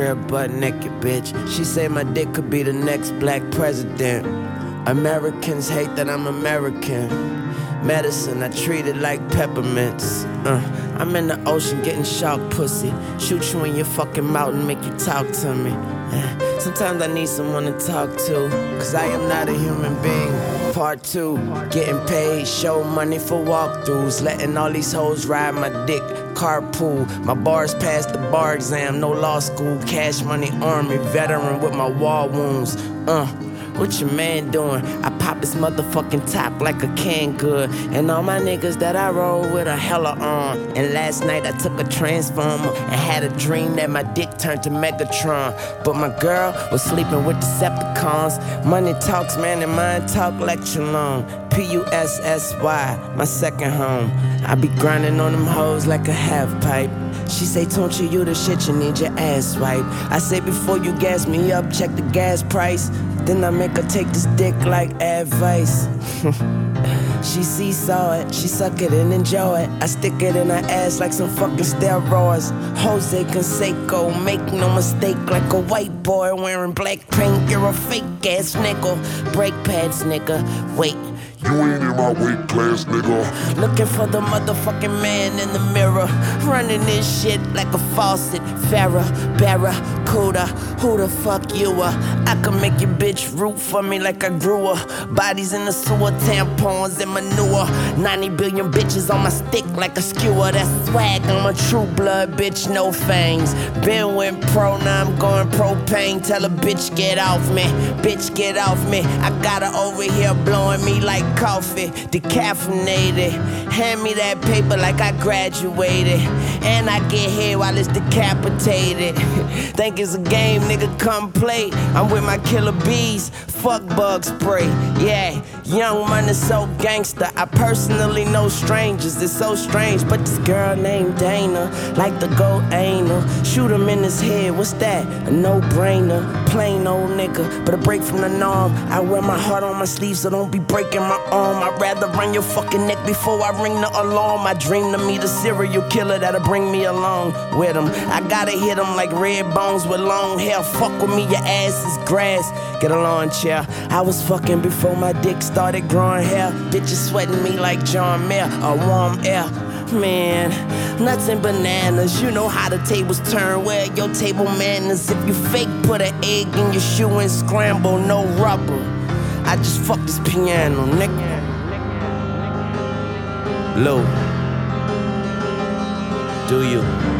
Crib butt naked, bitch. She say my dick could be the next black president. Americans hate that I'm American. Medicine, I treat it like peppermints. Uh, I'm in the ocean getting shark pussy. Shoot you in your fucking mouth and make you talk to me. Uh, sometimes I need someone to talk to, cause I am not a human being. Part two, getting paid, show money for walkthroughs, letting all these hoes ride my dick. Carpool, my bars passed the bar exam, no law school, cash money army, veteran with my wall wounds. Uh, what your man doing? I pop his motherfucking top like a can good. And all my niggas that I roll with a hella on. And last night I took a transformer and had a dream that my dick turned to Megatron. But my girl was sleeping with Decepticons. Money talks, man, and mine talk lecture long. P U S S Y, my second home. I be grinding on them hoes like a half pipe. She say, don't you, you the shit, you need your ass wipe. I say, before you gas me up, check the gas price. Then I make her take this dick like advice. she seesaw it, she suck it and enjoy it. I stick it in her ass like some fucking steroids. Jose Canseco, make no mistake, like a white boy wearing black paint. You're a fake ass nigga. Brake pads, nigga. Wait. You ain't in my weight class, nigga. Looking for the motherfucking man in the mirror. Running this shit like a faucet. Farrah, Barracuda, who the fuck you are? I can make your bitch root for me like I grew her. Bodies in the sewer, tampons and manure. 90 billion bitches on my stick like a skewer. That's swag, I'm a true blood bitch, no fangs. Been went pro, now I'm going propane. Tell a bitch get off me, bitch get off me. I got her over here blowing me like coffee, decaffeinated. Hand me that paper like I graduated. And I get here while it's decapitated. Think it's a game, nigga, come play. I'm with my killer bees, fuck bug spray. Yeah, young money so gangster. I personally know strangers, it's so strange. But this girl named Dana, like the go anal. Shoot him in his head, what's that? A no brainer. Plain old nigga, but a break from the norm. I wear my heart on my sleeve, so don't be breaking my arm. I'd rather run your fucking neck before I ring the alarm. I dream to meet a serial killer that'll bring me along with him. I gotta hit him like red bones with long hair. Fuck with me, your ass is grass. Get a lawn chair. I was fucking before my dick started growing hair. Bitches sweating me like John Mayer, a warm air. Man, nuts and bananas. You know how the tables turn. Where your table manners. If you fake, put an egg in your shoe and scramble. No rubber. I just fucked this piano, nigga. Low. Do you?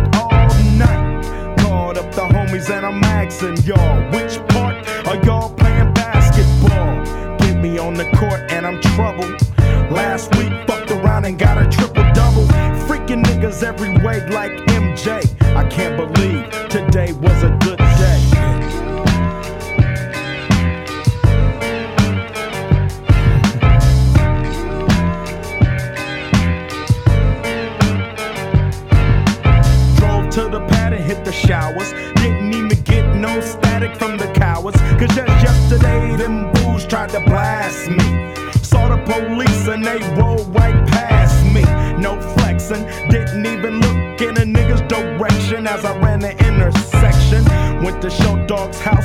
I'm asking y'all, which part are y'all playing basketball? Get me on the court and I'm trouble. Last week, fucked around and got a triple double. Freaking niggas everywhere Show Dog's house,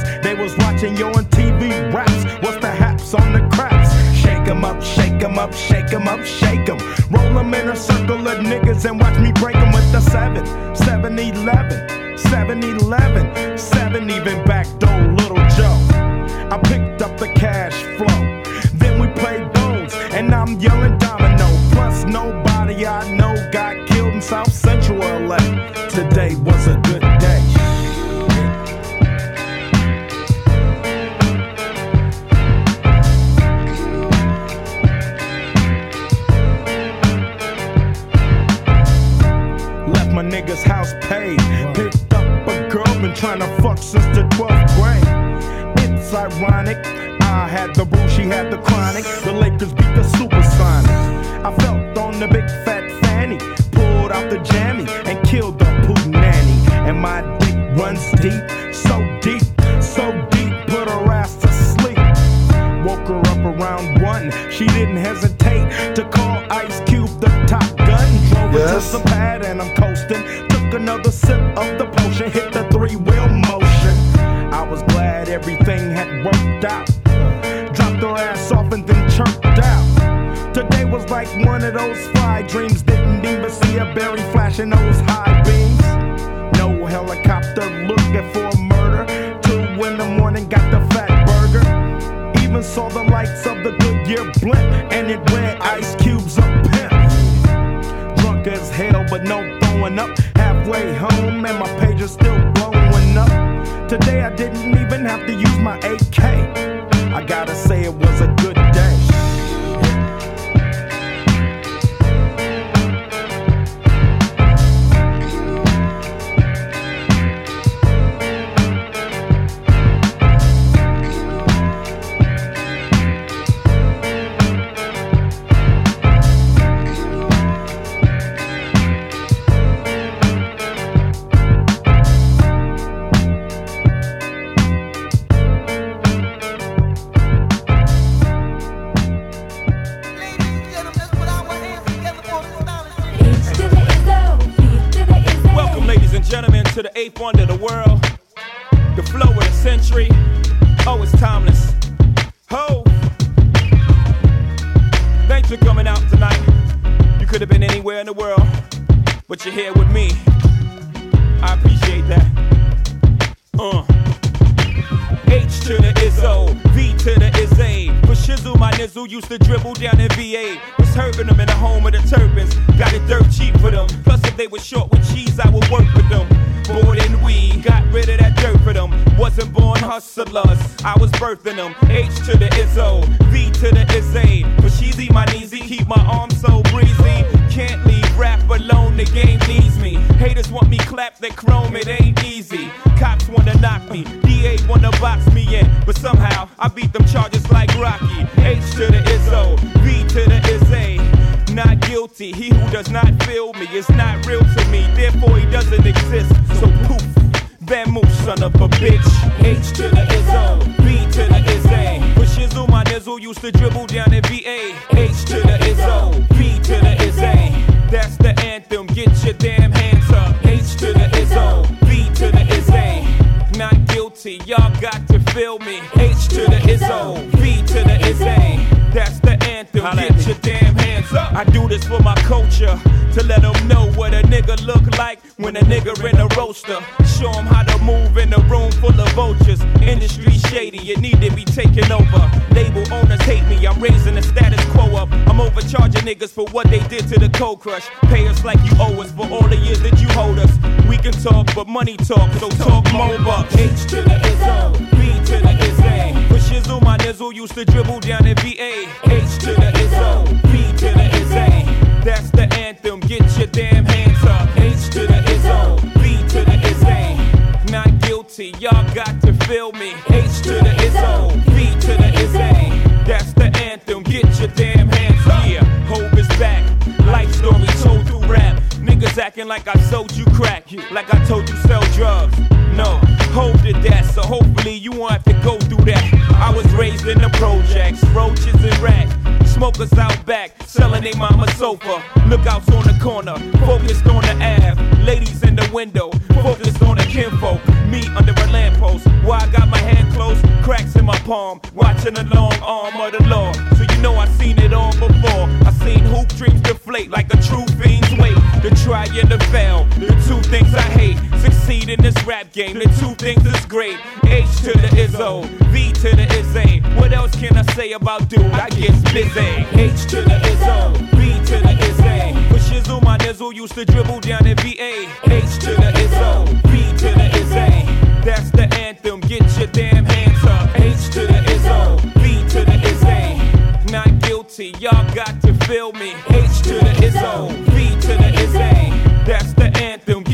streams deflate like a true fiend's weight. The try and the fail, the two things I hate. Succeed in this rap game, the two things is great. H to the Izzo, V to the Izzy. What else can I say about dude? I get busy. H to the Izzo, V to the Izzy. With Shizzle, my nizzle used to dribble down in VA. H to the Izzo, V to the Izzy. That's the anthem, get your damn hands up. H to the Izzo, V to the Izzy. Not guilty, y'all got feel me? H to the is O, V to the is A. That's the anthem.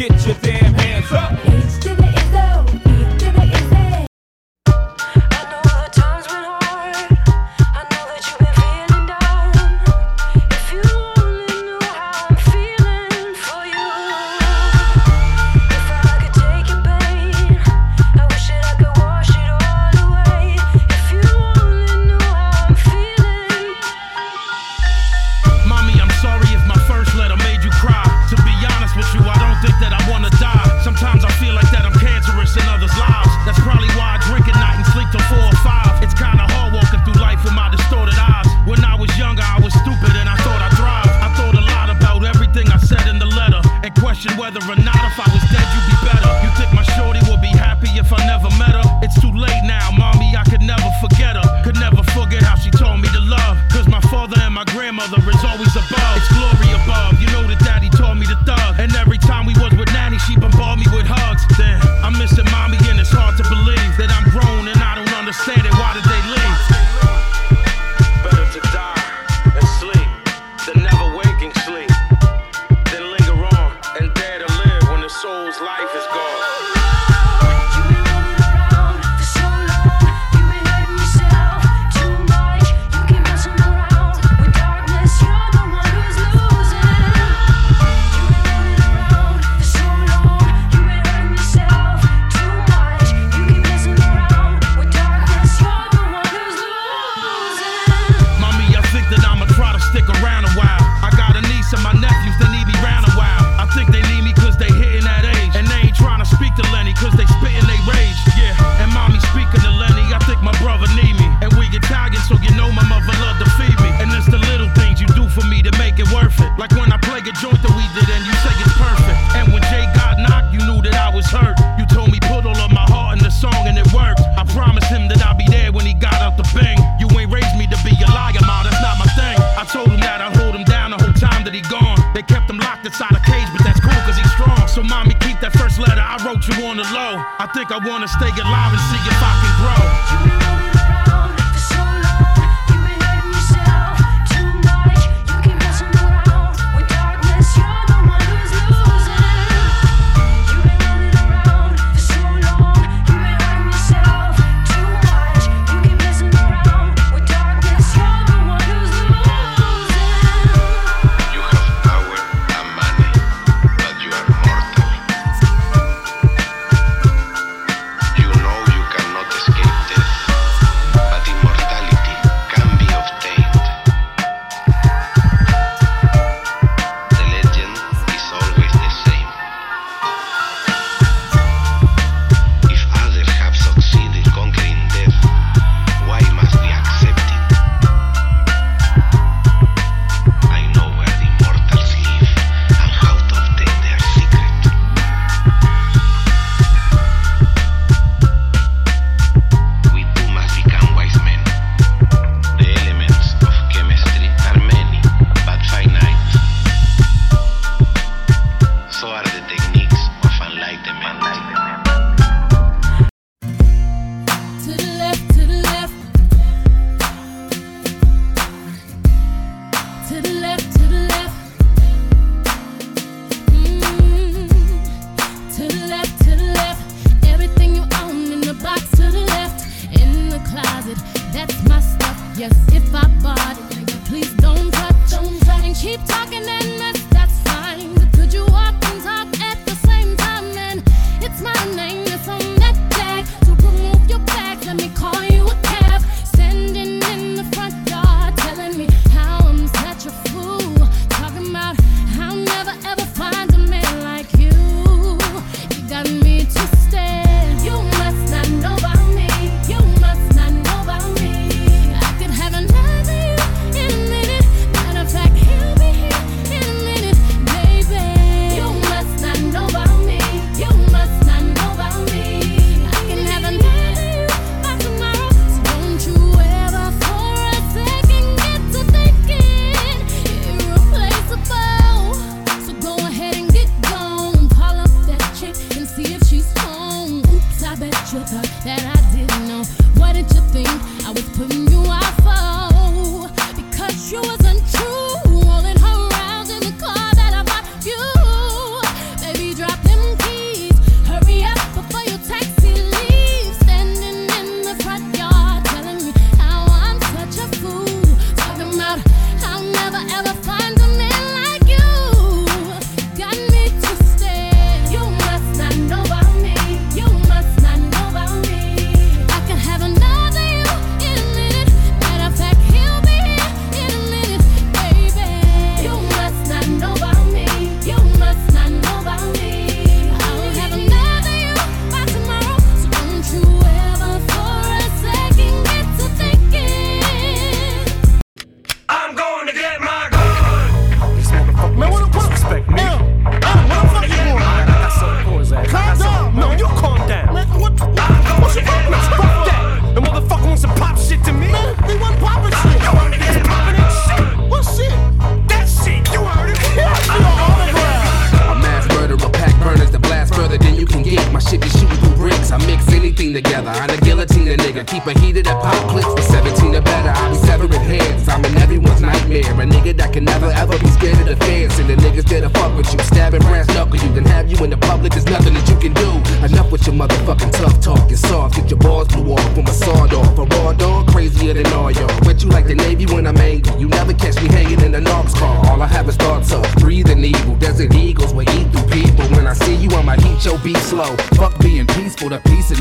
you on the low. I think I wanna stay alive and see if I can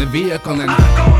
vehicle and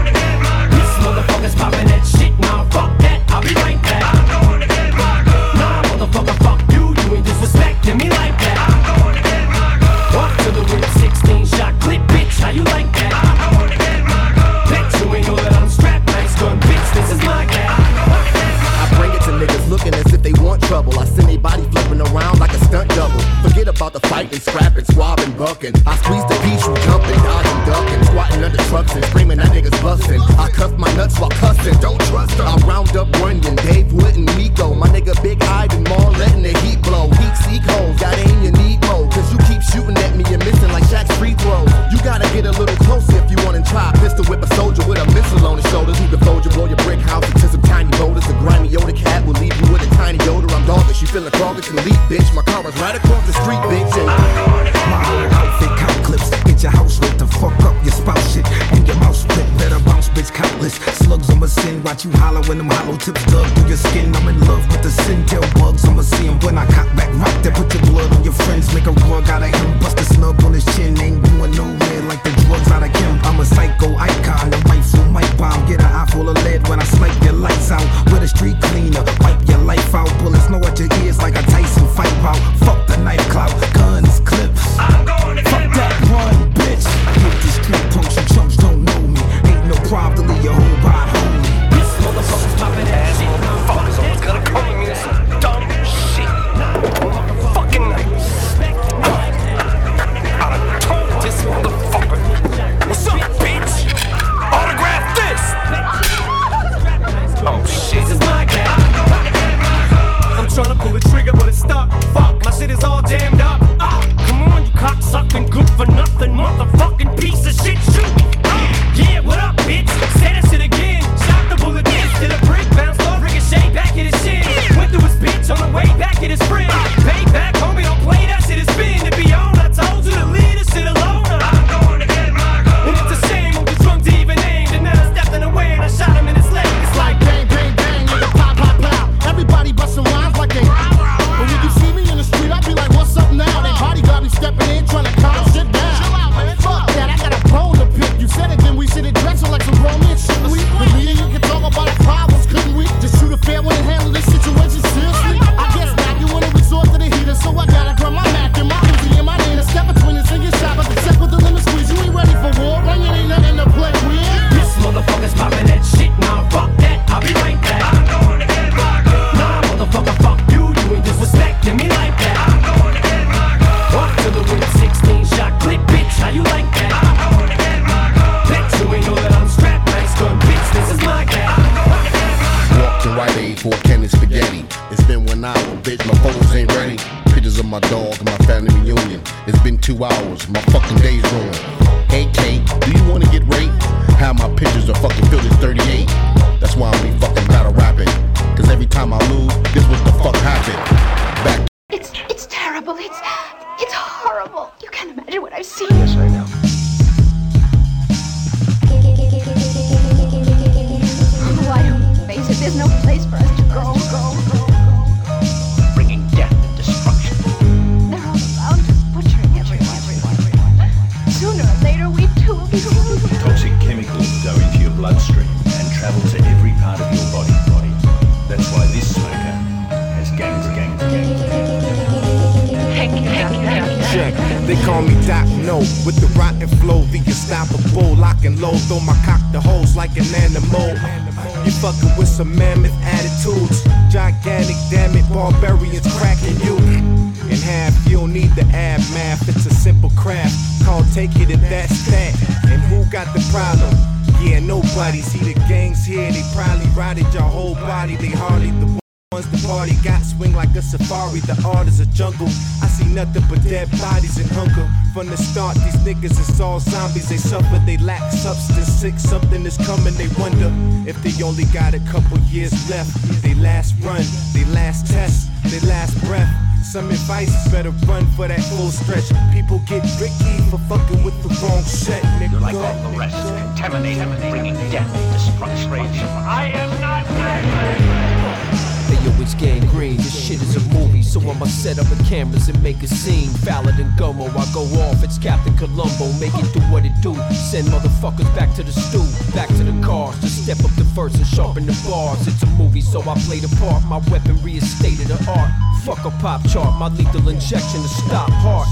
My weaponry is state of the art. Fuck a pop chart, my lethal injection to stop heart.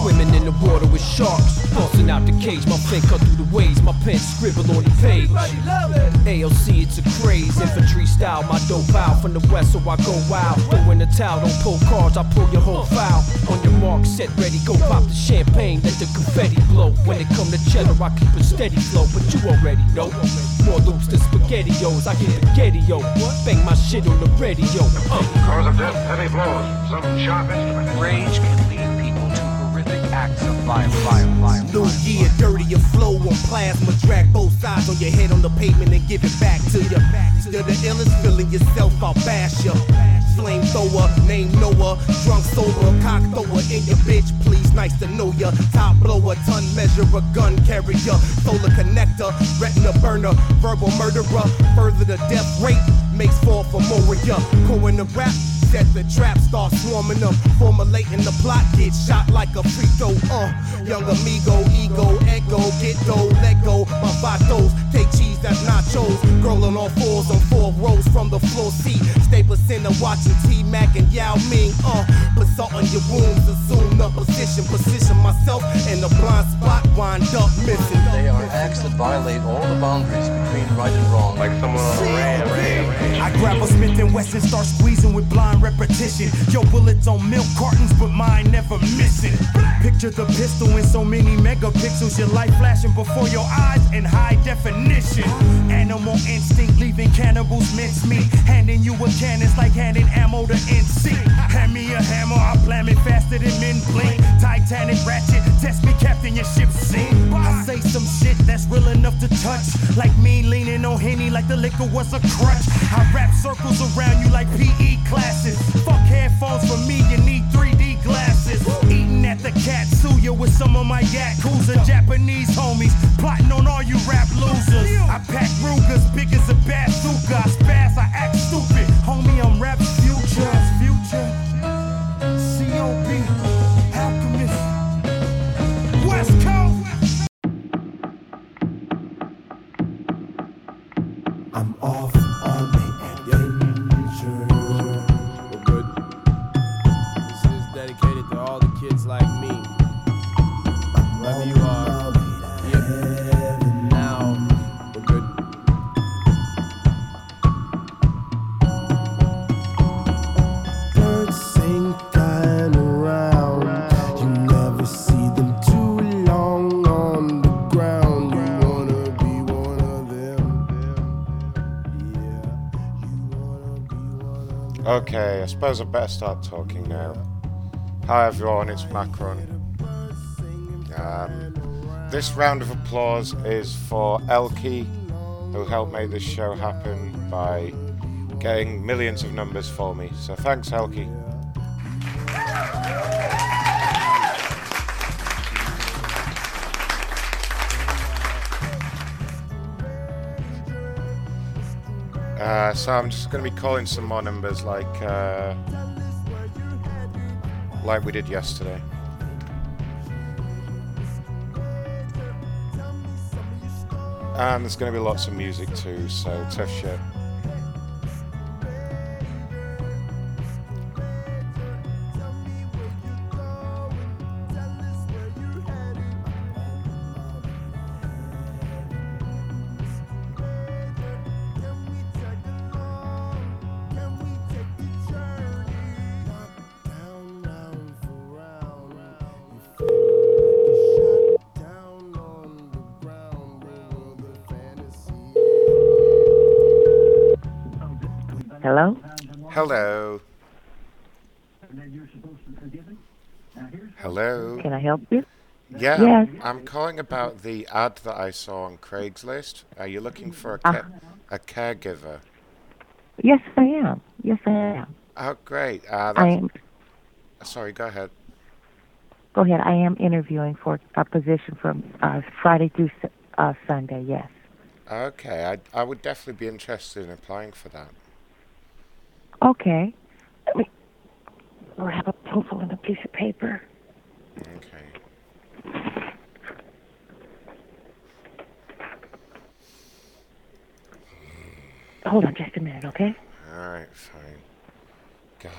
Swimming in the water with sharks, busting out the cage. My pen cut through the waves, my pen scribble on the page. Infantry style. My dope out from the west, so I go wild. Throw in the towel, don't pull cards, I pull your whole file. On your mark, set ready, go pop the champagne, let the confetti blow. When it come to cheddar, I keep a steady flow, but you already know. More loops than spaghettios, I get spaghetti yo. Bang my shit on the radio. Uh. Cause of death, heavy blows, some sharp instrument. Rage can lead people to horrific acts of violence. violence. New year, dirtier flow on plasma. Drag both sides on your head on the pavement and give it back to you. Still the illest feeling yourself, I'll bash ya. Flamethrower, name Noah. Drunk, sober, cock thrower in your bitch, please. Nice to know ya. Top blower, ton measurer, gun carrier. Solar connector, retina burner, verbal murderer. Further the death rate makes fall for Moria. Coin the rap. Set the trap, start swarming them. Formulating the plot, get shot like a free throw. Uh, young amigo, ego, echo, get dough, let go. My vatos, take cheese, that's nachos. Girl on all fours on four rows from the floor seat. Staples center watching T Mac and Yao Ming. Uh, put salt on your wounds, assume the position. Position myself in the blind spot, wind up missing. They are acts that violate all the boundaries between right and wrong. Like someone on a ram, I grab a Smith and Wesson, start squeezing with blind repetition. Yo, bullets on milk cartons, but mine never missing. Picture the pistol in so many megapixels, your light flashing before your eyes in high definition. Animal instinct, leaving cannibals mincemeat. Handing you a cannon's like handing ammo to NC. Hand me a hammer, I'll blam it faster than men blink. Titanic ratchet, test me, captain, your ship sink. I say some shit that's real enough to touch. Like me leaning on Henny like the liquor was a crutch. I wrap circles around you like PE classes. Fuck headphones for me, you need 3D glasses. Eating at the Katsuya with some of my Yakuza Japanese homies. Plotting on all you rap losers. I pack Rugers big as a bazooka. I spaz, I act stupid. Homie, I'm rap future. Future. Coast. I'm off Okay, I suppose I better start talking now. Hi everyone, it's Macron. Um, this round of applause is for Elkie, who helped make this show happen by getting millions of numbers for me. So thanks, Elkie. Uh, so I'm just going to be calling some more numbers like uh, like we did yesterday. And there's going to be lots of music too, so tough shit. Yeah, Yes. I'm calling about the ad that I saw on Craigslist. Are you looking for a, Uh, ca- a caregiver? Yes, I am. Yes, I am. Oh, great. Uh, I am. Sorry, go ahead. Go ahead. I am interviewing for a position from uh, Friday through uh, Sunday. Yes. Okay, I, I would definitely be interested in applying for that. Okay. Let me grab a pencil and a piece of paper. Hold on just a minute, okay? Alright, fine. God.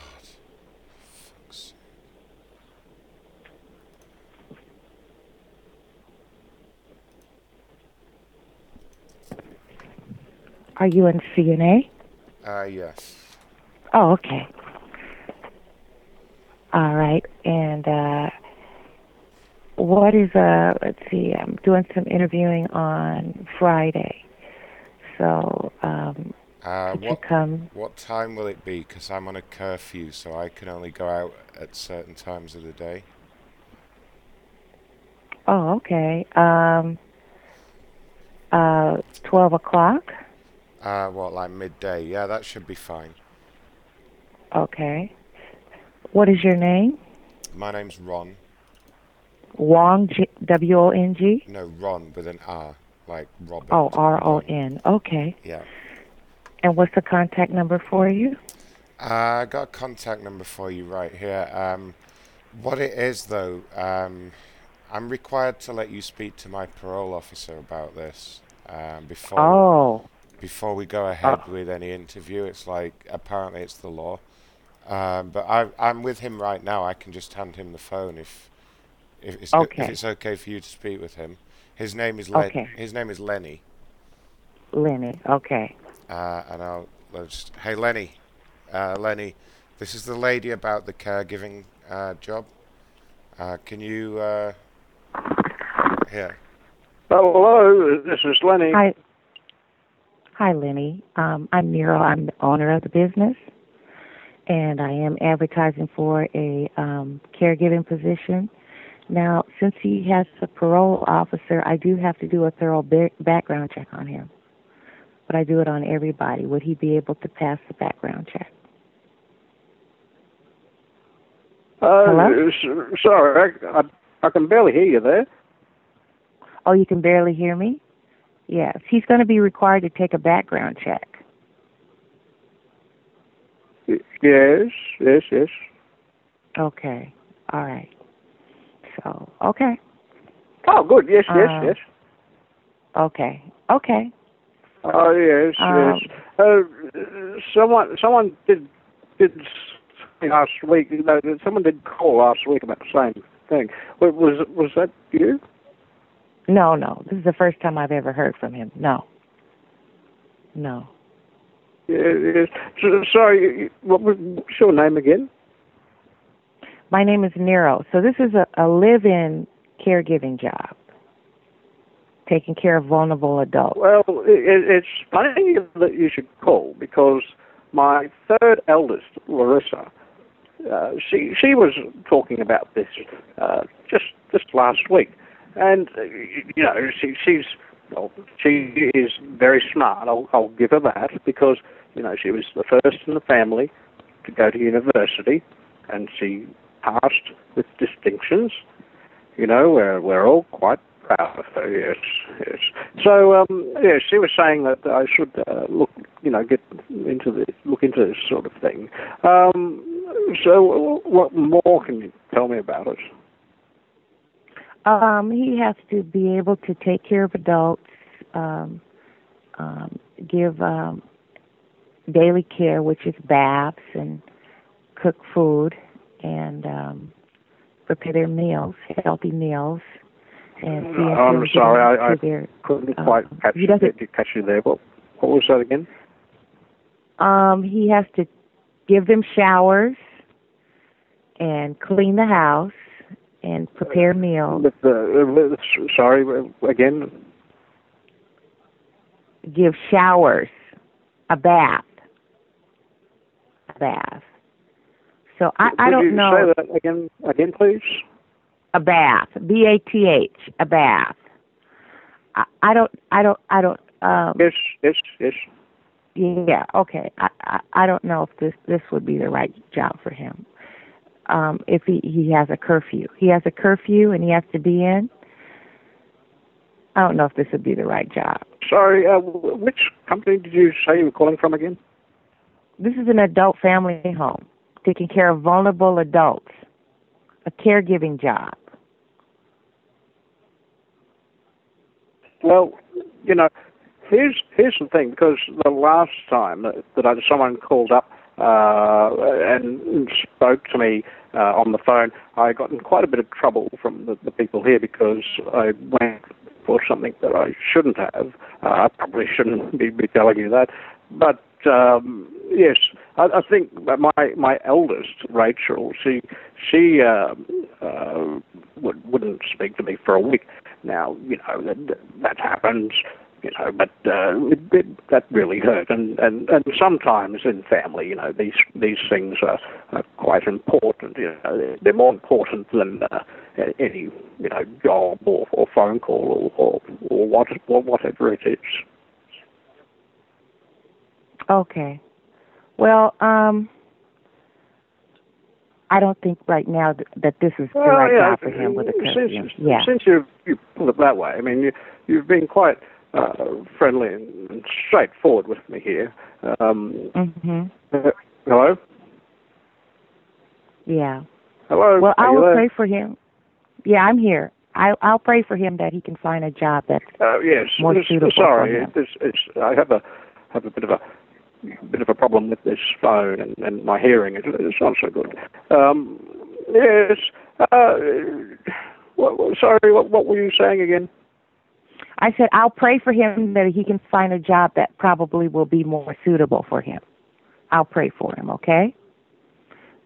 Are you in CNA? Uh, yes. Oh, okay. All right. And uh, what is uh? Let's see. I'm doing some interviewing on Friday. So um, Uh, could you what, come? what time will it be? Because I'm on a curfew, so I can only go out at certain times of the day. Oh, okay. Um, uh, twelve o'clock. Uh, what, like midday? Yeah, that should be fine. Okay. What is your name? My name's Ron. Wong. G- W O N G. No, Ron with an R, like Robert. Oh, R O N. Okay. Yeah. And what's the contact number for you? Uh, I got a contact number for you right here. Um, what it is, though, um, I'm required to let you speak to my parole officer about this um, before Oh. before we go ahead with any interview. It's like apparently it's the law, um, but I, I'm with him right now. I can just hand him the phone if if it's, Okay. if it's okay for you to speak with him. His name is Len- Okay. His name is Lenny. Lenny. Okay. Uh, and I'll let's just, hey Lenny, uh, Lenny, this is the lady about the caregiving uh, job. Uh, can you uh, here? Hello, this is Lenny. Hi. Hi, Lenny. Um, I'm Nero. I'm the owner of the business, and I am advertising for a um, caregiving position. Now, since he has a parole officer, I do have to do a thorough ba- background check on him. But I do it on everybody. Would he be able to pass the background check? Uh, Hello? s- sorry, I, I, I can barely hear you there. Oh, you can barely hear me? Yes. He's going to be required to take a background check. Yes, yes, yes. Okay. All right. So, okay. Oh, good. Yes, yes, Uh, yes. Okay. Okay. Oh, yes, Um, yes. Uh, someone, someone did did last week. No, someone did call last week about the same thing. Wa- Was was that you? No, no. This is the first time I've ever heard from him. No. No. Yeah, yes. So, sorry, what was your name again? My name is Nero. So this is a, a live-in caregiving job, taking care of vulnerable adults. Well, it, it's funny that you should call because my third eldest, Larissa, uh, she she was talking about this uh, just just last week, and uh, you know she she's well, she is very smart. I'll I'll give her that because you know she was the first in the family to go to university, and she passed with distinctions. You know, we're we're all quite proud of her. Yes, yes. So um, yeah, she was saying that I should uh, look, you know, get into this, look into this sort of thing. Um, so what more can you tell me about it? Um, he has to be able to take care of adults, um, um, give um, daily care, which is baths and cook food and um, prepare their meals, healthy meals. And see if I'm sorry, I, I their, couldn't uh, quite catch he you, catch you there. What, what was that again? Um, he has to give them showers and clean the house and prepare meals. With the, uh, sorry, uh, again. give showers, a bath, a bath. So I, I don't you know say that again, again, please? a bath, B A T H, a bath. I, I don't, I don't, I don't. Um, yes, yes, yes. Yeah, okay. I, I, I don't know if this this would be the right job for him. Um, if he he has a curfew, he has a curfew and he has to be in. I don't know if this would be the right job. Sorry, uh, wh- which company did you say you were calling from again? This is an adult family home, taking care of vulnerable adults, a caregiving job. Well, you know, here's here's the thing. Because the last time that, that I, someone called up uh, and spoke to me uh, on the phone, I got in quite a bit of trouble from the, the people here because I went for something that I shouldn't have. Uh, I probably shouldn't be, be telling you that, but. Um, yes, I, I think my my eldest Rachel, she she uh, uh, would, wouldn't speak to me for a week. Now you know that that happens, you know, but uh, it, it, that really hurt. And, and and sometimes in family, you know, these these things are, are quite important. You know, they're, more important than uh, any you know job or, or phone call or or, or what or whatever it is. Okay. Well, um, I don't think right now th- that this is the right yeah, job for him with a since, curfew. Yeah. Since you you put it that way, I mean, you you've been quite uh, friendly and, straightforward with me here. Um, Mhm. uh, hello, Yeah. hello. Well, I will there? pray for him. Yeah, I'm here. I I'll pray for him that he can find a job that's Uh, yes. more suitable sorry, for him. it's, it's, I have a have a bit of a bit of a problem with this phone and, and my hearing. It, it's not so good. Um, yes. Uh, what, sorry, what, what were you saying again? I said I'll pray for him that he can find a job that probably will be more suitable for him. I'll pray for him, okay?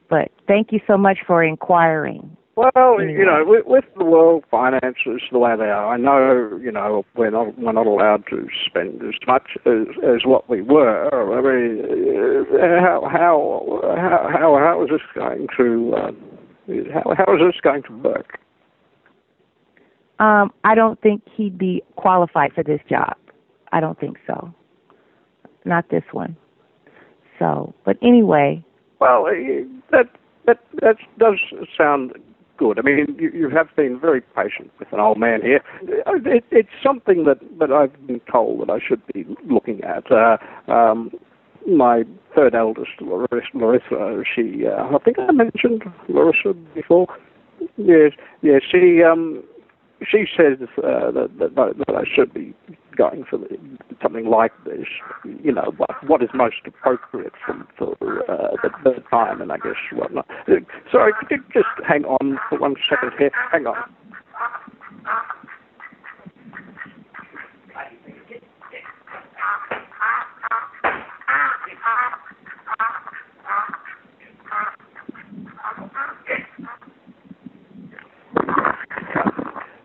But thank you so much for inquiring. Well, you know, with, with the world finances the way they are, I know, you know, we're not we're not allowed to spend as much as, as what we were. I mean, uh, how how how how how is this going to uh, how how is this going to work? Um, I don't think he'd be qualified for this job. I don't think so. Not this one. So, but anyway, Well, that that that does sound good. I mean, you, you have been very patient with an old man here. Uh, It, it's something that, that I've been told that I should be looking at. Uh, um, my third eldest, Larissa, Larissa she, uh, I think I mentioned Larissa before. Yes, yes, she, um, she says uh, that, that that I should be going for something like this. You know, what what is most appropriate for for uh, the, the time and I guess whatnot. Sorry, could you just hang on for one second here? Hang on.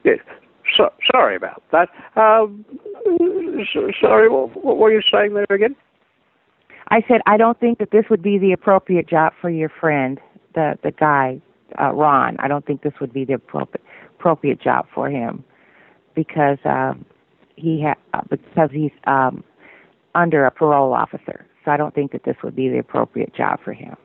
Yes. So, sorry about that. Um, so, sorry, what, what were you saying there again? I said I don't think that this would be the appropriate job for your friend, the the guy, uh, Ron. I don't think this would be the appropriate appropriate job for him because um, he ha- uh, because he's um, under a parole officer. So I don't think that this would be the appropriate job for him.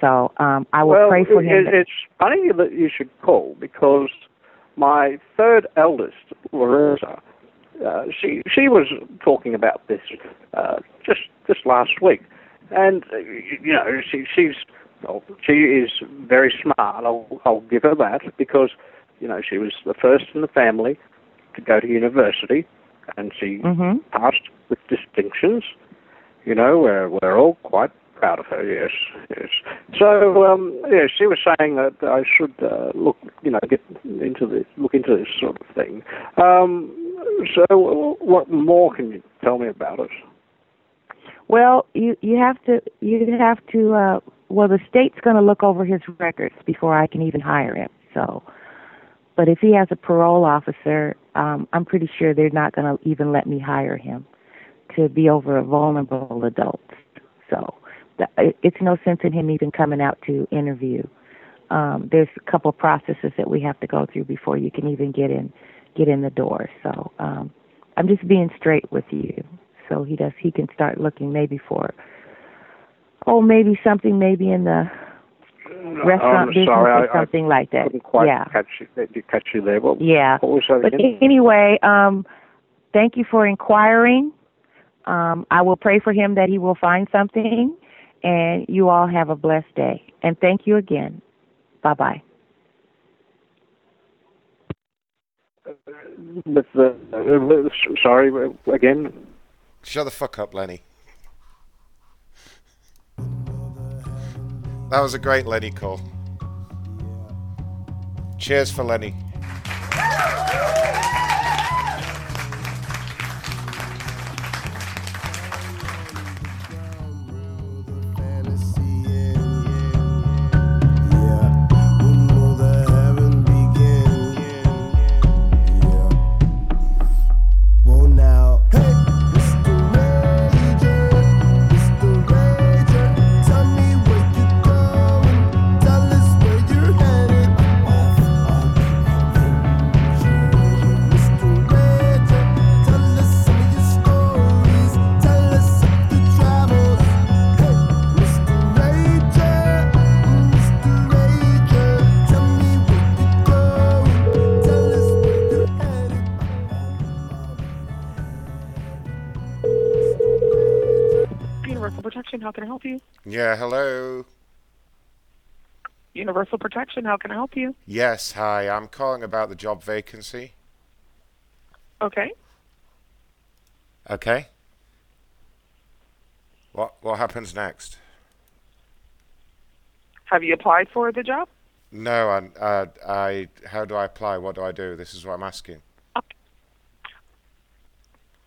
So um, I will well, pray for him. it- it's funny that you should call because my third eldest, Larissa, uh, she she was talking about this uh, just just last week, and uh, you know she she's well, she is very smart. I'll I'll give her that because you know she was the first in the family to go to university, and she Mhm. passed with distinctions. You know, we're we're all quite proud of her. Yes, yes. So, um, yeah, she was saying that I should uh, look, you know, get into this, look into this sort of thing. Um, so, what more can you tell me about it? Well, you you have to you have to uh well the state's going to look over his records before I can even hire him. So but if he has a parole officer, um I'm pretty sure they're not going to even let me hire him to be over a vulnerable adult. So it's no sense in him even coming out to interview. Um there's a couple processes that we have to go through before you can even get in get in the door. So um I'm just being straight with you so he does he can start looking maybe for oh maybe something maybe in the restaurant I'm business sorry, or I- I something like that yeah catch you, catch you there. What, yeah what but again? anyway um thank you for inquiring um i will pray for him that he will find something and you all have a blessed day and thank you again bye bye With uh, sorry, again. Shut the fuck up, Lenny. That was a great Lenny call. Cheers for Lenny. Yeah, hello. Universal Protection, how can I help you? Yes, hi. I'm calling about the job vacancy. Okay. Okay. What what happens next? Have you applied for the job? No, I, uh, I. How do I apply? What do I do? This is what I'm asking.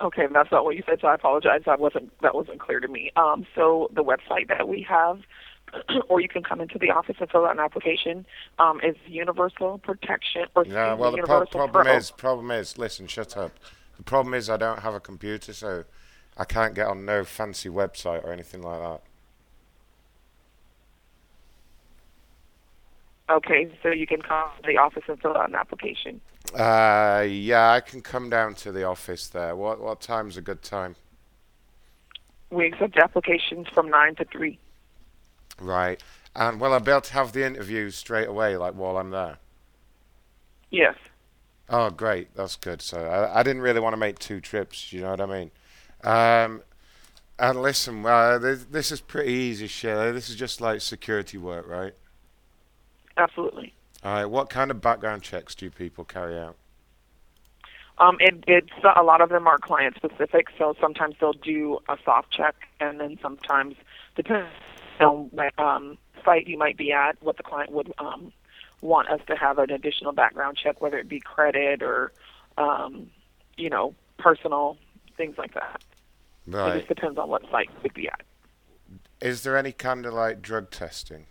Okay, that's not what you said, so I apologize. That wasn't that wasn't clear to me. Um, so the website that we have, or you can come into the office and fill out an application, um, is Universal Protection or excuse well, the pro- problem Pro. is, problem is, listen, shut up. The problem is, I don't have a computer, so I can't get on no fancy website or anything like that. Okay, so you can come to the office and fill out an application. Uh, yeah, I can come down to the office there. What what time's a good time? We accept applications from nine to three. Right. And will I be able to have the interview straight away, like while I'm there? Yes. Oh, great. That's good. So I, I didn't really want to make two trips. You know what I mean? Um, and listen, uh, this, this is pretty easy shit. This is just like security work, right? Absolutely. All right. What kind of background checks do people carry out? Um, it, it's a lot of them are client specific, so sometimes they'll do a soft check, and then sometimes depending on what um, site you might be at, what the client would um, want us to have an additional background check, whether it be credit or um, you know personal things like that. Right. It just depends on what site you'd be at. Is there any kind of like drug testing?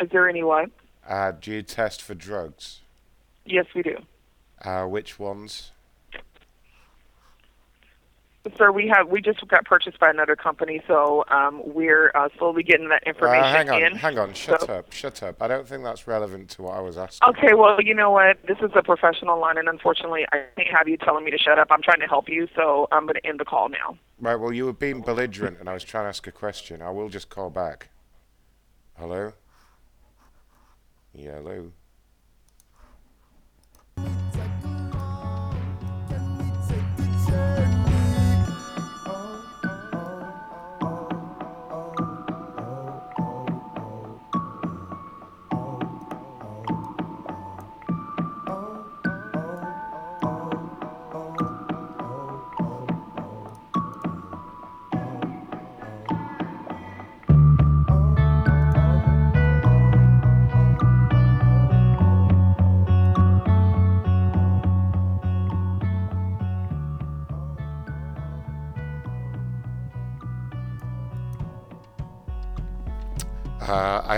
Is there any what? Uh, do you test for drugs? Yes, we do. Uh, which ones? Sir, we have we just got purchased by another company, so um, we're uh, slowly getting that information Uh, hang on, in. hang on, shut So- up, shut up. I don't think that's relevant to what I was asking. Okay, well, you know what? This is a professional line, and unfortunately, I can't have you telling me to shut up. I'm trying to help you, so I'm going to end the call now. Right, well, you were being belligerent and I was trying to ask a question. I will just call back. Hello? Yeah,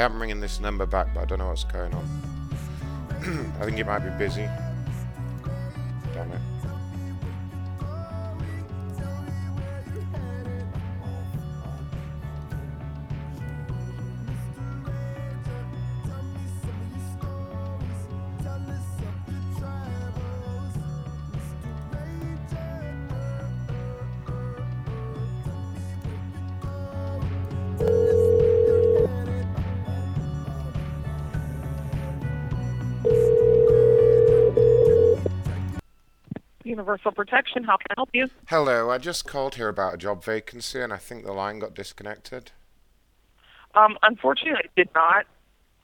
I am ringing this number back, but I don't know what's going on. I think it might be busy. Universal Protection, how can I help you? Hello, I just called here about a job vacancy and I think the line got disconnected. Um, unfortunately, I did not.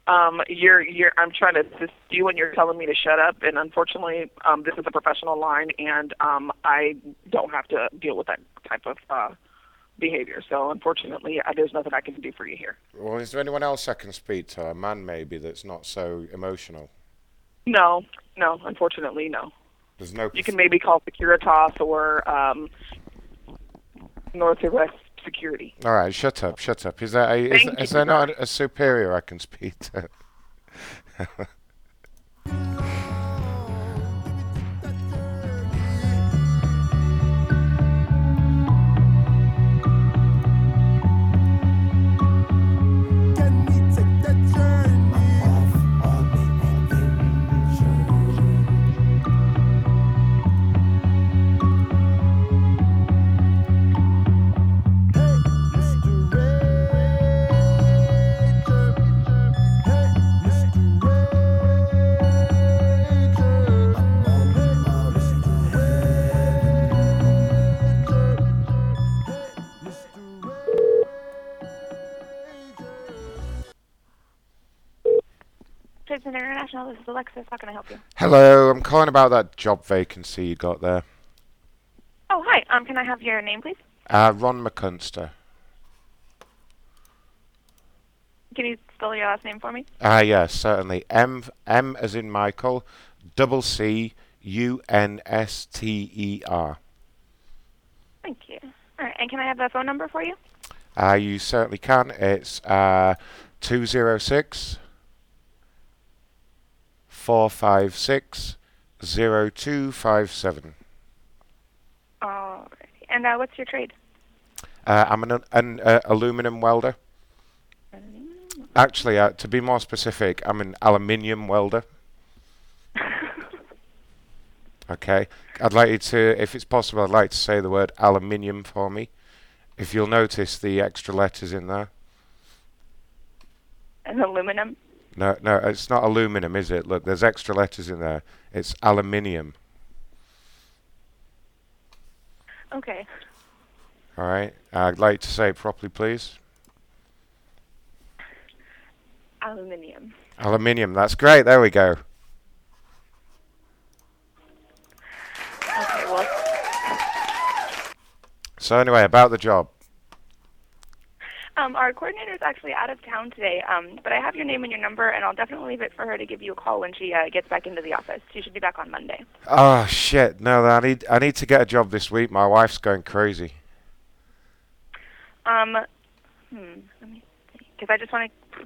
Um, you're, you're, I'm trying to assist you, and you're telling me to shut up. And unfortunately, um, this is a professional line, and um, I don't have to deal with that type of uh, behavior. So, unfortunately, uh, there's nothing I can do for you here. Well, is there anyone else I can speak to? A man maybe that's not so emotional. No, no, unfortunately, no. There's no. You can maybe call Securitas or um, Northwest Security. All right, shut up, shut up. Is there a, is, is there not a superior I can speak to? is Alexis. How can I help you? Hello, I'm calling about that job vacancy you got there. Oh, hi. Um, can I have your name, please? Uh, Ron McCunster. Can you spell your last name for me? Ah, yes, certainly. M M as in Michael, double C U N S T E R. Thank you. All right, and can I have a phone number for you? Uh, you certainly can. It's uh, 206 456 0257. All right. And uh, what's your trade? Uh, I'm an, an uh, aluminum welder. Aluminum. Actually, uh, to be more specific, I'm an aluminium welder. okay. I'd like you to, if it's possible, I'd like to say the word aluminium for me. If you'll notice the extra letters in there. An aluminum. No, no, it's not aluminum, is it? Look, there's extra letters in there. It's aluminium. Okay. All right. I'd like to say it properly, please. Aluminium. Aluminium. That's great. There we go. Okay, well, So anyway, about the job. Um, our coordinator is actually out of town today, um, but I have your name and your number, and I'll definitely leave it for her to give you a call when she uh, gets back into the office. She should be back on Monday. Oh shit! No, I need I need to get a job this week. My wife's going crazy. Um, hmm, let me see, because I just want to.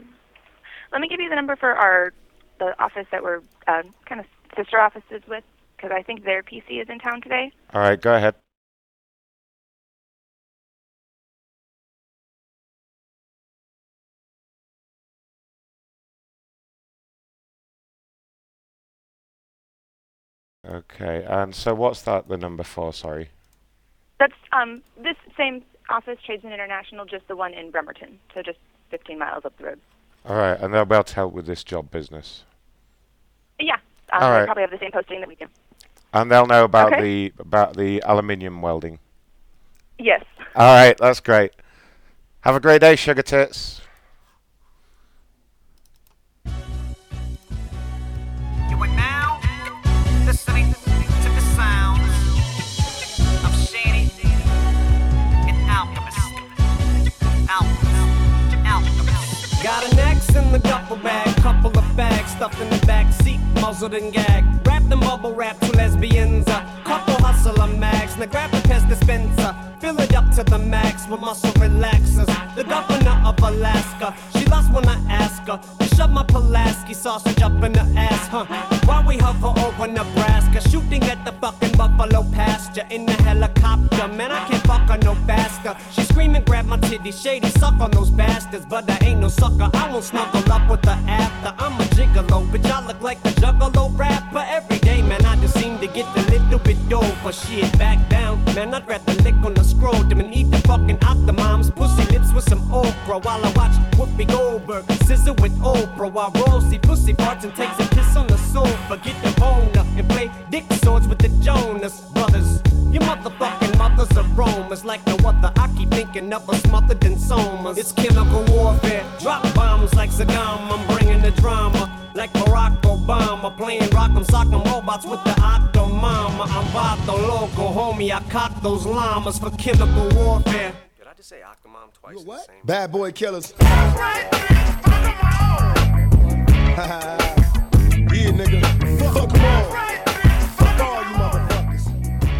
Let me give you the number for our the office that we're uh, kind of sister offices with, because I think their PC is in town today. All right, go ahead. Okay, and so what's that the number for? Sorry. That's um this same office, Tradesman International, just the one in Bremerton, so just 15 miles up the road. All right, and they'll be able to help with this job business. Yeah, um, All they probably have the same posting that we do. And they'll know about Okay. the about the aluminium welding. Yes. All right, that's great. Have a great day, sugar tits. Duffel bag, couple of bags stuffed in the back muzzled and gagged. Wrapped in bubble wrap, to lesbians, uh. a couple hustle hustler mags. Now grab the pest dispenser, fill it up to the max with muscle relaxers. The governor of Alaska, she lost when I asked her to shove my Pulaski sausage up in her ass, huh? While we hover over Nebraska, shooting at the fucking buffalo pasture in the helicopter. Man, I can't fuck her no faster. She screaming, grab my titty, shady, suck on those bastards. But I ain't no sucker, I won't snuggle up with her after. I'm a gigolo, bitch, I look like a juggalo rapper. Every day, man, I just seem to get a little bit over. Shit, back down, man, I'd rather lick on the scroll than eat the fucking Octomom's pussy lips with some okra while I watch Whoopi Goldberg scissor with Oprah while Rosie pussy parts and takes a piss on the sofa. Get the bone and play dick swords with the Jonas brothers. Your motherfucking mother's a Romans like no other. I keep thinking of us smothered in somas. It's chemical warfare. Drop bombs like Saddam. I'm bringing the drama. Like Barack Obama. Playing rock'em sock'em robots with the Octomama. I'm Vato Loco, homie. I caught those llamas for chemical warfare. Did I just say Octomom twice? You what? Bad boy killers. yeah, nigga. Fuck 'em all. Fuck all you motherfuckers.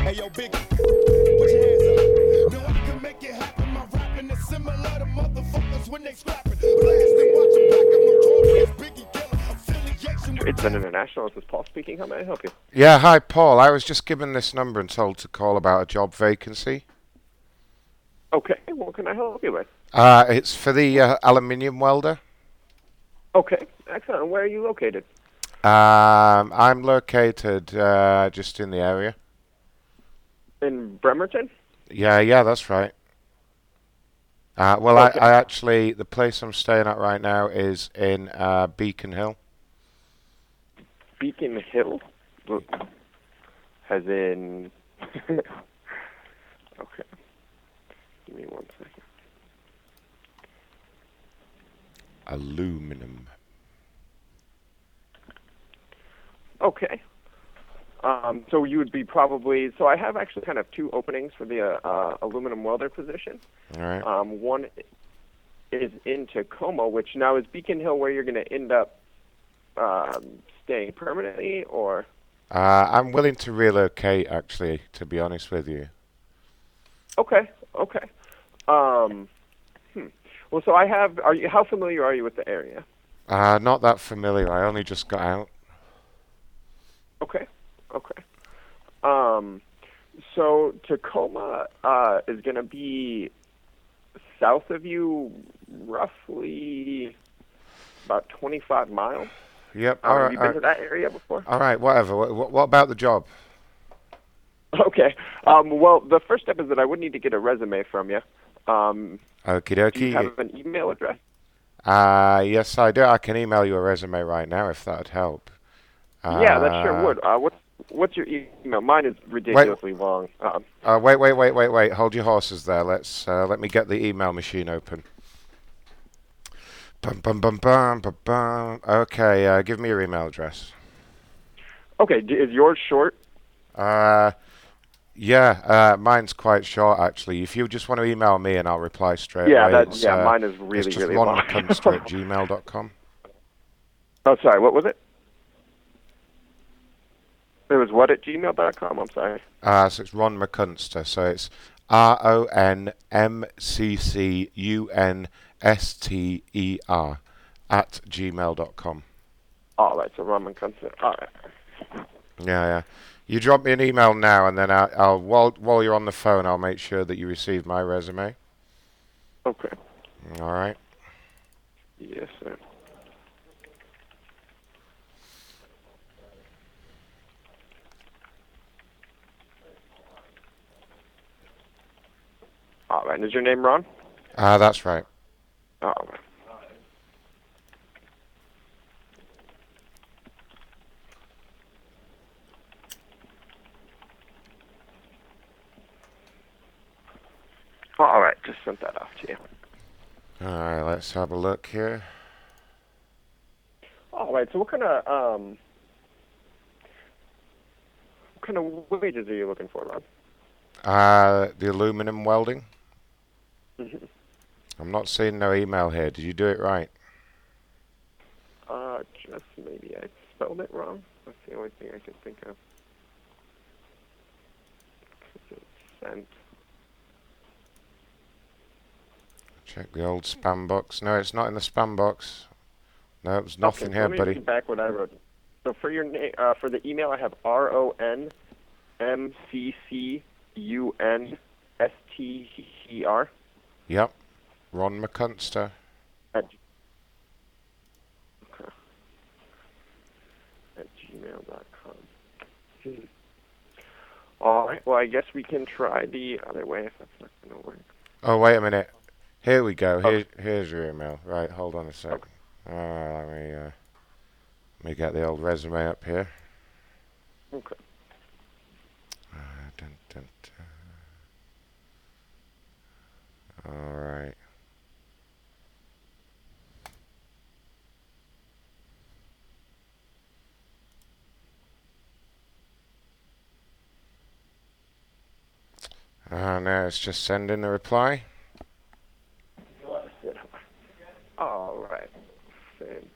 Hey, yo, Big. Put your hands up. No, I can make it happen. My rapping is similar to motherfuckers when they scrapping. Blasting, watch 'em back Tradesman International, this is Paul speaking. How may I help you? Yeah, hi Paul. I was just given this number and told to call about a job vacancy. Okay, what can I help you with? Uh, it's for the uh, aluminium welder. Okay, excellent. Where are you located? Um, I'm located uh, just in the area. In Bremerton? Yeah, yeah, that's right. Uh, well, Okay. I, I actually the place I'm staying at right now is in uh, Beacon Hill. Beacon Hill? As in. okay. Give me one second. Aluminum. Okay. Um, so you would be probably. So I have actually kind of two openings for the uh, uh, aluminum welder position. All right. Um, one is in Tacoma, which now is Beacon Hill where you're going to end up um, staying permanently, or Uh, I'm willing to relocate, actually, to be honest with you. okay, okay. Um, hmm. Well, so I have. Are you? How familiar are you with the area? Uh, not that familiar. I only just got out. Okay, okay. Um, so Tacoma uh, is going to be south of you, roughly about 25 miles. Yep. Um, all have right. you all been to that area before? All right. Whatever. What, what, about the job? Okay. Um, well, the first step is that I would need to get a resume from you. Um, Okie do you have an email address? Uh, yes, I do. I can email you a resume right now if that'd help. yeah, that sure Uh, would. Uh, what's what's your email? Mine is ridiculously long. Um, Uh, wait, wait, wait, wait, wait. Hold your horses there. Let's uh, let me get the email machine open. Bum, bum, bum, bum, bum, bum. Okay, uh, give me your email address. okay, d- is yours short? Uh, yeah, uh, mine's quite short actually. If you just want to email me and I'll reply straight Yeah, away. that- yeah, uh, mine is it's really, just really Ron long. McCunster at gmail.com. Oh, sorry. What was it? It was what at gmail.com. I'm sorry. Uh, so it's Ron McCunster. So it's R O N M C C U N S T E R at gmail.com. Oh, that's a Roman concert. All right. Yeah, yeah. You drop me an email now, and then I'll, I'll while while you're on the phone, I'll make sure that you receive my resume. Okay. All right. Yes, sir. All right. Is your name Ron? Ah, uh, that's right. All right. All right, just sent that off to you. All right, let's have a look here. All right. So what kind of um, what kind of wages are you looking for, Ron? Uh, the aluminum welding. Mhm. I'm not seeing no email here. Did you do it right? Uh, just maybe I spelled it wrong. That's the only thing I can think of. sent. Check the old spam box. No, it's not in the spam box. No, there's nothing okay, here, let me buddy. back what I wrote. So for your name, uh, for the email, I have R O N M C C U N S T E R Yep. Ron McCunster. at okay. at gmail.com. Hmm. All right. Well, I guess we can try the other way if that's not going to work. Oh, wait a minute. Here we go. Here, here's your email. Right, hold on a sec. Uh, let me, uh, let me get the old resume up here. Okay. Uh, dun, dun, dun. All right. Uh, now it's just sending a reply. All right. Send.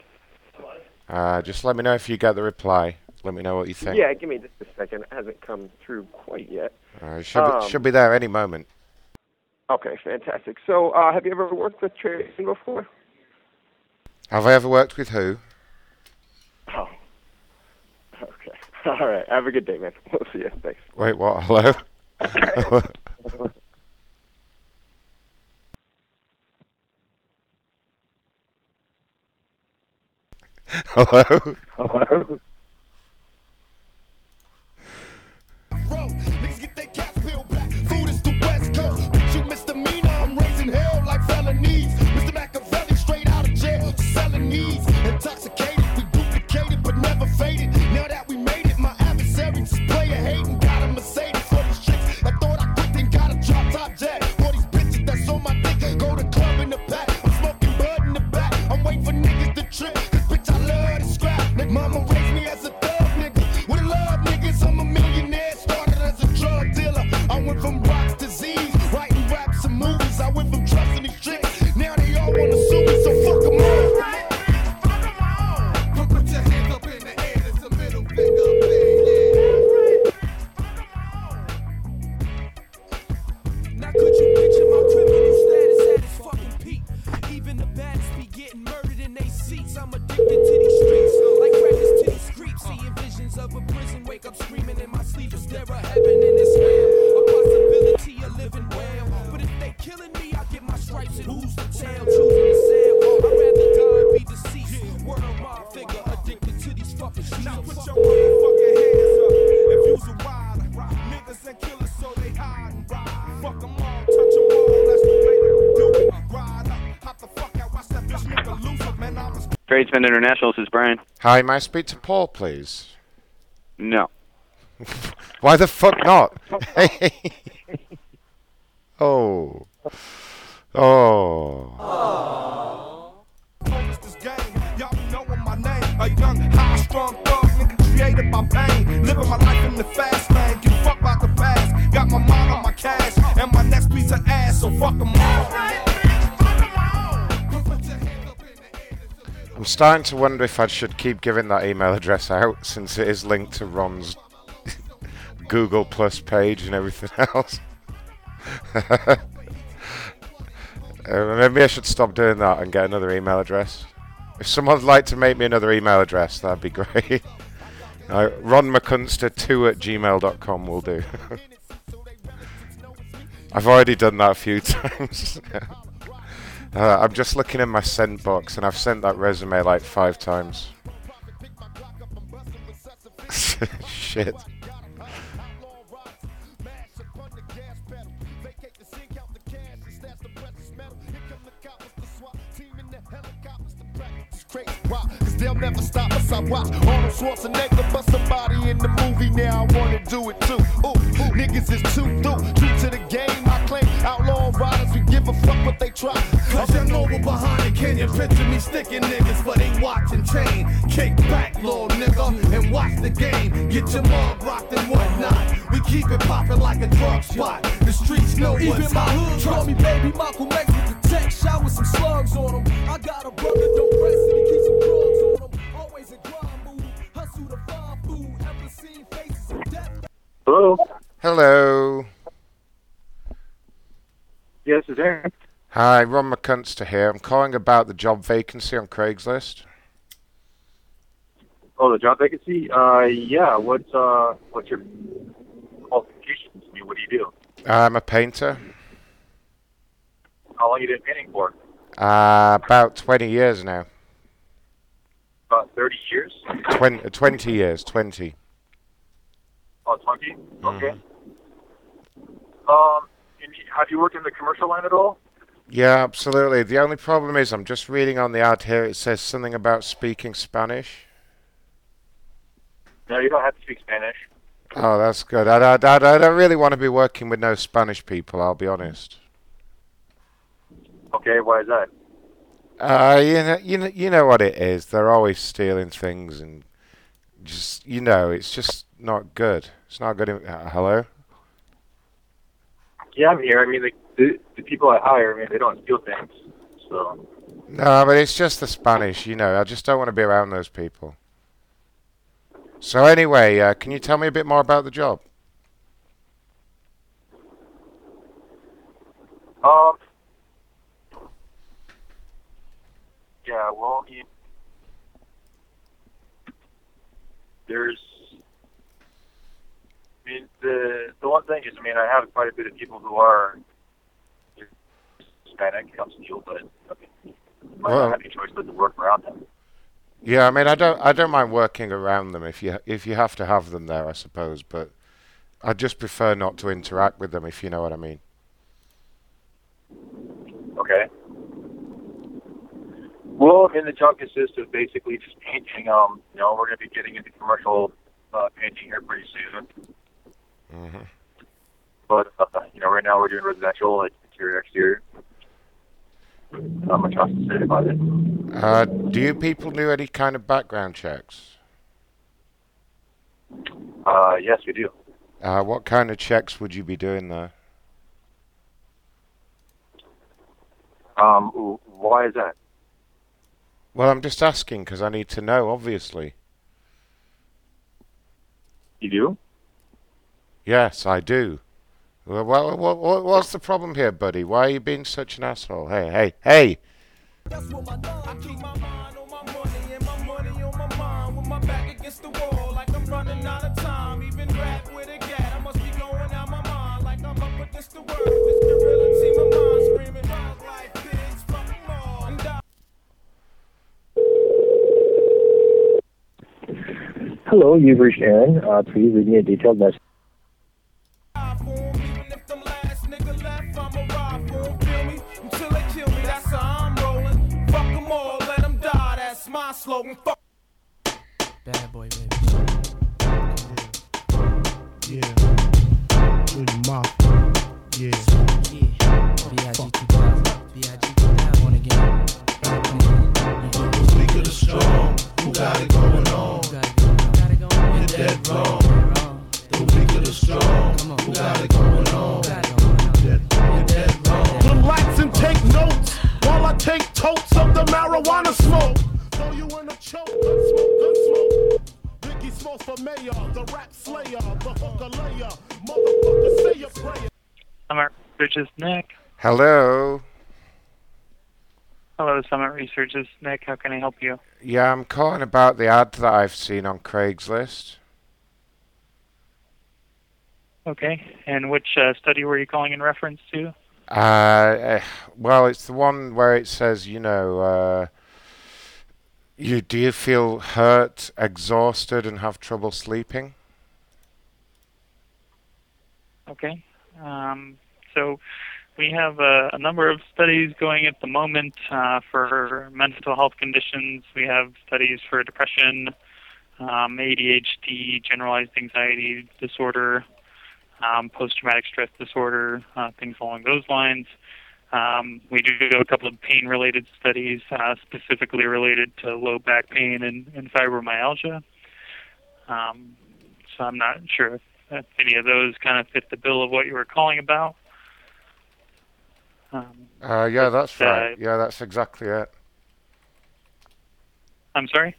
Uh, just let me know if you get the reply. Let me know what you think. Yeah, give me just a second. It hasn't come through quite yet. Uh, it should, be, Um, should be there any moment. Okay, fantastic. So, uh, have you ever worked with Tracy before? Have I ever worked with who? Oh. Okay. All right. Have a good day, man. We'll see you. Thanks. Wait, what? Hello? Hello? Hello? Niggas get their caps peeled back. Food is the West Coast. Bitch, you misdemeanor. I'm raising hell like felonies. Mr. Machiavelli straight out of jail. Selling needs. Intoxicated. We duplicated but never faded. Mama Tradesman International, this is Brian. Hi, may I speak to Paul, please? No. Why the fuck not? oh. Oh. this I'm starting to wonder if I should keep giving that email address out since it is linked to Ron's Google Plus page and everything else. uh, maybe I should stop doing that and get another email address. If someone'd like to make me another email address, that'd be great. uh, RonMcCunster2 at gmail.com will do. I've already done that a few times. Uh, I'm just looking in my send box, and I've sent that resume like five times. Shit. They'll never stop us. I watch Arnold Schwarzenegger, somebody in the movie now I wanna do it too. Ooh, ooh niggas is too through, true to the game. I claim outlaw riders, we give a fuck what they try. Cause you know we're behind the canyon. Picture me sticking niggas, but they watching chain. Kick back, little nigga, and watch the game. Get your mug rocked and whatnot. We keep it popping like a drug spot. The streets know Even what's my hot. hood call me baby Malcolm X with the tech. Shot with some slugs on him. I got a brother, don't rest and he keeps some drugs on him. Always a grind move. Hustle to find food. Ever seen faces of death? Hello. Hello. Yes, it's Aaron. Hi, Ron McCunster here. I'm calling about the job vacancy on Craigslist. Oh, the job vacancy. Uh, yeah. What's uh, what's your qualifications? I mean, what do you do? I'm a painter. How long you been painting for? Uh, about 20 years now. About thirty years. 20, 20 years, 20. Oh, 20? Okay. Um, and y- have you worked in the commercial line at all? Yeah, absolutely. The only problem is I'm just reading on the ad here, it says something about speaking Spanish. No, you don't have to speak Spanish. Oh, that's good. I, I, I, I don't really want to be working with no Spanish people, I'll be honest. Okay, why is that? Uh, you know, you know, you know what it is. They're always stealing things and just, you know, it's just not good. It's not good. In, uh, hello? Yeah, I'm here. I mean, the, the the people I hire, I mean, they don't steal things. So No, but it's just the Spanish, you know. I just don't want to be around those people. So anyway, uh, can you tell me a bit more about the job? Um. Yeah, well, you, there's. I the the one thing is, I mean, I have quite a bit of people who are Hispanic, helps deal, but you might Well- not have any choice but to work around them. Yeah, I mean, I don't, I don't mind working around them if you, if you have to have them there, I suppose. But I just prefer not to interact with them, if you know what I mean. Okay. Well, I mean, the job consists of basically just painting. Um, you know, we're going to be getting into commercial uh, painting here pretty soon. Hmm But uh, you know, right now we're doing residential, like interior, exterior. Not much else to say about it. Uh, do you people do any kind of background checks? Uh, yes, we do. Uh, what kind of checks would you be doing there? Um, why is that? Well, I'm just asking because I need to know, obviously. You do? Yes, I do. Well, what, what, what, what's the problem here, buddy? Why are you being such an asshole? Hey, hey, hey! I keep my mind on my money and my money on that's my slogan. Fuck. Bad boy, baby. Yeah. With my, yeah. B.I.G. 2000. B.I.G. 2000 again. Come on. Speak of the strong, who got it going on? You're dead wrong. The weak of the strong, who got it going on? You're dead wrong. Relax and take notes while I take totes of the marijuana smoke. Throw you in a choke, gun smoke, gun smoke. Biggie Smalls for mayor, the rap slayer, the hooker layer. Motherfucker, say your prayer. Summit Research's Nick. Hello? Hello, Summit Research's Nick. How can I help you? Yeah, I'm calling about the ad that I've seen on Craigslist. Okay. And which uh, study were you calling in reference to? Uh, eh, well, it's the one where it says, you know, uh, you do you feel hurt, exhausted, and have trouble sleeping? Okay. Um, so we have a, a number of studies going at the moment uh, for mental health conditions. We have studies for depression, um, ADHD, generalized anxiety disorder, um, post-traumatic stress disorder, uh, things along those lines. Um, we do a couple of pain-related studies, uh, specifically related to low back pain and, and fibromyalgia. Um, so I'm not sure if, if any of those kind of fit the bill of what you were calling about. Um, Uh, yeah, that's uh, right. Yeah, that's exactly it. I'm sorry.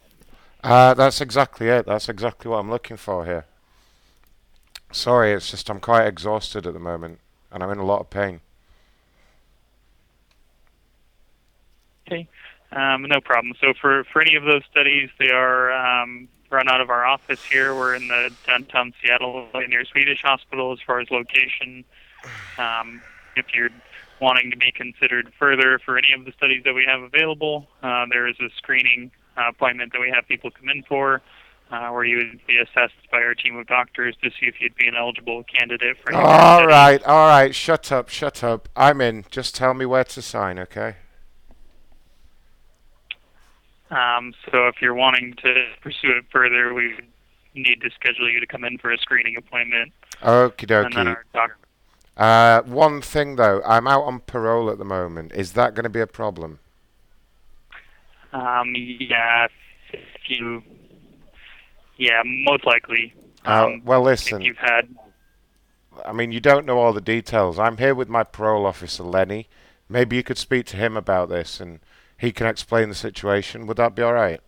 Uh, that's exactly it. That's exactly what I'm looking for here. Sorry, it's just I'm quite exhausted at the moment, and I'm in a lot of pain. Okay, um, no problem. So for, for any of those studies, they are um, run out of our office here. We're in the downtown Seattle near Swedish Hospital as far as location. Um, if you're wanting to be considered further for any of the studies that we have available, uh, there is a screening uh, appointment that we have people come in for. Uh, where you would be assessed by our team of doctors to see if you'd be an eligible candidate for any of the All right, all right. Shut up, shut up. I'm in. Just tell me where to sign, okay? Um, so if you're wanting to pursue it further, we need to schedule you to come in for a screening appointment. Okie dokie. our doc- Uh, one thing though, I'm out on parole at the moment. Is that going to be a problem? um, yeah, if you, yeah, most likely. Uh, Um, well, listen. You've had, I mean, you don't know all the details. I'm here with my parole officer, Lenny. Maybe you could speak to him about this, and he can explain the situation. Would that be all right?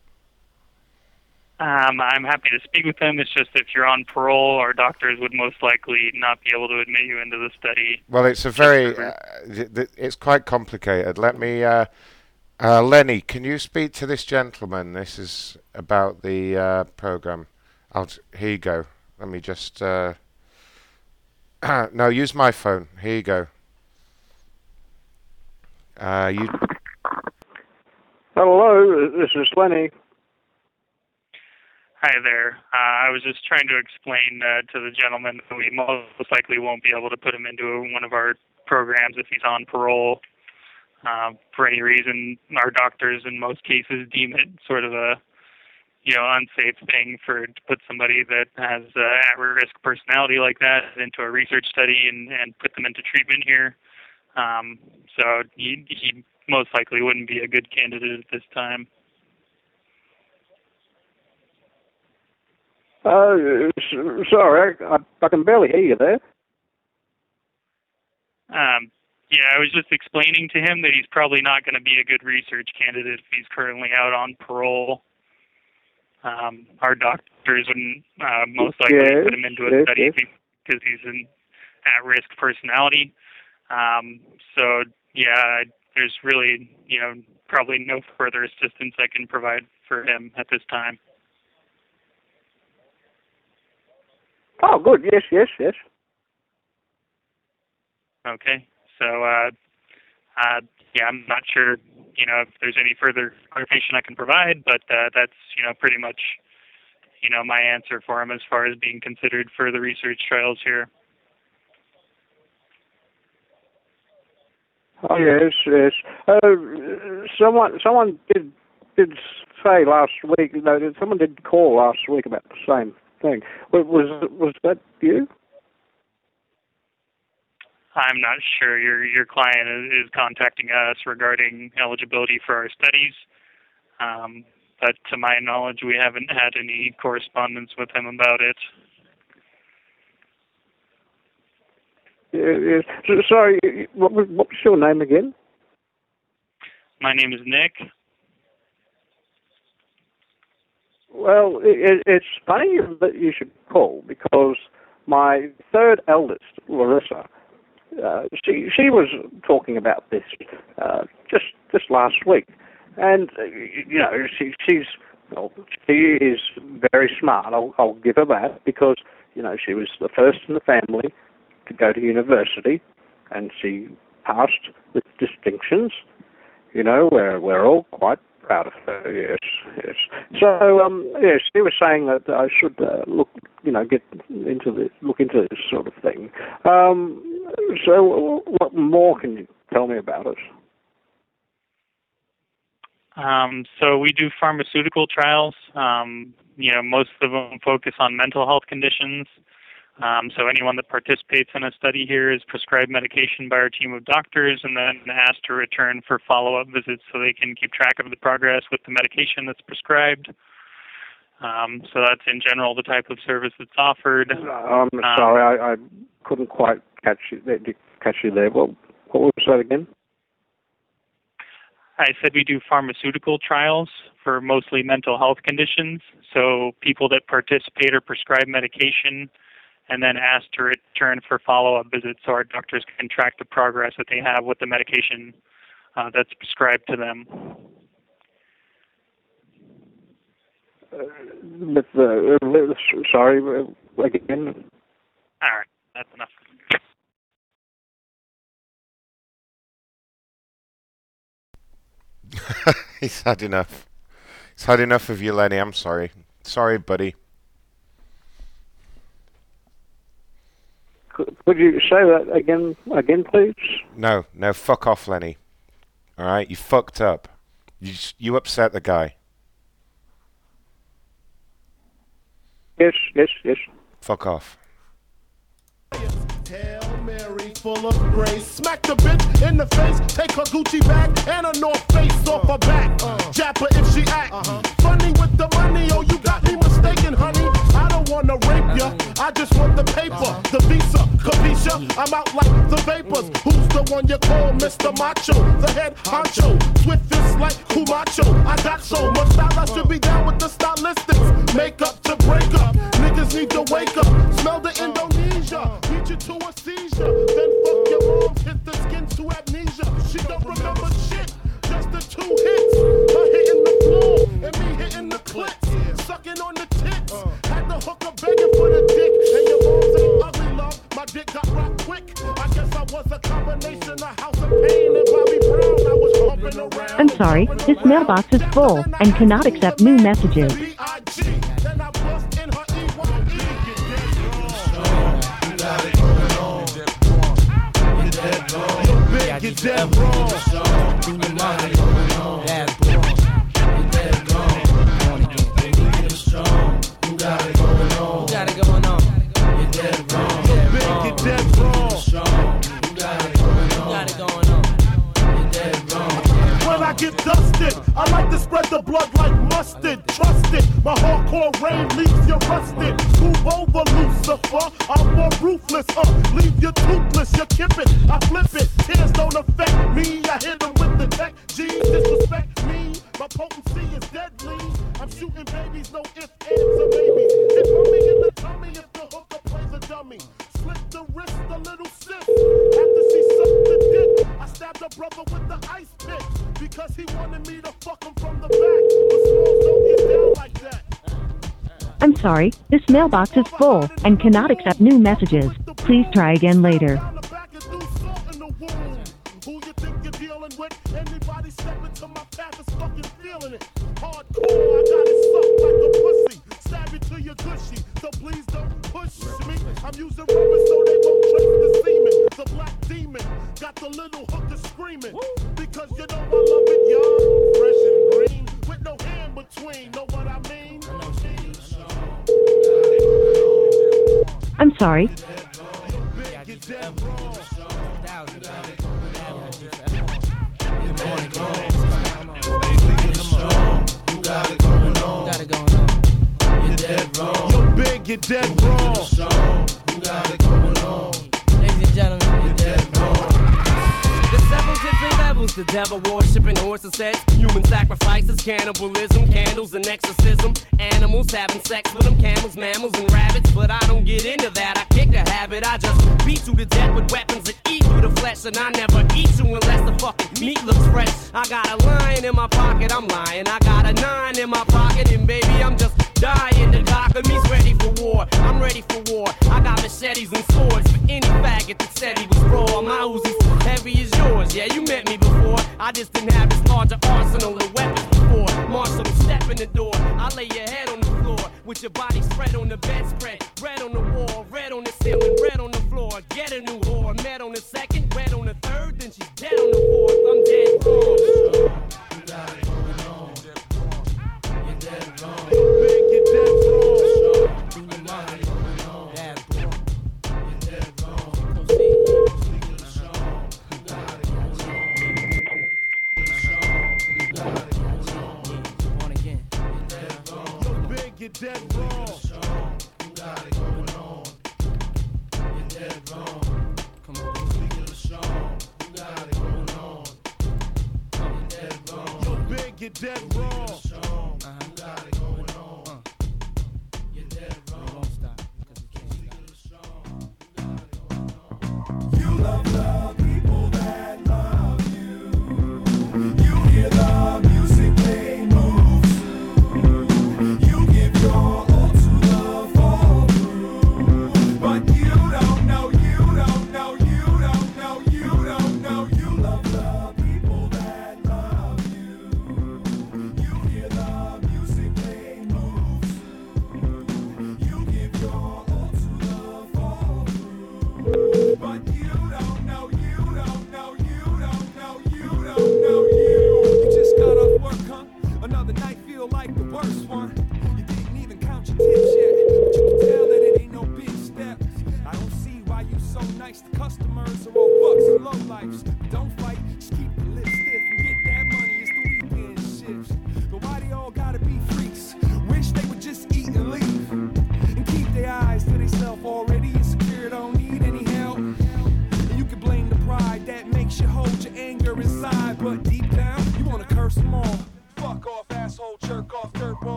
um, I'm happy to speak with him. It's just if you're on parole, our doctors would most likely not be able to admit you into the study. Well, it's a very, uh, th- th- it's quite complicated. Let me, uh, uh, Lenny, can you speak to this gentleman? This is about the uh, program. I'll t- here you go. Let me just. Uh, no, use my phone. Here you go. Uh, you. Hello, this is Lenny. Hi there. Uh, I was just trying to explain uh, to the gentleman that we most likely won't be able to put him into one of our programs if he's on parole. Uh, for any reason, our doctors in most cases deem it sort of a you know unsafe thing for to put somebody that has uh, at-risk personality like that into a research study and, and put them into treatment here. Um, so he, he most likely wouldn't be a good candidate at this time. Uh, sorry, I, I can barely hear you there. Um, yeah, I was just explaining to him that he's probably not going to be a good research candidate if he's currently out on parole. Um, our doctors wouldn't uh, most likely Yes, put him into a yes, study yes. because he's an at-risk personality. Um, so yeah, there's really you know probably no further assistance I can provide for him at this time. Oh, good. Yes, yes, yes. Okay. So, uh, uh, yeah, I'm not sure, you know, if there's any further information I can provide, but uh, that's, you know, pretty much, you know, my answer for him as far as being considered for the research trials here. Oh yes, yes. Uh, someone, someone did did say last week. No, someone did call last week about the same thing. Was was, was that you? I'm not sure your your client is, is contacting us regarding eligibility for our studies, um, but to my knowledge, we haven't had any correspondence with him about it. Yeah, yes. So, sorry, what was what was your name again? My name is Nick. Well, it, it's funny that you should call because my third eldest, Larissa, uh, she she was talking about this uh, just just last week, and uh, you know she she's well, she is very smart. I'll I'll give her that because you know she was the first in the family to go to university, and she passed with distinctions. You know, we're we're all quite proud of her. Yes, yes. So, um, yes, she was saying that I should uh, look, you know, get into this, look into this sort of thing. Um, So, what more can you tell me about it? Um, so we do pharmaceutical trials. Um, you know, most of them focus on mental health conditions. Um, so anyone that participates in a study here is prescribed medication by our team of doctors and then asked to return for follow-up visits so they can keep track of the progress with the medication that's prescribed. Um, so that's in general the type of service that's offered. I'm Um, sorry, I, I couldn't quite catch you, there- catch you there. What, what was that again? I said we do pharmaceutical trials for mostly mental health conditions. So people that participate or prescribe medication and then ask to return for follow-up visits so our doctors can track the progress that they have with the medication uh, that's prescribed to them. Uh, with the, uh, sorry, uh, again? All right, that's enough. He's had enough. He's had enough of you, Lenny. I'm sorry. Sorry, buddy. Could, could you say that again, again, please? No, no, fuck off, Lenny. All right, you fucked up. You you upset the guy. Yes, yes, yes. Fuck off. Hail Mary, full of grace. Smack the bitch in the face. Take her Gucci bag and a North Face off her back. Uh. Jap her if she act uh-huh. funny with the money. Oh, you got me mistaken, honey. I wanna rape ya. I just want the paper, the visa, capisha. I'm out like the vapors. Who's the one you call Mr. Macho? The head honcho. Swift fist like Camacho. I got so much style, I should be down with the stylistics. Makeup to break up. Niggas need to wake up. Smell the Indonesia. Beat you to a seizure. Then fuck your mom. Hit the skin to amnesia. She don't remember shit. Just the two hits. Her hitting the floor and me begging for the dick. And your mom's ain't ugly, love. My dick got rocked quick. I guess I was a combination of House of Pain and Bobby Brown. I was bumping around. I'm sorry, this mailbox is full and cannot accept new messages. Then I bust in her EYE. Get dead wrong. Dead wrong. Got it going on. Get dead wrong. When I get dusted, I like to spread the blood like mustard. Trust it, my hardcore rain leaves you rusted. Move over, Lucifer. I'm more ruthless, uh. Leave you toothless, you kip it, I flip it. Tears don't affect me. I hit them with the tech. G, disrespect me. My potency is deadly. I'm shooting babies, no ifs, ands, or maybes. Hit me in the tummy if the hooker plays a dummy. Slit the wrist, a little sis. After she sucked the dick, I stabbed a brother with the ice pick because he wanted me to fuck him from the back. But smalls don't get down like that. I'm sorry, this mailbox is full and cannot accept new messages. Please try again later. Who you think you're dealing with? Anybody step into my path is fucking feeling it. Hardcore, I got it sucked like a pussy. Stab it you're gushy, so please don't push me. I'm using rubber so they won't trace the semen. The black demon got the little hooker screaming. Because you know I love it young, fresh and green. With no hand between, know what I mean? I'm sorry, Got it going on. You're dead wrong. You're dead wrong. Ladies and gentlemen, you're dead wrong. Several different devil worshiping horses sex, human sacrifices, cannibalism, candles and exorcism, animals having sex with them, camels, mammals and rabbits. But I don't get into that. I kick the habit. I just beat you to death with weapons that eat through the flesh, and I never eat you unless the fucking meat looks fresh. I got a lion in my pocket. I'm lying. I got a nine in my pocket, and baby, I'm just dying. The cock of me's ready for war. I'm ready for war. I got machetes and swords for any faggot that said he was raw. My Uzi's heavy as yours. Yeah, you met me before. I just didn't have this larger arsenal of weapons before. Marshall, step in the door. I lay your head on the floor with your body spread on the bedspread. Red on the wall, red on the ceiling, red on the floor. Get a new whore, met on the second, wet on the third, then she's dead on the fourth. I'm dead wrong. You got it going on. You're dead wrong. Big, you're dead wrong. You're dead wrong. You got it going on. You're dead wrong. Come on. Strong, you got it going on. You're dead wrong. Big, you're dead wrong. Nice to customers are all fucks and lowlifes. Don't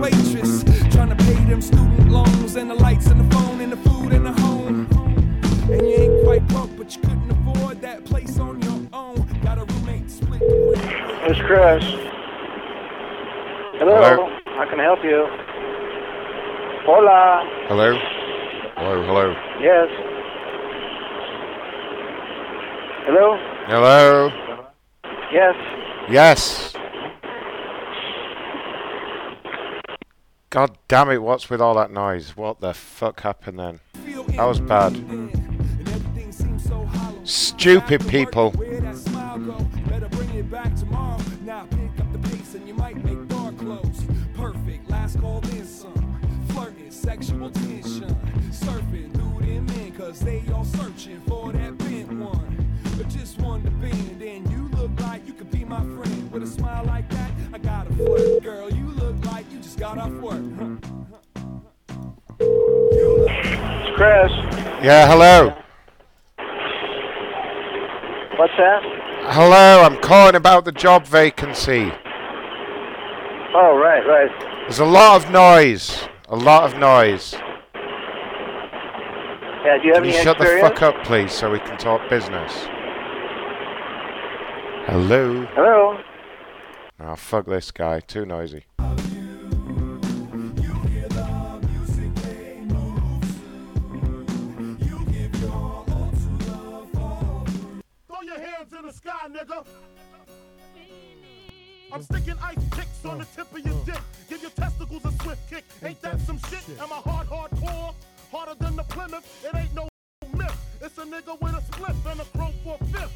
waitress. Trying to pay them student loans and the lights and the phone and the food and the home. And you ain't quite broke, but you couldn't afford that place on your own. Got a roommate split the. It's Chris. Hello. Hello. How can I help you? Hola. Hello? Hello, hello. Yes. Hello. Hello? Yes. Yes. God damn it, what's with all that noise? What the fuck happened then? That was bad. Stupid people. Where that smile go? Better bring it back tomorrow. Now pick up the pace and you might make door close. Perfect, last call. Flirting, sexual tension. Surfing cause they all searching for that one. But just to you look like you could be my friend. With a smile like that, I got a flirt. Girl, you just got off work. It's Chris. Yeah, hello. What's that? Hello, I'm calling about the job vacancy. Oh, right, right. There's a lot of noise. A lot of noise. Yeah, do you have Can you any shut the fuck up, please, so we can talk business? Hello? Hello. Oh, fuck this guy. Too noisy. Sky, nigga. I'm sticking ice picks on the tip of your dick. Give your testicles a swift kick. Ain't that some shit? Am I hard, hardcore? Harder than the Plymouth? It ain't no myth. It's a nigga with a split and a crow for fifth.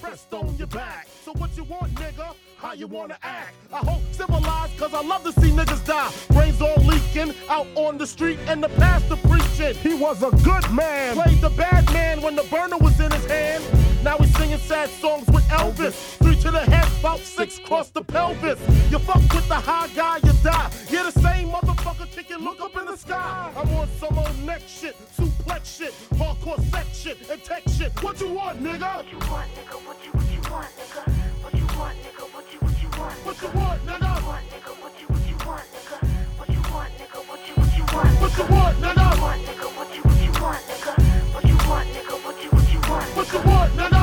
Pressed on your back. So what you want, nigga? How you wanna act? I hope civilized, cause I love to see niggas die. Brains all leaking out on the street and the pastor preaching. He was a good man. Played the bad man when the burner was in his hand. Now he's singing sad songs with Elvis. Three to the head, about six cross the pelvis. You fuck with the high guy, you die. You're the same motherfucker kicking, look up in the sky. I'm on some old next shit. Super flex shit, hardcore sex shit, and tech shit. What you want, nigga? What you want, nigga? What you what you want, nigga? What you want, nigga? What you what you want? What you want, nigga? What you what you want, nigga? What you want, nigga? What you what you want? What you want, nigga? What nigga? What you what you want, nigga? What you want, nigga? What you what you want? What you want, nigga?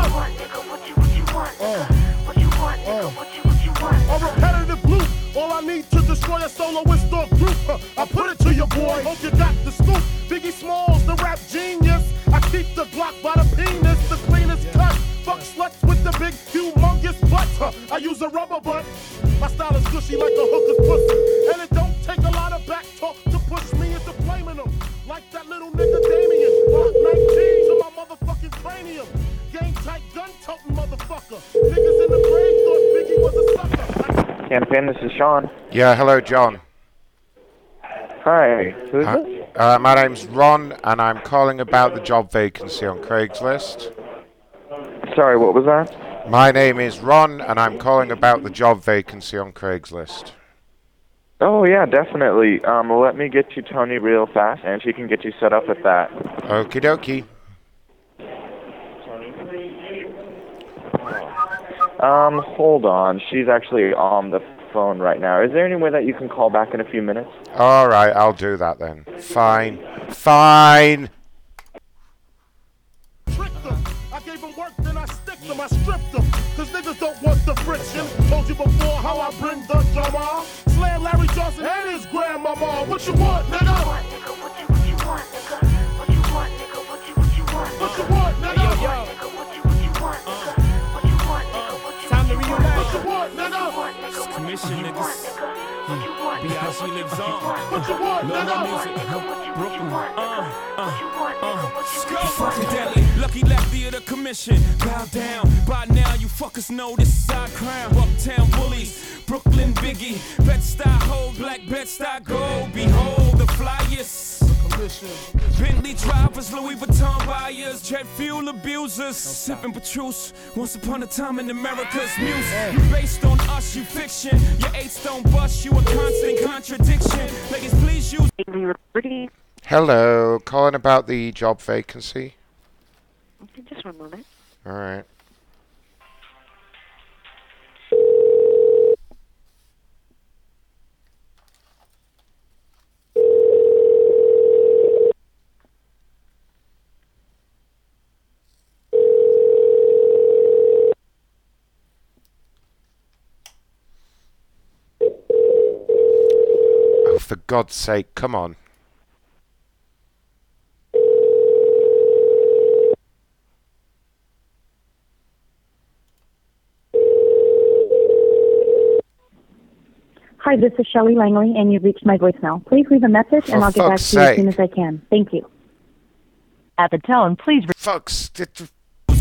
Uh, uh. What you what you want, nigga? What you want, nigga? What you what you want? A repetitive loop. All I need to destroy a soloist or group. Huh, I put it to you, boy. Hope you got the scoop. Biggie Smalls, the rap genius. I keep the Glock by the penis, the cleanest cut. Fuck sluts with the big, humongous butts. Huh, I use a rubber butt. My style is gushy like a hooker's pussy. And it don't take a lot of back talk to push me into blaming them. Like that little nigga Damien. Mark 19 to my motherfucking cranium. Game tight gun toting motherfucker. Niggas in the grave thought Biggie was a sucker. Campaign, this is Sean. Yeah, hello, John. Hi, who's Uh, this? uh, my name's Ron, and I'm calling about the job vacancy on Craigslist. Sorry, what was that? My name is Ron, and I'm calling about the job vacancy on Craigslist. Oh yeah, definitely. Um, let me get you Tony real fast, and she can get you set up with that. Okie dokie. Um, hold on. She's actually on the phone right now. Is there any way that you can call back in a few minutes? All right, I'll do that then. Fine. Fine. them. I gave them work, then I sticked them, I stripped them. Cause niggas don't want the friction. Told you before how I bring the drama. Slam Larry Johnson and his grandmama. What you want, nigga? Commission niggas. B.I.G. lives on. What you want, No nigga? music. Brooklyn. Uh, uh, uh. Fucking deadly. Lucky lefty of the commission. Bow down. By now you fuckers know this is our crown. Uptown bullies. Brooklyn Biggie. Bed-Stuy hold black Bed-Stuy gold. Behold the flyers. Bentley drivers, Louis Vuitton buyers, jet fuel abusers, sipping Petrus. Once upon a time in America's music, you based on us, you fiction. Your eights don't bust, you a constant contradiction. Ladies, please use. Hello, calling about the job vacancy. Just one moment. All right. For God's sake, come on. Hi, this is Shelley Langley, and you've reached my voicemail. Please leave a message, For and I'll get back fuck's to you as soon as I can. Thank you. At the tone, please. Fucks.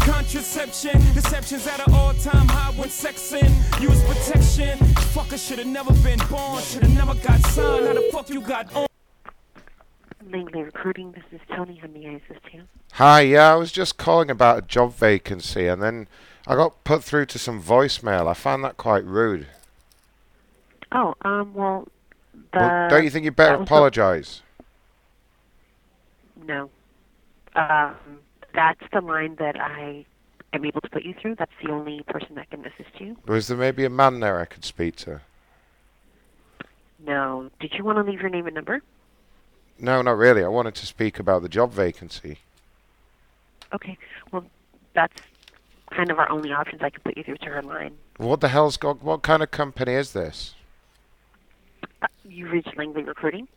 Contraception, deceptions at an all-time high when sexing. Use protection. Fucker should have never been born. Should have never got signed. How the fuck you got on? Langley Recruiting, this is Tony. How may I assist you? Hi, yeah, I was just calling about a job vacancy and then I got put through to some voicemail. I found that quite rude. Oh, um, well, the. Well, don't you think you better that was the- apologise? No. Um, that's the line that I am able to put you through. That's the only person that can assist you. Was there maybe a man there I could speak to? No. Did you want to leave your name and number? No, not really. I wanted to speak about the job vacancy. Okay. Well, that's kind of our only options. I can put you through to her line. What the hell's got? What kind of company is this? Uh, you reached Langley Recruiting.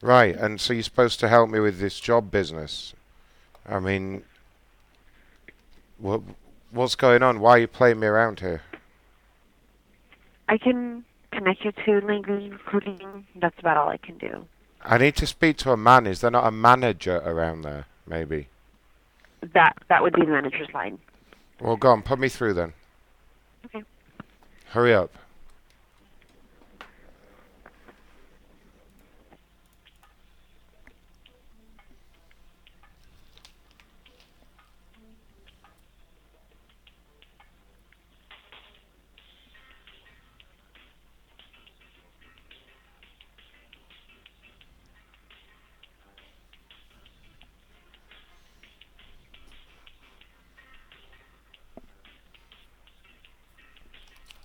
Right, and so you're supposed to help me with this job business. I mean, what what's going on? Why are you playing me around here? I can connect you to Langley Recruiting. That's about all I can do. I need to speak to a man. Is there not a manager around there? Maybe. That that would be the manager's line. Well, go on, put me through then. Okay. Hurry up.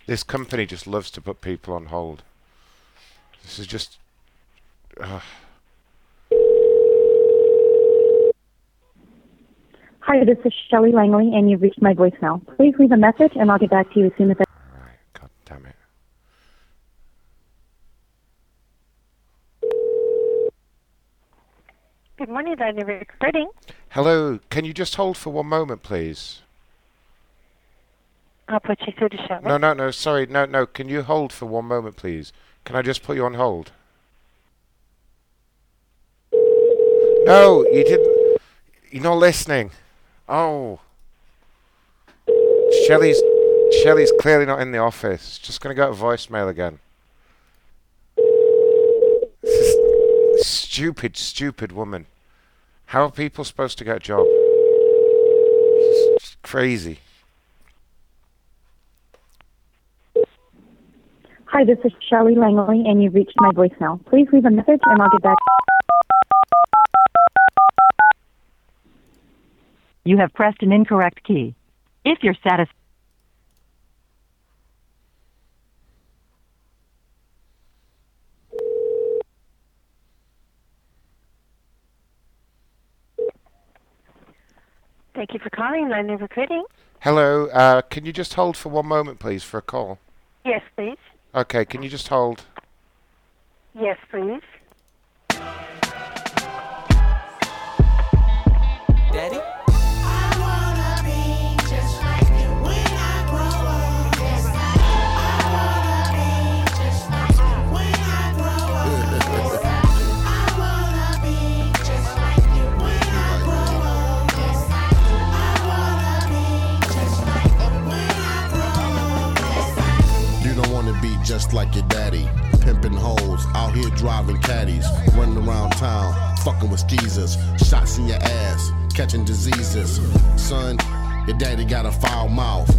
This company just loves to put people on hold. This is just. Uh, Hi, this is Shelley Langley, and you've reached my voicemail. Please leave a message, and I'll get back to you as soon as I. God damn it. Good morning, Dynamic Recruiting. Hello, can you just hold for one moment, please? I'll put you through. No, no, no, sorry, no, no. Can you hold for one moment, please? Can I just put you on hold? No, you didn't. You're not listening. Oh. Shelley's Shelley's clearly not in the office. Just gonna go to voicemail again. Stupid, stupid woman. How are people supposed to get a job? It's crazy. Hi, this is Shelley Langley, and you've reached my voicemail. Please leave a message, and I'll get back. You have pressed an incorrect key. If you're satisfied. Thank you for calling Dynamic Recruiting. Hello, uh, can you just hold for one moment, please, for a call? Yes, please. Okay, can you just hold? Yes, please. Just like your daddy. Pimping hoes, out here driving caddies, running around town, fucking with skeezers, shots in your ass, catching diseases. Son, your daddy got a foul mouth.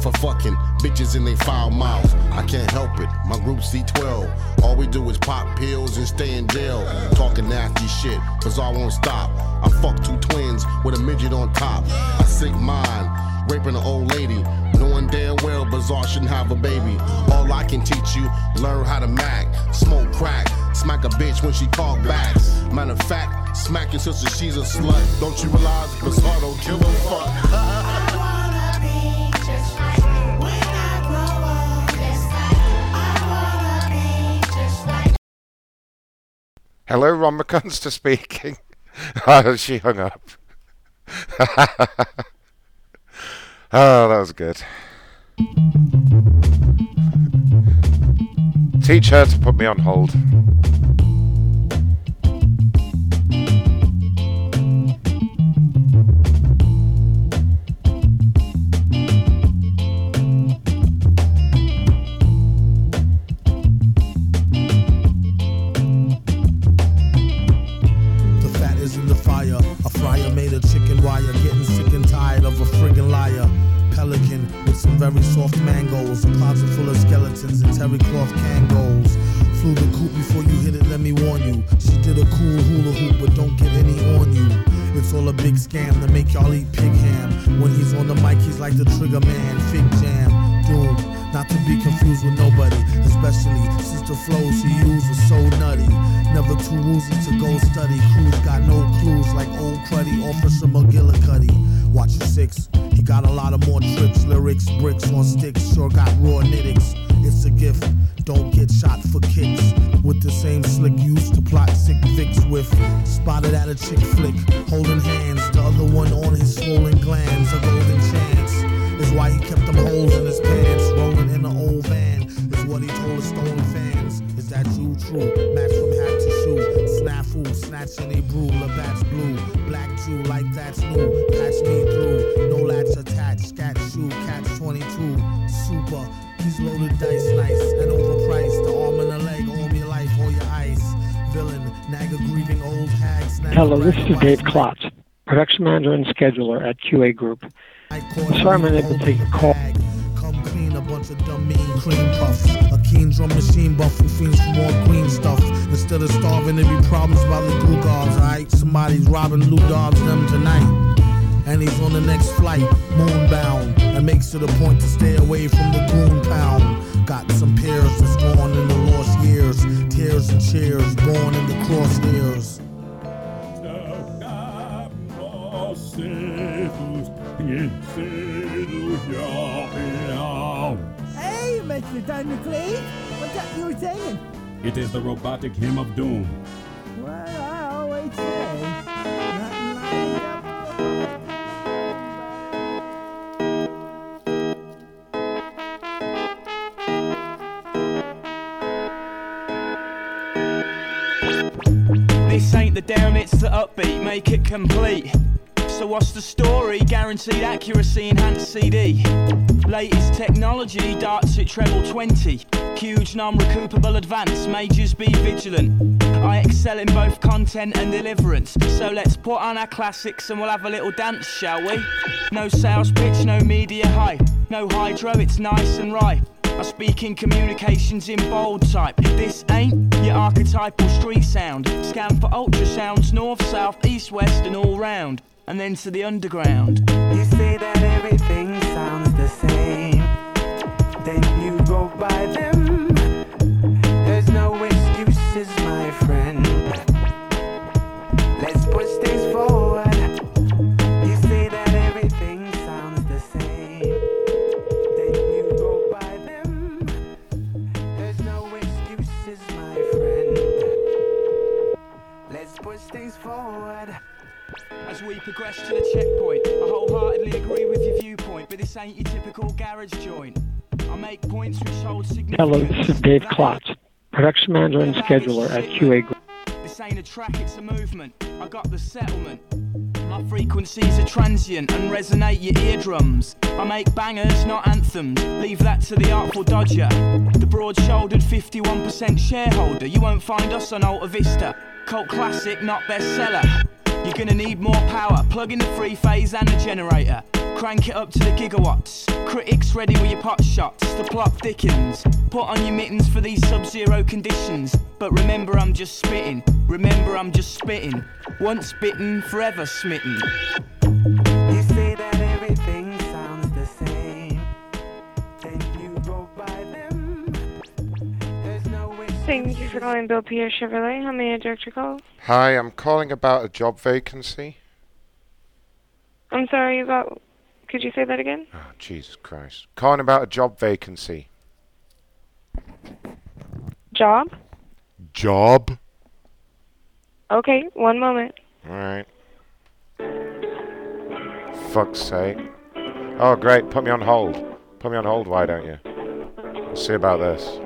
For fucking bitches in they foul mouth. I can't help it. My group D12. All we do is pop pills and stay in jail. Talking nasty shit, cause I won't stop. I fuck two twins with a midget on top. A sick mind, raping an old lady. Knowing damn well Bizarre shouldn't have a baby. All I can teach you, learn how to mac, smoke crack, smack a bitch when she talk back. Matter of fact, smack your sister, she's a slut. Don't you realize Bizarre don't give a fuck? Hello, Ron McCunster speaking. oh, she hung up. oh, that was good. Teach her to put me on hold. Very soft mangoes. A closet full of skeletons and terry cloth kangos. Flew the coop before you hit it, let me warn you. She did a cool hula hoop, but don't get any on you. It's all a big scam to make y'all eat pig ham. When he's on the mic, he's like the trigger man. Fig jam, doom. Not to be confused with nobody, especially since the flows he used was so nutty. Never too woozy to go study. Crews got no clues like old cruddy Officer McGillicuddy. Watch your six, he got a lot of more tricks, lyrics, bricks on sticks, sure got raw nitticks. It's a gift, don't get shot for kicks. With the same slick used to plot sick Vicks with. Spotted at a chick flick, holding hands, the other one on his swollen glands, a golden chance. Why he kept them holes in his pants, rolling in an old van. Is what he told his stolen fans. Is that you true? Match from hat to shoe. Snafu, snatching a brew. Labatt's blue. Black Jew like that's new. Patch me through. No latch attached. Scat shoe. Catch 22. Super. These loaded dice nice and overpriced. The arm and the leg. All your life. All your ice. Villain. Nagger grieving old hag. Snag Hello, this is Dave Klotz, production manager and scheduler at QA Group. I'm sorry I'm to take your call. Come clean a bunch of dumb mean cream puffs. A keen drum machine buff who fiends for more green stuff. Instead of starving, there be problems about the glue guards, alright? Somebody's robbing Lou Dobbs them tonight. and he's on the next flight, moonbound, and makes it a point to stay away from the goon pound. Got some peers that's gone in the lost years, tears and cheers, born in the crosshairs. Hey, Mr. Thundercleave, what's up you were singing? It is the robotic hymn of doom. Well, I always say, nothing like This ain't the down, it's the upbeat, make it complete. What's the story? Guaranteed accuracy, enhanced CD. Latest technology, darts at treble 20. Huge non-recoupable advance, majors be vigilant. I excel in both content and deliverance. So let's put on our classics and we'll have a little dance, shall we? No sales pitch, no media hype. No hydro, it's nice and ripe. I speak in communications in bold type. This ain't your archetypal street sound. Scan for ultrasounds, north, south, east, west, and all round. And then to the underground. You say that everything sounds the same. Then you go by them. Progress to the checkpoint, I wholeheartedly agree with your viewpoint, but this ain't your typical garage joint. I make points which hold significance. Hello, this is Dave Klotz, production manager and scheduler at QA Group. This ain't a track, it's a movement. I got the settlement. My frequencies are transient and resonate your eardrums. I make bangers, not anthems. Leave that to the artful dodger. The broad shouldered 51% shareholder. You won't find us on Alta Vista. Cult classic, not bestseller. You're gonna need more power. Plug in the three phase and the generator. Crank it up to the gigawatts. Critics ready with your pot shots. The plot thickens. Put on your mittens for these sub zero conditions. But remember, I'm just spitting. Remember, I'm just spitting. Once bitten, forever smitten. You say that everything Thank you for calling Bill Pierre Chevrolet. How may I direct your call? Hi, I'm calling about a job vacancy. I'm sorry about. Could you say that again? Oh, Jesus Christ. Calling about a job vacancy. Job? Job? Okay, one moment. Alright. Fuck's sake. Oh, great. Put me on hold. Put me on hold, why don't you? We'll see about this.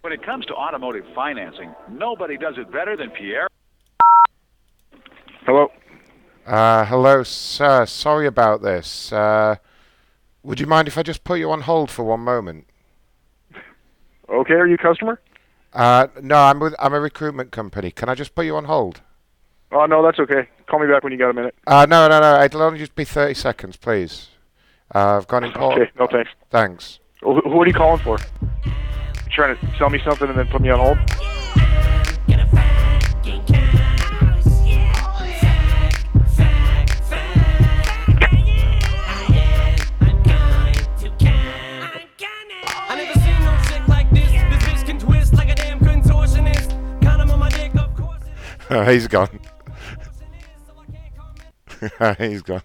When it comes to automotive financing, nobody does it better than Pierre. Hello. Uh, hello, sir. Sorry about this. Uh, would you mind if I just put you on hold for one moment? Okay, are you a customer? Uh, no, I'm with I'm a recruitment company. Can I just put you on hold? Oh, no, that's okay. Call me back when you got a minute. Uh, no, no, no. It'll only just be 30 seconds, please. Uh, I've got important. Okay, no thanks. Thanks. Wh- Who are you calling for? Trying to sell me something and then put me on hold? I never he's chick like this. This bitch can twist like a damn contortionist. Condom on my dick, of course. He's gone. He's gone.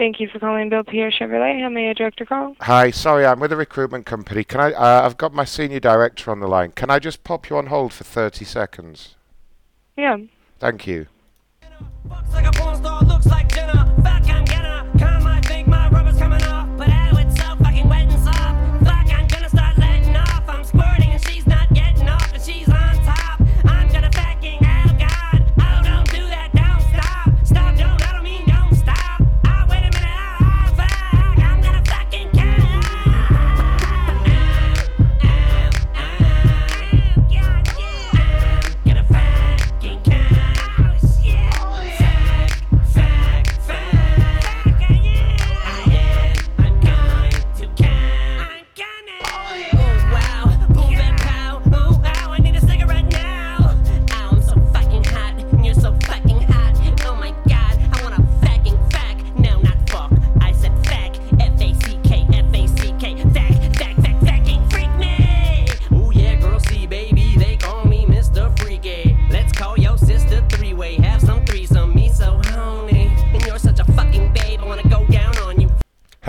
Thank you for calling Bill Pierre Chevrolet. How may I direct your call? Hi, sorry, I'm with a recruitment company. Can I? Uh, I've got my senior director on the line. Can I just pop you on hold for 30 seconds? Yeah. Thank you.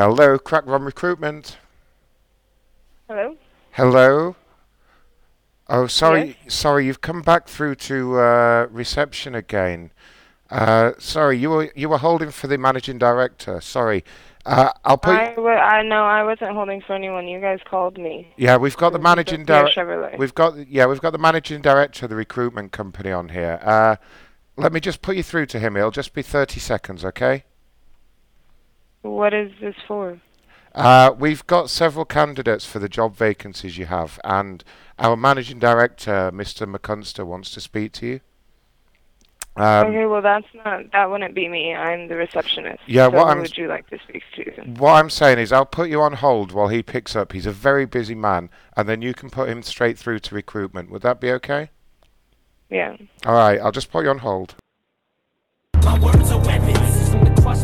Hello, Crack Ron Recruitment. Hello? Hello. Oh, sorry, sorry, you've come back through to uh, reception again. Uh, sorry, you were you were holding for the managing director. Sorry, uh, I'll put. I, know I wasn't holding for anyone. You guys called me. Yeah, we've got the managing director. We've got yeah, we've got the managing director of the recruitment company on here. Uh, let me just put you through to him. It'll just be thirty seconds, okay? What is this for? Uh, we've got several candidates for the job vacancies you have, and our managing director, Mr. McCunster, wants to speak to you. Um, okay, well that's not that wouldn't be me. I'm the receptionist. Yeah, so what who I'm- would you like to speak to? What I'm saying is, I'll put you on hold while he picks up. He's a very busy man, and then you can put him straight through to recruitment. Would that be okay? Yeah. All right, I'll just put you on hold.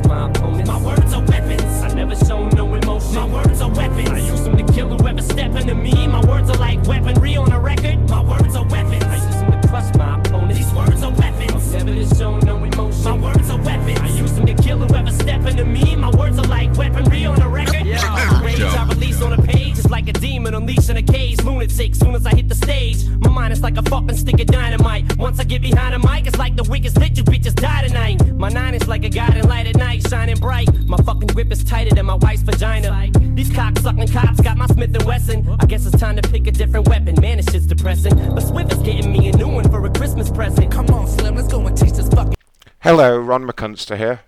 My words are weapons. I use them to crush my opponents. My words are weapons. I never show no emotion. My words are weapons. I use them to kill whoever step into me. My words are like weaponry on a record. My words are weapons. I use them to crush my opponents. These words are weapons. I never show no emotion. My words are weapons. I use them to kill whoever step into me. My words are like weaponry on a record. Yeah. Rage I release on a page. It's like a demon unleashed in a cage. Lunatic. Soon as I hit the stage, my mind is like a fucking stick of dynamite. Once I get behind the mic, it's like the weakest hit. You bitches die tonight. My nine is like a guiding light at night, shining bright. My fucking grip is tighter than my wife's vagina. These cock sucking cops got my Smith and Wesson. I guess it's time to pick a different weapon. Man, this shit's depressing. But Swift is getting me a new one for a Christmas present. Come on, Slim, let's go and teach this fucking. Hello, Ron McCunster here.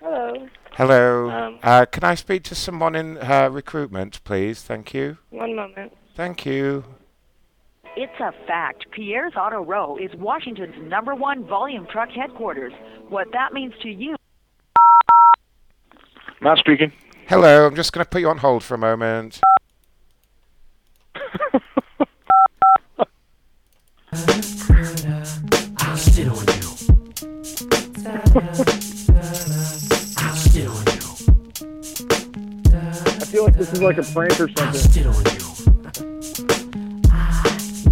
Hello. Hello. Um, uh, can I speak to someone in uh, recruitment, please? Thank you. One moment. Thank you. It's a fact. Pierre's Auto Row is Washington's number one volume truck headquarters. What that means to you. Matt speaking. Hello, I'm just going to put you on hold for a moment. I'll sit on you. I'll sit on you. I feel like this is like a prank or something.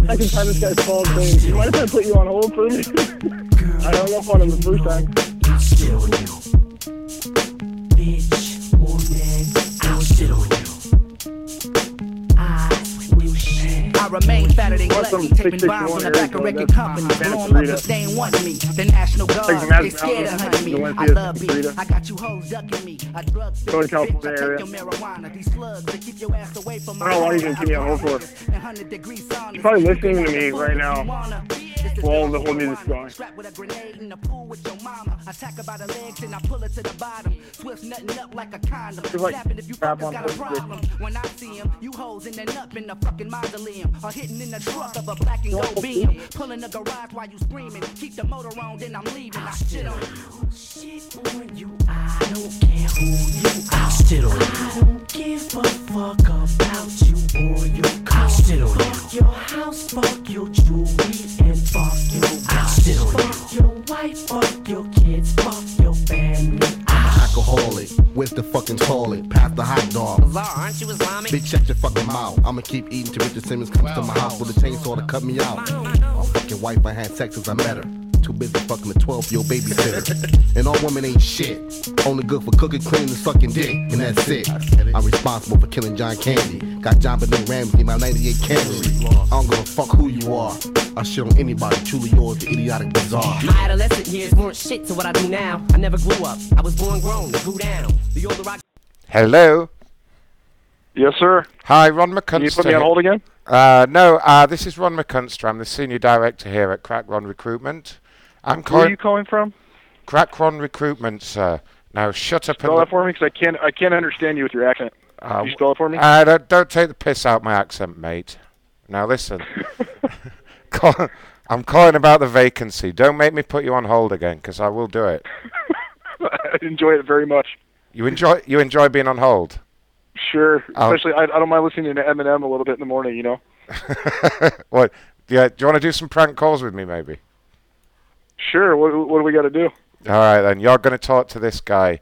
Second time this guy's called saying, "Do you mind if I put you on hold for me? minute?" I hung up on him the first time. I remain fatter than gluttony, taping 661 rhymes on the back of record companies, blowing up if they ain't wanting me. The National Guard, they scared of hunting me. I love beef. I got you hoes ducking me. I drug Northern bitch. I take your marijuana. These slugs that keep your ass away from I don't know why you didn't keep me on hold for. He's probably listening to me right now while the whole music's going. Attack her by the legs and I pull her to the bottom. Swift nutting up like a condom. Snapping if you fuckers got a problem. When I see him, you hoes in the up in the fucking mausoleum. Or hitting in the truck of a black and gold beam. Pulling the garage while you screaming. Keep the motor on, then I'm leaving. I shit on you. Shit on you. I don't care who you are. I'll on you. I don't give a fuck about you or your car. I'll on you. Fuck your house, fuck your jewelry, and fuck your I'll sit. Fuck your wife, fuck your kids, fuck your family. alcoholic. Where's the fucking toilet? Pass the hot dog. aren't you Islamic? Bitch, shut your fucking mouth. I'ma keep eating till Richard Simmons comes to my house with a chainsaw to cut me out. My fucking wife, I had sex since I met her. Too busy fucking a 12 year old babysitter. and all women ain't shit. Only good for cooking, cleaning, and sucking dick. And that's it. I'm responsible for killing John Candy. Got JonBenet Ramsey, my 98 Camry. I don't give a fuck who you are. I shit on anybody, truly yours, the idiotic bizarre. My adolescent years weren't shit to what I do now. I never grew up. I was born grown, grew down. The older I Hello. Yes, sir. Hi, Ron McCunster. Can you put me on hold again? Uh, no, uh, this is Ron McCunster. I'm the senior director here at Crack Ron Recruitment. I'm calling. Where are you calling from? Crack Ron Recruitment, sir. Now shut up Spell and that for me, because I can't, I can't understand you with your accent. Uh, Can you spell it for me? Uh, don't, don't take the piss out my accent, mate. Now listen. Call, I'm calling about the vacancy. Don't make me put you on hold again, because I will do it. I enjoy it very much. You enjoy you enjoy being on hold. Sure. I'll- Especially, I, I don't mind listening to Eminem a little bit in the morning. You know. what? Yeah. Do you want to do some prank calls with me, maybe? Sure. What, what do we got to do? All right, then. You're going to talk to this guy.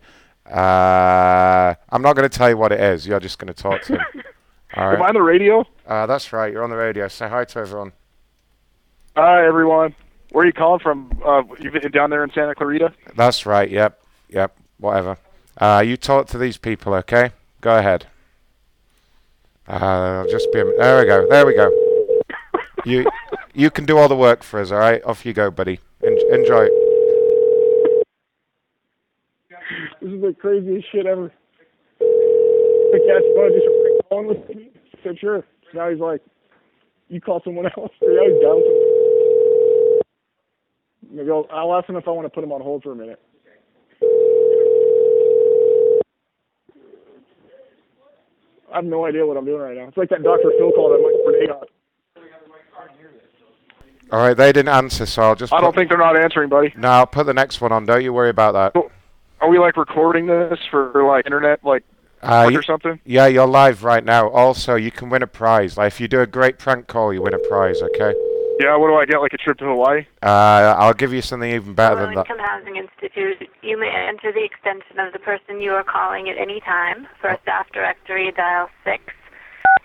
Uh, I'm not going to tell you what it is. You're just going to talk to him. All right. Am I on the radio? Uh, that's right. You're on the radio. Say hi to everyone. Hi, everyone. Where are you calling from? Uh, you been down there in Santa Clarita? That's right. Yep. Yep. Whatever. Uh, you talk to these people, okay? Go ahead. Uh, I'll just be. A, there we go. There we go. you you can do all the work for us, all right? Off you go, buddy. En- enjoy. This is the craziest shit ever. The cat's some prank calling with me. Said, sure. Now he's like, you call someone else. Now he's down Maybe I'll, I'll ask him if I want to put him on hold for a minute. I have no idea what I'm doing right now. It's like that Dr. Phil call that Mike Renee got. All right, they didn't answer, so I'll just. I put- don't think they're not answering, buddy. No, I'll put the next one on. Don't you worry about that. Are we like recording this for like internet, like Uh, you- or something? Yeah, you're live right now. Also, you can win a prize. Like if you do a great prank call, you win a prize. Okay. Yeah. What do I get? Like a trip to Hawaii? Uh, I'll give you something even better Low than that. Income Housing Institute. You may enter the extension of the person you are calling at any time. For a staff directory, dial 6.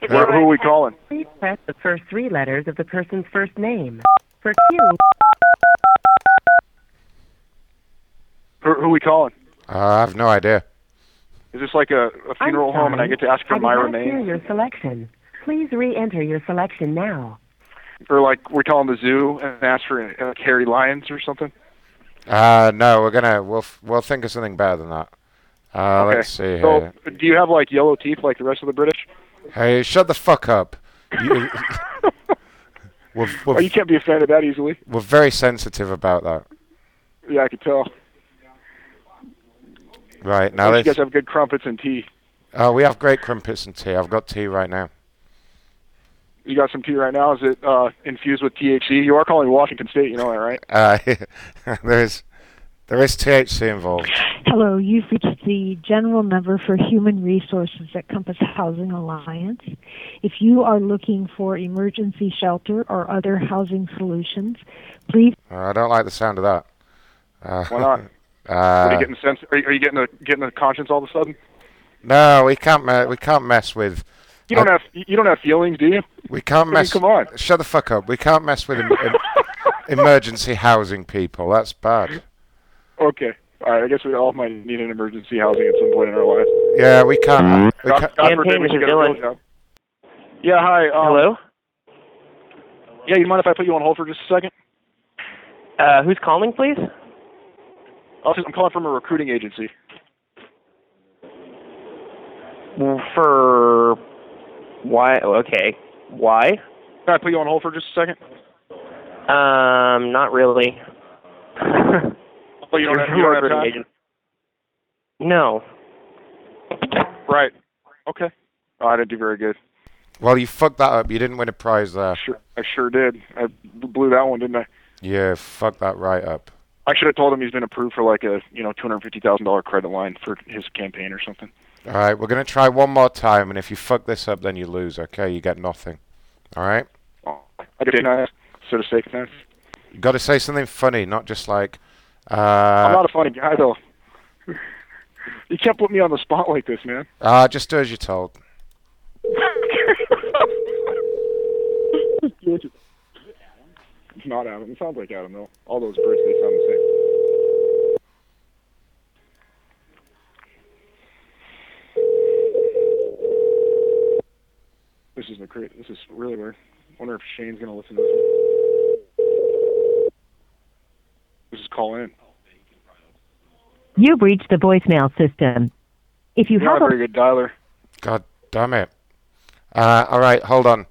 If Who, who are we calling? Please press the first three letters of the person's first name. For Q, Who, who are we calling? Uh, I have no idea. Is this like a, a funeral home, and I get to ask for I did my not hear remains, your selection. Please re-enter your selection now. or like we're calling the zoo and ask for uh, hairy lions or something? Uh, no, we're gonna we'll f- we'll think of something better than that. Uh, okay. let's see so, here. do you have like yellow teeth like the rest of the British? Hey, shut the fuck up. You, we're, Oh, we're, you can't be offended that easily. we're very sensitive about that. Yeah, I could tell. Right now, you guys have good crumpets and tea. Oh, we have great crumpets and tea. I've got tea right now. You got some tea right now. Is it uh, infused with THC? You are calling Washington State, you know that, right? Uh, there is there is THC involved. Hello, you've reached the general number for human resources at Compass Housing Alliance. If you are looking for emergency shelter or other housing solutions, please Uh, I don't like the sound of that. Uh, Why not? Uh, are you getting sense? Are you, are you getting a getting a conscience all of a sudden? no, we can't. Me- we can't mess with. You don't uh, have you don't have feelings, do you? We can't I mean, mess. come on. Shut the fuck up. We can't mess with em- em- emergency housing people. That's bad. Okay. All right. I guess we all might need an emergency housing at some point in our lives. Yeah, we can't. We God, can't. God forbid we should get a real job. Yeah. Hi. Um, Hello? Yeah. You mind if I put you on hold for just a second? Uh, who's calling, please? Oh, I'm calling from a recruiting agency. For why? Okay. Why? Can I put you on hold for just a second? Um, not really. Oh, you don't You're have, from you don't have recruiting time? agent. No. Right. Okay. Oh, I didn't do very good. Well, you fucked that up. You didn't win a prize there. Sure, I sure did. I b- blew that one, didn't I? Yeah, fuck that right up. I should have told him he's been approved for like a you know two hundred fifty thousand dollar credit line for his campaign or something. All right, we're gonna try one more time, and if you fuck this up, then you lose. Okay, you get nothing. All right. Oh, I did nice. So to say, nice. You got to say something funny, not just like. Uh, I'm not a funny guy though. You can't put me on the spot like this, man. uh, just do as you're told. It's not Adam. It sounds like Adam though. All those birds, they sound the same. This is great. This is really weird. I wonder if Shane's gonna listen to this one. This is call in. You've reached the voicemail system. If you You're have not a a very good dialer. God damn it. Uh, all right, hold on.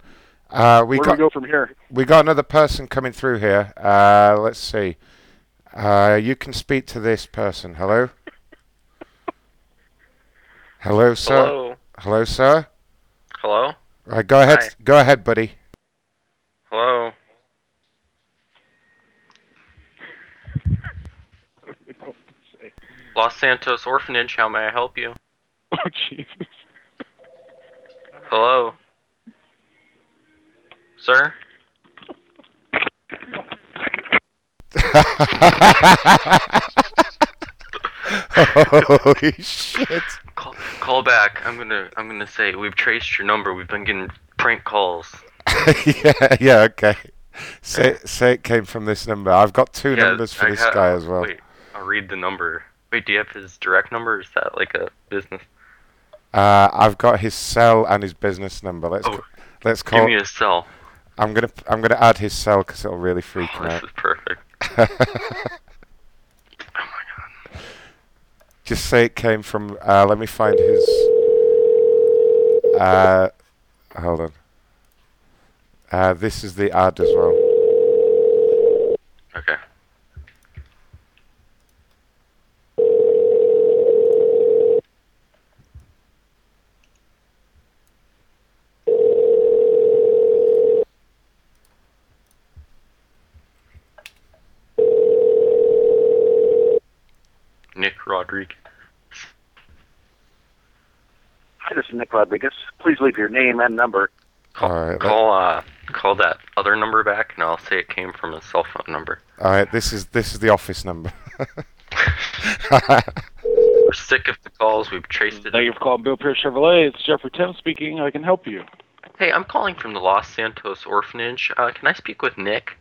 Uh, we Where do got we go from here? we got another person coming through here. Uh, let's see. Uh, you can speak to this person. Hello. Hello, sir. Hello. Hello, sir. Hello? Right, go ahead. Hi. Go ahead, buddy. Hello? Los Santos Orphanage, how may I help you? Oh Jesus. Hello? Sir? Holy shit. Call, call back. I'm gonna I'm gonna say we've traced your number. We've been getting prank calls. yeah, yeah, okay. Say, say it came from this number. I've got two Yeah, numbers for I this ha- guy as well. Wait, I'll read the number. Wait, do you have his direct number? Or is that like a business? Uh, I've got his cell and his business number. Let's Oh, c- let's call. Give me his cell. I'm gonna I'm gonna add his cell because it'll really freak Oh, this out. is perfect. Just say it came from. Uh, let me find his. Uh, hold on. Uh, this is the ad as well. Okay. Nick Rodriguez. Hi, this is Nick Rodriguez. Please leave your name and number. All right. Call uh call that other number back, and I'll say it came from a cell phone number. All right. This is this is the office number. We're sick of the calls. We've traced it. Thank you for calling Bill Pierre Chevrolet. It's Jeffrey Tim speaking. I can help you. Hey, I'm calling from the Los Santos Orphanage. Uh, can I speak with Nick?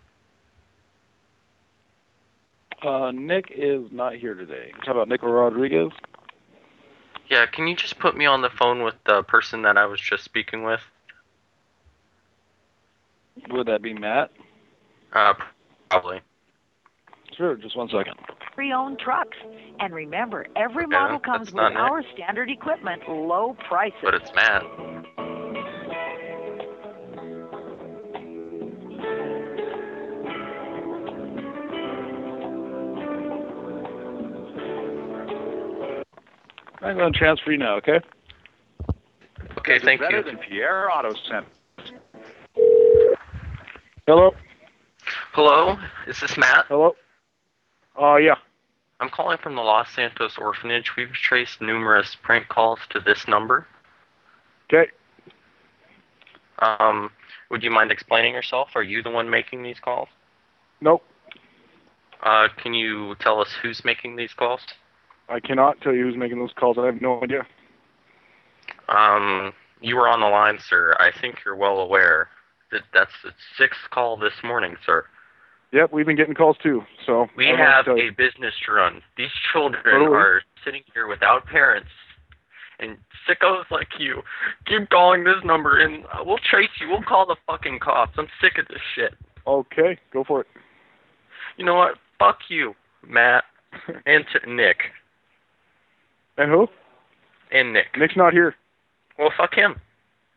Uh, Nick is not here today. How about Nick Rodriguez? Yeah, can you just put me on the phone with the person that I was just speaking with? Would that be Matt? Uh, probably. Sure, just one second. Pre-owned trucks. And remember, every Okay, model that's comes with our standard equipment, low prices. But it's Matt. I'm going to transfer you now, okay? Okay, thank better you. than Pierre Auto Center. Hello? Hello, is this Matt? Hello? Uh, yeah. I'm calling from the Los Santos Orphanage. We've traced numerous prank calls to this number. Okay. Um, would you mind explaining yourself? Are you the one making these calls? Nope. Uh, can you tell us who's making these calls? I cannot tell you who's making those calls. I have no idea. Um, you were on the line, sir. I think you're well aware that that's the sixth call this morning, sir. Yep, we've been getting calls too. So We I don't know what have a business to run. These children we. are sitting here without parents. And sickos like you keep calling this number, and we'll trace you. We'll call the fucking cops. I'm sick of this shit. Okay, go for it. You know what? Fuck you, Matt, and to Nick, And who? and Nick. Nick's not here. Well, fuck him.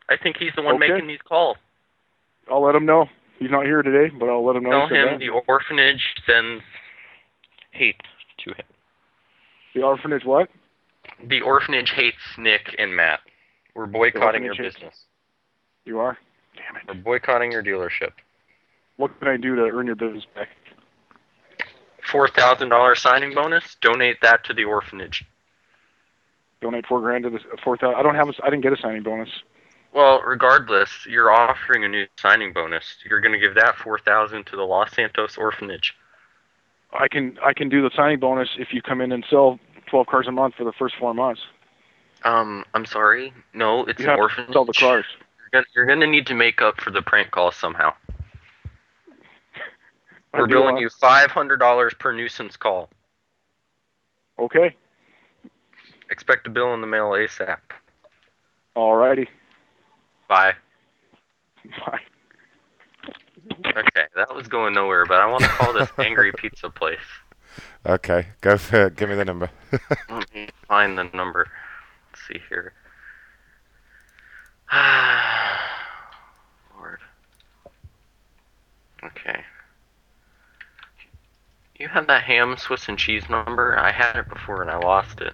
I think he's the one Okay. making these calls. I'll let him know. He's not here today, but I'll let him know. Tell him that. the orphanage sends hate to him. The orphanage what? The orphanage hates Nick and Matt. We're boycotting your hates- business. You are? Damn it. We're boycotting your dealership. What can I do to earn your business back? Four thousand dollar signing bonus. Donate that to the orphanage. Donate four grand to the four thousand. I don't have. A, I didn't get a signing bonus. Well, regardless, you're offering a new signing bonus. You're going to give that four thousand to the Los Santos orphanage. I can. I can do the signing bonus if you come in and sell twelve cars a month for the first four months. Um, I'm sorry. No, it's You an orphanage. sell the cars. You're gonna, you're gonna need to make up for the prank call somehow. We're billing you five hundred dollars per nuisance call. Okay. Expect a bill in the mail ASAP. Alrighty. Bye. Bye. Okay, that was going nowhere, but I want to call this Angry Pizza Place. Okay, go for it. Give me the number. Let me find the number. Let's see here. Ah Lord. Okay. You have that ham Swiss and cheese number? I had it before and I lost it.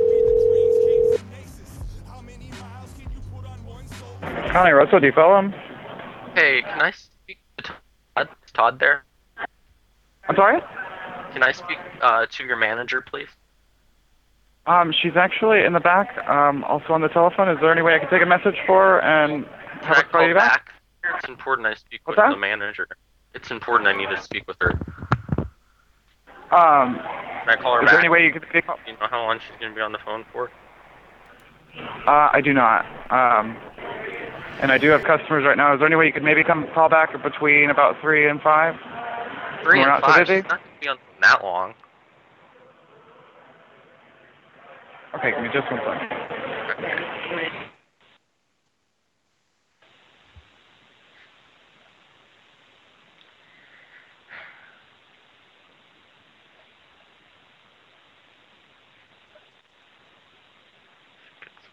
Connie Russell, do you follow him? Hey, can I speak to Todd? Is Todd there? I'm sorry? Can I speak uh, to your manager, please? Um, she's actually in the back, um, also on the telephone. Is there any way I can take a message for her and have her call you back? It's important I speak What's with that? the manager. It's important I need to speak with her. Um, Can I call her is back? there any way you could pick up? You know how long she's gonna be on the phone for? Uh, I do not. Um, and I do have customers right now. Is there any way you could maybe come call back between about three and five? Three We're and not so five. busy? She's not be on that long. Okay, give me just one second.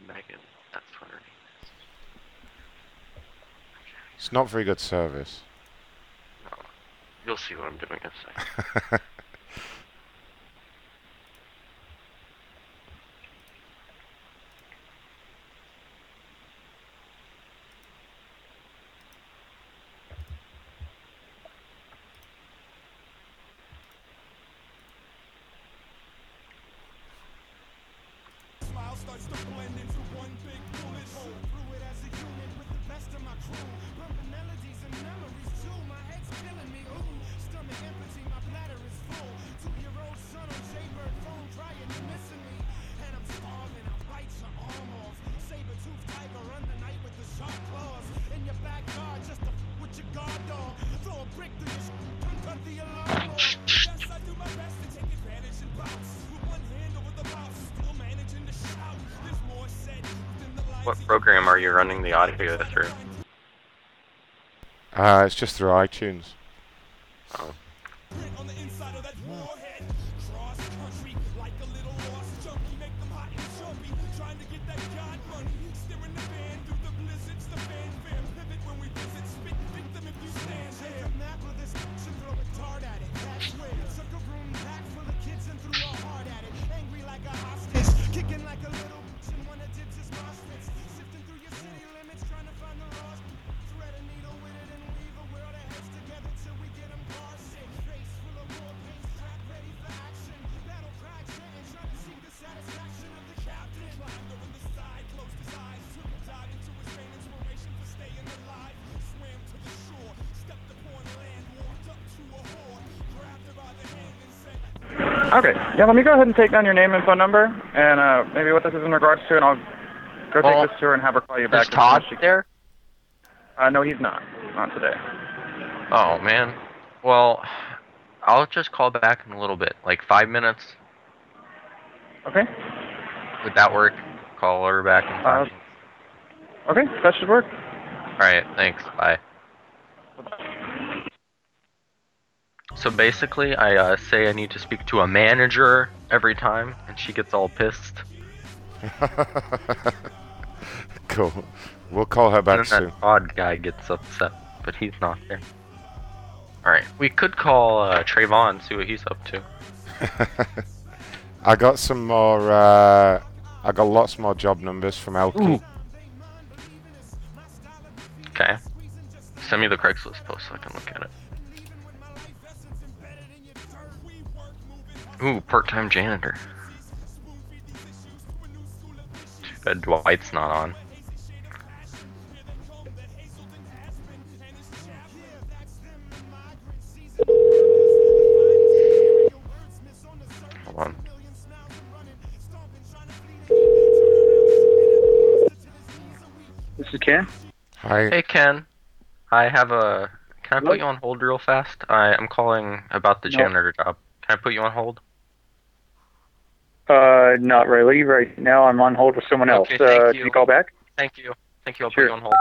Megan. That's what her name It's not very good service. is. You'll see what I'm doing in a second. audio through? Uh, it's just through iTunes. Yeah, let me go ahead and take down your name and phone number, and uh, maybe what this is in regards to, and I'll go Well, take this to her and have her call you back. Is Todd there? Uh, no, he's not. Not today. Oh man. Well, I'll just call back in a little bit, like five minutes. Okay. Would that work? Call her back in five. Uh, Okay, that should work. All right. Thanks. Bye. So basically, I uh, say I need to speak to a manager every time, and she gets all pissed. cool. We'll call her back and soon. that odd guy gets upset, but he's not there. All right, we could call uh, Trayvon, see what he's up to. I got some more. Uh, I got lots more job numbers from Elkie. Ooh. Okay. Send me the Craigslist post so I can look at it. Ooh, part-time janitor. Too bad Dwight's not on. Hold on. This is Ken. Hi. Hey Ken, I have a. Can I Hello? put you on hold real fast? I am calling about the No. janitor job. Can I put you on hold? Uh, not really. Right now, I'm on hold with someone else. Okay, thank uh, you. can you call back? Thank you. Thank you. I'll Sure. put you on hold.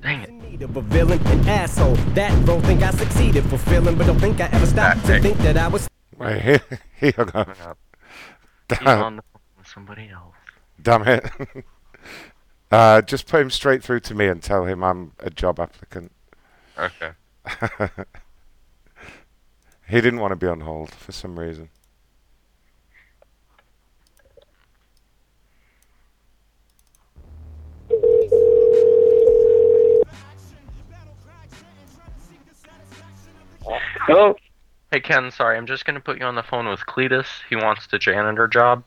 Dang it. need of a villain, an asshole. That role think I succeeded fulfilling, but don't think I ever stopped to think that I was. Wait, he, he hung up. He's Damn, on the phone with somebody else. damn it. uh, just put him straight through to me and tell him I'm a job applicant. Okay. he didn't want to be on hold for some reason. Hello. Hey Ken, sorry, I'm just gonna put you on the phone with Cletus. He wants the janitor job.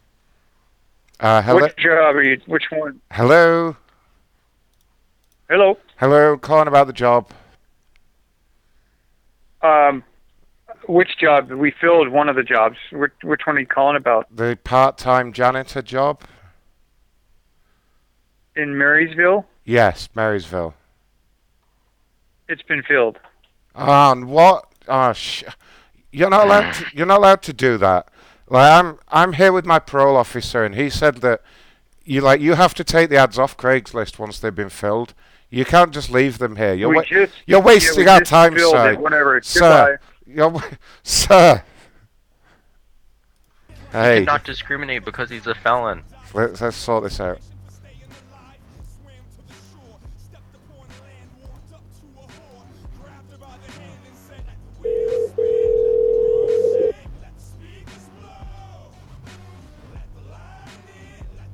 Uh, hello. Which job are you? Which one? Hello. Hello. Hello. Calling about the job. Um, which job? We filled one of the jobs. Which, which one are you calling about? The part-time janitor job. In Marysville? Yes, Marysville. It's been filled. Ah, and what? Oh, sh- you're not allowed. To, you're not allowed to do that. Like I'm, I'm here with my parole officer, and he said that you like you have to take the ads off Craigslist once they've been filled. You can't just leave them here. You're wa- just- you're yeah, wasting we our time, sir. it, whatever. Sir, wa- sir. He Hey, cannot discriminate because he's a felon. let's, let's sort this out.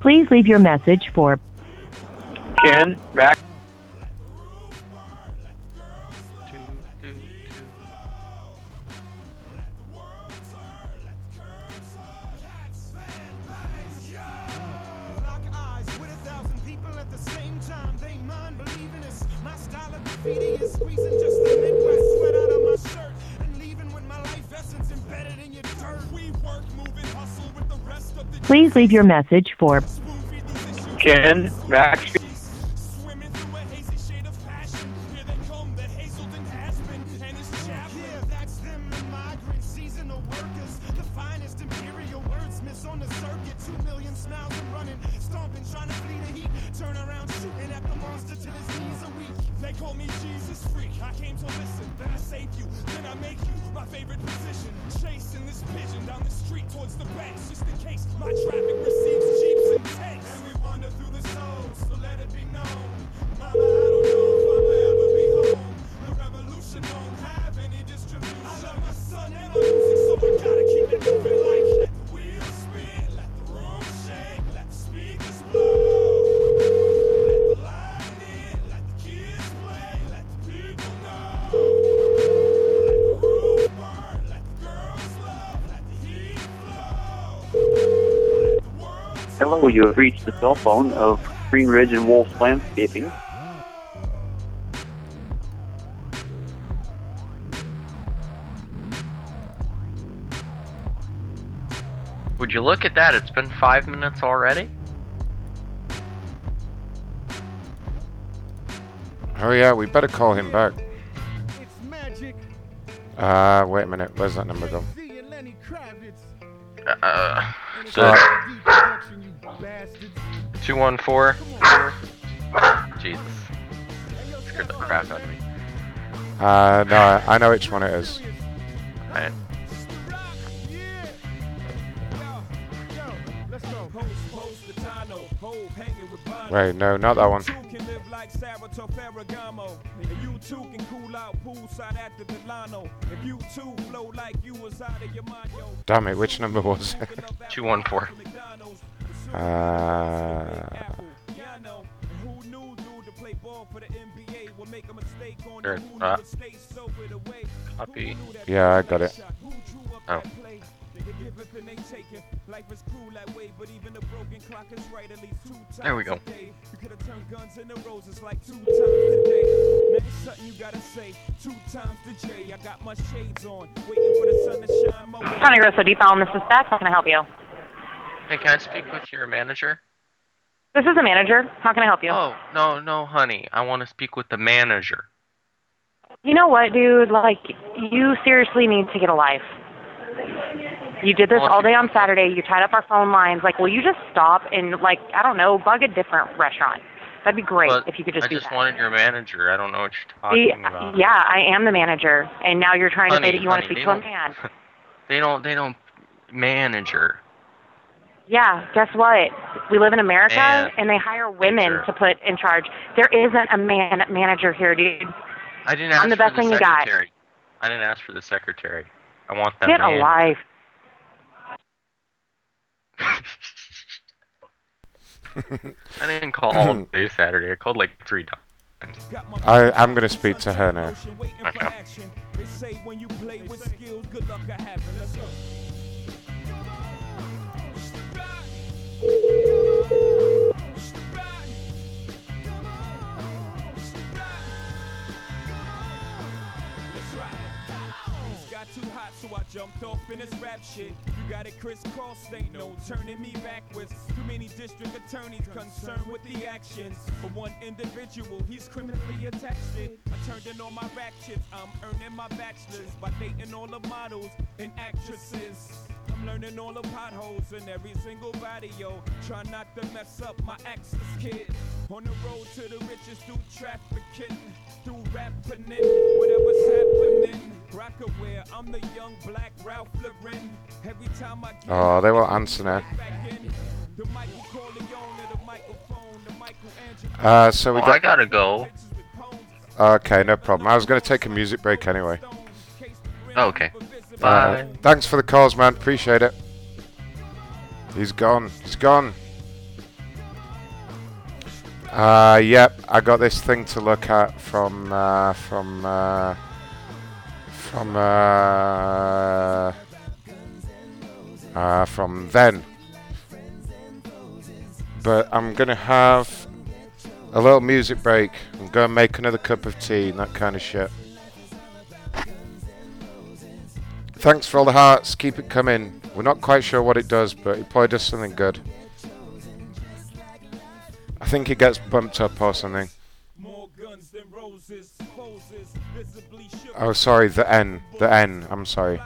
Please leave your message for Ken, back. Please leave your message for Ken, back. Hello, have reached the cell phone of Green Ridge and Wolf Landscaping. Would you look at that? It's been five minutes already. Oh yeah, we better call him back. Uh, wait a minute. Where's that number go? Uh, Alright. Two one four. Jesus, scared the crap out of me. Uh, no, I, I know which one it is. Right. Wait, no, not that one. can live like Salvatore Ferragamo. And you too can cool out poolside at the Delano. If you too flow like you was out of your mind, yo. Damn it, which number was it? Two one four. Uh, Sure. Uh, copy. yeah, I got it. Oh. There we go. County Grosso Depot, this is Beth. How can I got my shades on. Waiting for the sun to shine. Honey, Russell, do you follow Mrs. Stack? I'm gonna help you? Hey, can I speak with your manager? This is the manager. How can I help you? Oh, no, no, honey. I want to speak with the manager. You know what, dude? Like, you seriously need to get a life. You did this all day on Saturday. You tied up our phone lines. Like, will you just stop and, like, I don't know, bug a different restaurant? That'd be great But if you could just I do just that. wanted your manager. I don't know what you're talking about. yeah, I am the manager, and now you're trying to say that you want to speak to a man. They don't. They don't. Manager. Yeah, guess what? We live in America, Man- and they hire women Manager. to put in charge. There isn't a man manager here, dude. I didn't ask I'm the for best the thing you got. secretary. I didn't ask for the secretary. I want that Get a man. life. I didn't call all day Saturday. I called like three times. I, I'm gonna speak to her now. Okay. Jumped off in this rap shit. You got it crisscross, ain't no turning me backwards. Too many district attorneys concerned with the actions. For one individual, he's criminally attached. I turned in all my rap shit, I'm earning my bachelor's by dating all the models and actresses. I'm learning all the potholes in every single body, yo. Try not to mess up my access, kid. On the road to the riches through trafficking, through rapping it, whatever's happening. Rocawear, I'm the young black Ralph Lauren. Every time I get Oh, they won't answer now. the Michael Corleone the microphone, the Michael Uh, so we Oh, got. I gotta go. Okay, no problem. I was going to take a music break anyway. Oh, okay. Uh, thanks for the calls, man. Appreciate it. He's gone. He's gone. Uh, yep, I got this thing to look at from uh, from uh, from uh, uh, from then. But I'm gonna have a little music break. I'm gonna make another cup of tea and that kind of shit. Thanks for all the hearts. Keep it coming. We're not quite sure what it does, but it probably does something good. I think it gets bumped up or something. Oh, sorry, the N. The N. I'm sorry.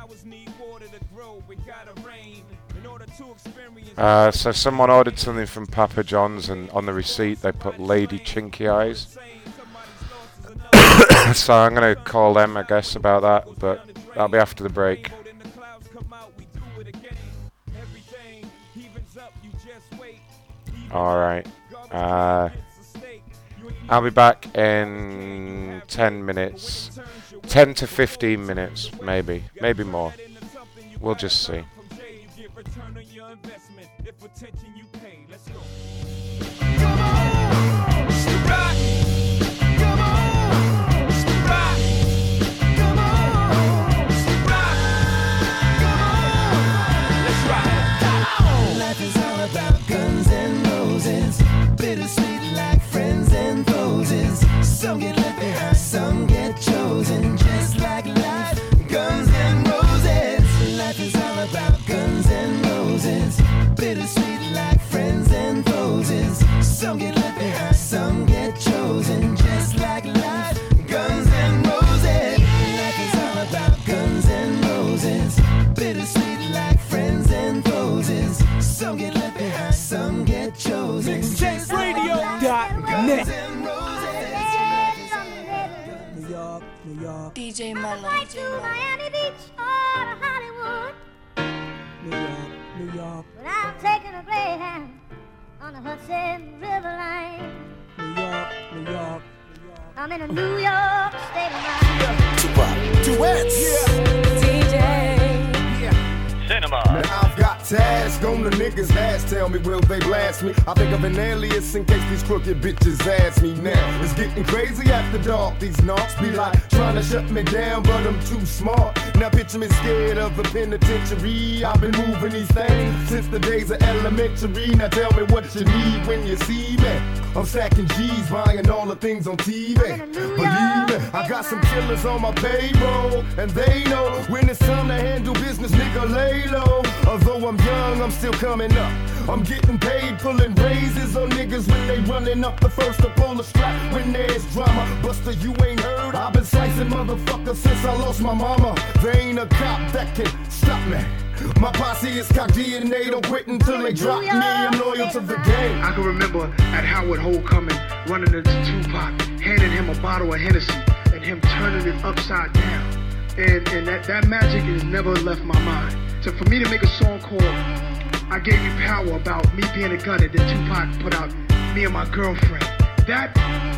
Uh, so someone ordered something from Papa John's, and on the receipt they put Lady Chinky Eyes. so I'm gonna call them, I guess, about that, but that'll be after the break. Alright. Uh, I'll be back in 10 minutes. 10 to 15 minutes, maybe. Maybe more. We'll just see. York, DJ Mello. Miami Beach or to Hollywood. New York, New York, But I'm taking a Greyhound on the Hudson River line. New York, New York. I'm in a New York state of mind. Tupac, duets. DJ. Cinema. Now I've got to ask on the niggas last. Tell me, will they blast me? I think of an alias in case these crooked bitches ask me now. It's getting crazy after dark. These knocks be like trying to shut me down, but I'm too smart. Now picture me scared of the penitentiary. I've been moving these things since the days of elementary. Now tell me what you need when you see me. I'm stacking G's, buying all the things on TV. Believe me, I got some killers on my payroll, and they know when it's time to handle business, nigga, lay low. Although I'm young, I'm still coming up. I'm getting paid, pulling raises on niggas when they running up the first to pull the strap. When there's drama, Buster, you ain't heard. I've been slicing motherfuckers since I lost my mama. There ain't a cop that can stop me. My posse is cock DNA, don't quit until they drop me. I'm loyal to the game. I can remember at Howard Homecoming running into Tupac, handing him a bottle of Hennessy, and him turning it upside down. And and that, that magic has never left my mind. So for me to make a song called I Gave You Power about me being a gunner, that Tupac put out me and my girlfriend. That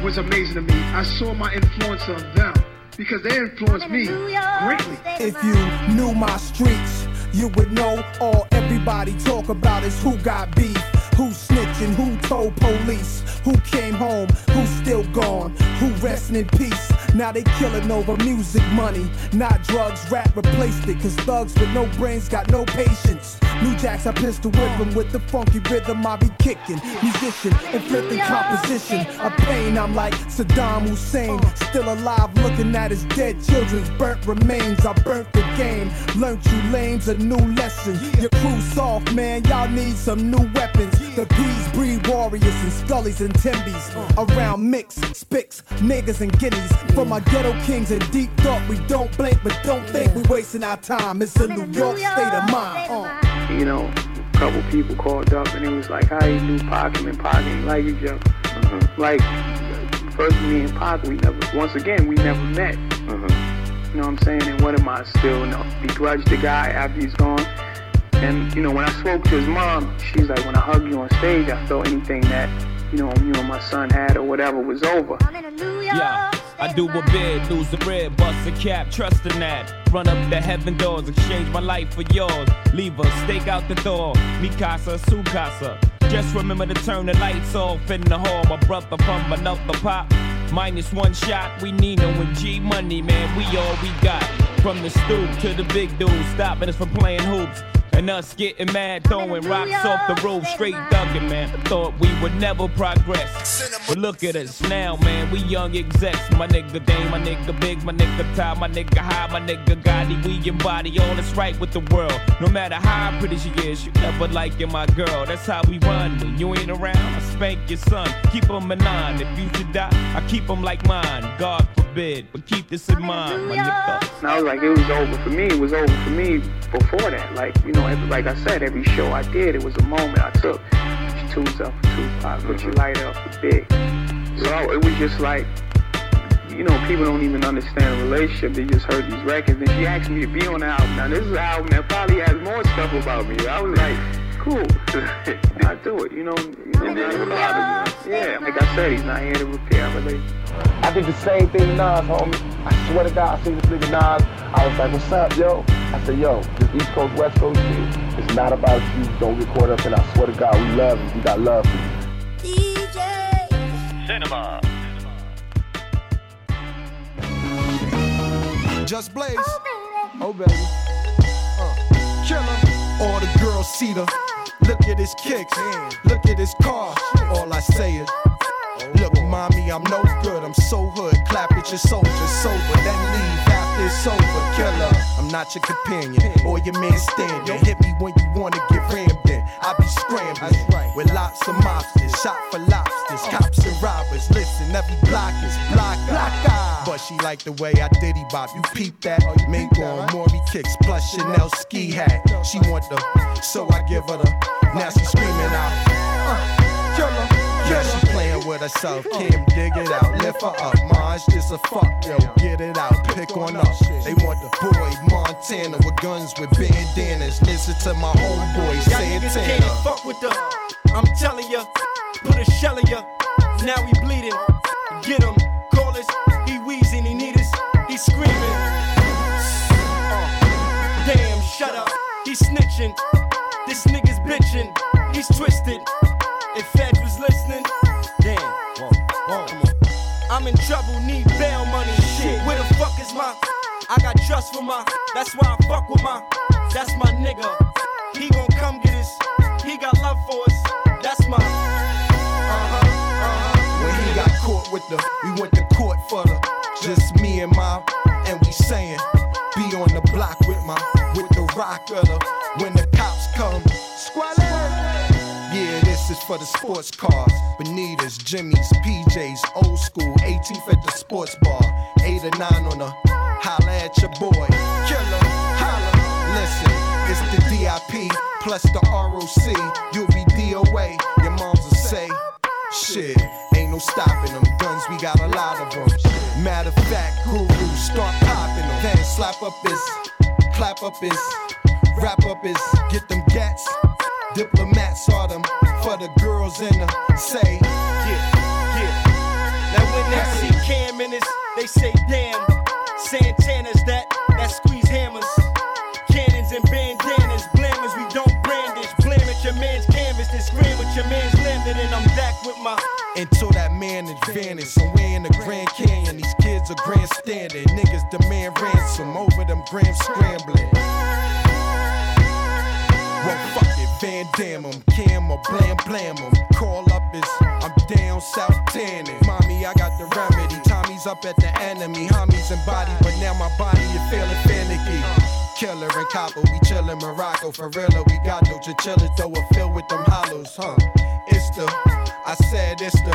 was amazing to me. I saw my influence on them because they influenced me greatly. If you knew my streets, you would know all everybody talk about is who got beef, who snitching, who told police, who came home, who's still gone, who resting in peace. Now they killing over music money, not drugs. Rap replaced it, cause thugs with no brains got no patience. New jacks, I pistol whip 'em with the funky rhythm I be kicking. Musician, inflicting composition of pain. I'm like Saddam Hussein, still alive, looking at his dead children's burnt remains. I burnt the game, learned you lames a new lesson. Your crew soft, man, y'all need some new weapons. The bees breed warriors and Scullies and Timbies. Around mix, spicks, niggas and guineas. For my ghetto kings and deep thought, we don't blink, but don't think we wasting our time. It's a New York state of mind. Uh. You know, a couple people called up and it was like, how you do Pac and Pac ain't like each other. Like, first me and Pac, we never, once again, we never met. You know what I'm saying? And what am I still, you know, begrudge the guy after he's gone? And, you know, when I spoke to his mom, she's like, when I hugged you on stage, I felt anything that, you know, you and my son had or whatever was over. Yeah, I do a bid, lose the red, bust a cap, trust in that. Run up the heaven doors, exchange my life for yours. Leave a stake out the door, mi casa, su casa. Just remember to turn the lights off in the hall. My brother from another pop. Minus one shot, we need no G money, man. We all we got. From the stoop to the big dude, stopping us from playing hoops. And us getting mad, throwing rocks off the roof, straight ducking, man. Thought we would never progress. But look at us now, man. We young execs. My nigga Dame, my nigga Big, my nigga Ty, my nigga High, my nigga Gotti. We embody all that's right with the world. No matter how pretty she is, you never like liking my girl. That's how we run. When you ain't around, I spank your son. Keep him in line. If you should die, I keep him like mine. God forbid, but keep this in mind, my nigga. And I was like, it was over for me. It was over for me before that. Like, you know, every, like I said, every show I did, it was a moment I took. Your up for Tupac, put your light up for Big. So it was just like, you know, people don't even understand a relationship. They just heard these records. And she asked me to be on the album. Now, this is an album that probably has more stuff about me. I was like, cool. I do it, you know. You know, not bother you. Yeah, like I said, he's not here to repair our relationship. I did the same thing to Nas, homie. I swear to God, I seen this nigga Nas. I was like, what's up, yo? I said, yo, this East Coast, West Coast shit, it's not about you. Don't record us, and I swear to God, we love you. We got love for you. DJ. Cinema. Just Blaze. Oh, baby. Uh, killer. See the. Look at his kicks. Look at his car. All I say is. Look, mommy, I'm no good. I'm so hood. Clap at your soldiers sober. Then leave after it's over. Killer. I'm not your companion or your man standing. Hit me when you wanna get rammed in. I be scrambling with lots of mobsters. Shot for lobsters. Cops and robbers. Listen, every block is block eye. But ah. She like the way I diddy bop. You peep that? Mingo on Maury kicks plus Chanel ski hat. She want the, so I give her the. Now she screaming out. Uh, killer. Yeah, she playing with herself. Kim, dig it out. Lift her up. Maj just a fuck, yo. Get it out. Pick on up. They want the boy Montana with guns with bandanas. Listen to my homeboy niggas can't Santana. fuck with the. I'm telling ya, put a shell in ya. Now he bleeding. Get him, This nigga's bitching. He's twisted. If Fed was listening, damn. Come on. I'm in trouble, need bail money. Shit, where the fuck is my? I got trust for my. That's why I fuck with my. That's my nigga. He gon' come get us. He got love for us. That's my. Uh-huh, uh-huh. When he got caught with the, we went to court for the, just me and my, and we saying, be on the block with my, when the cops come, Squalor! Yeah, this is for the sports cars, Bonitas, Jimmy's, PJs, old school, 18th at the sports bar, 8 or 9 on the, holla at your boy, killer, holla, listen, it's the DIP, plus the ROC, you'll be DOA, your moms will say, Shit, ain't no stopping them. Guns, we got a lot of them. Matter of fact, guru, start popping them. Then slap up his, clap up his, wrap up his, get them gats. Diplomats are them for the girls in the say. Yeah, yeah. Now when they see Cam in this, they say damn. Santana's that, that squeeze hammers. Cannons and bandanas, blammers, we don't brandish. Blam at your man's canvas, then scream with your man's landed, and I'm back with my. Until that man somewhere in are grand stranded. Niggas demand ransom over them grams scrambling. Well, fuck it, Van Damme 'em, Cam or Blam Blam 'em. Call up is I'm down south tanning. Mommy, I got the remedy. Tommy's up at the enemy. Homies and body, but now my body is feeling finicky. Killer and copper, we chillin' Morocco. For real, we got no chinchillas, though we're filled with them hollows, huh? It's the, I said it's the,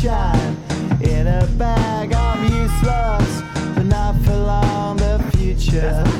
Sunshine in a bag. I'm useless, but not for long. The future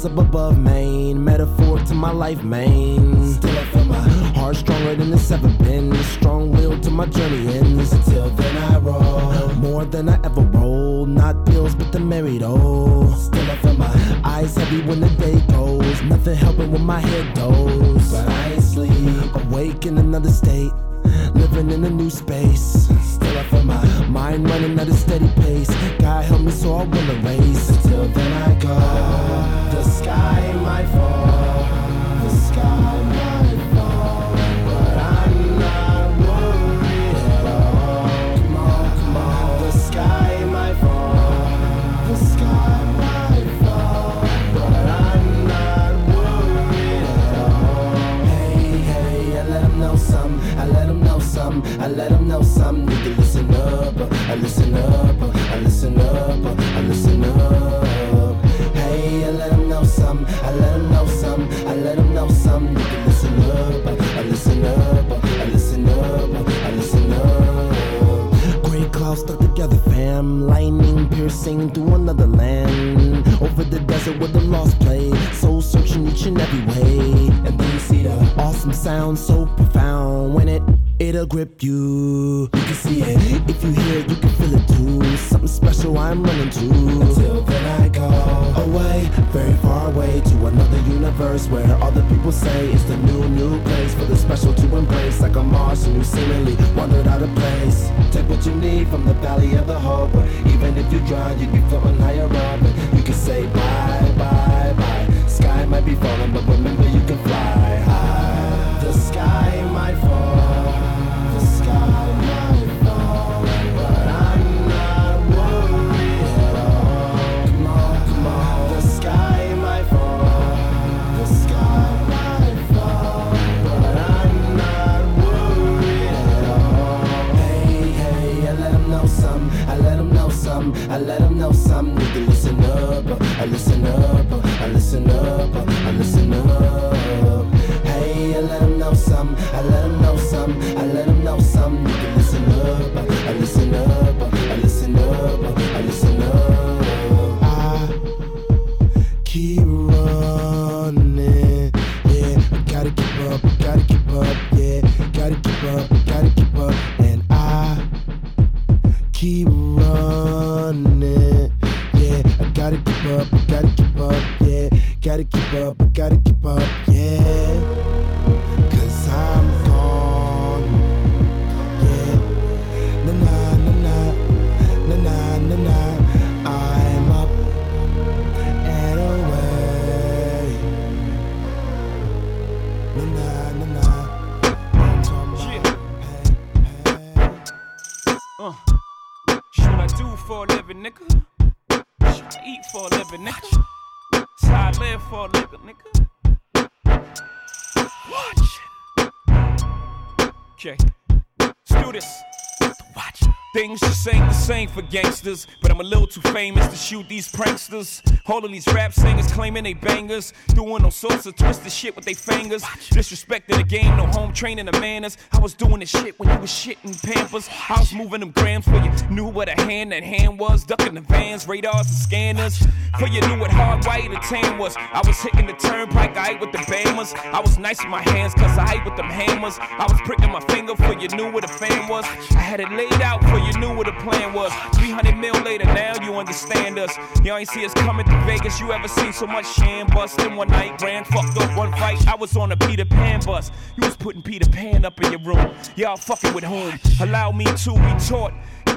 clouds up above Maine. Metaphor to my life, main. Still for my heart stronger than it's ever been. Strong will to my journey ends. Until then I roll more than I ever rolled. Not pills, but the married old. Still for my eyes heavy when the day goes. Nothing helping when my head goes. But I ain't sleep. Awake in another state. Living in a new space. Still I feel my mind running at a steady pace. God help me so I will. Until so profound. When it it'll grip. You for gangsters, but I'm a little too famous to shoot these pranksters. All of these rap singers claiming they bangers, doing all sorts of twisted shit with they fingers. Disrespecting the game, no home training the manners. I was doing this shit when you was shitting pampers. I was moving them grams for you knew what a hand that hand was, ducking the vans, radars and scanners. For you knew what hard white or tan was. I was hitting the turnpike, I ate with the bammers. I was nice with my hands, cause I ate with them hammers. I was pricking my finger for you knew what a fan was. I had it laid out for you knew what the plan was. 300 mil later, now you understand us. Y'all ain't see us coming to Vegas. You ever seen so much sham busting one night? Ran fucked up one fight. I was on a Peter Pan bus. You was putting Peter Pan up in your room. Y'all fucking with whom? Allow me to. You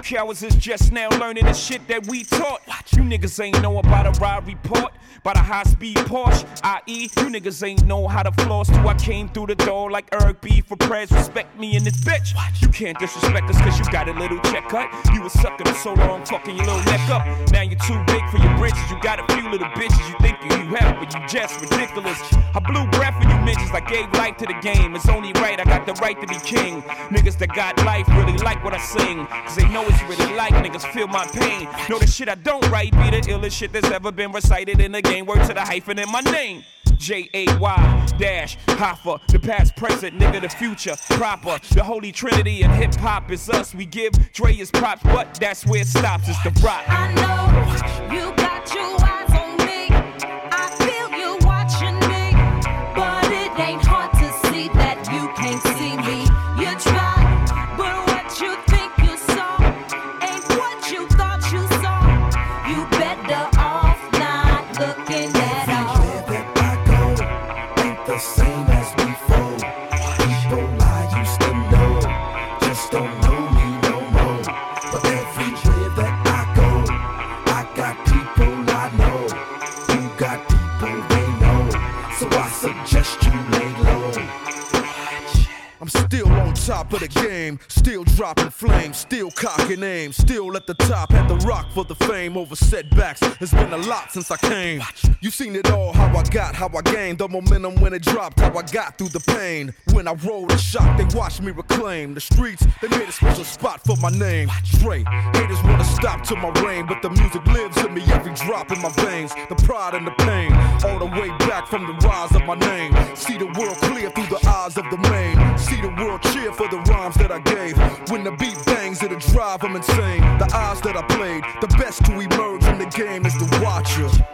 cowards is just now learning the shit that we taught. You niggas ain't know about a ride report, about a high speed Porsche, i.e. You niggas ain't know how to floss till I came through the door like Eric B for prayers. Respect me in this bitch. You can't disrespect us cause you got a little check cut. You was sucking us so long, fucking your little neck up. Now you're too big for your britches. You got a few little bitches you think you, you have, but you just ridiculous. I blew breath for you bitches. I gave life to the game. It's only right, I got the right to be king. Niggas that got life really like what I sing. Cause they know it's really like niggas feel my pain. Know the shit I don't write be the illest shit that's ever been recited in the game. Word to the hyphen in my name. J A Y dash Hova. The past, present, nigga, the future proper. The holy trinity and hip hop is us. We give Dre his props, but that's where it stops. It's the rock. I know you got top of the game, still dropping flames, still cocking aim, still at the top, had the rock for the fame over setbacks. It's been a lot since I came. You seen it all, how I got, how I gained the momentum when it dropped, how I got through the pain. When I rolled a shot, they watched me reclaim the streets. They made a special spot for my name. Dre, haters wanna stop to my reign, but the music lives in me every drop in my veins. The pride and the pain, all the way back from the rise of my name. See the world clear through the eyes of the main. See the world cheer for the rhymes that I gave. When the beat bangs, it'll drive them insane. The odds that I played, the best to emerge from the game is the watcher.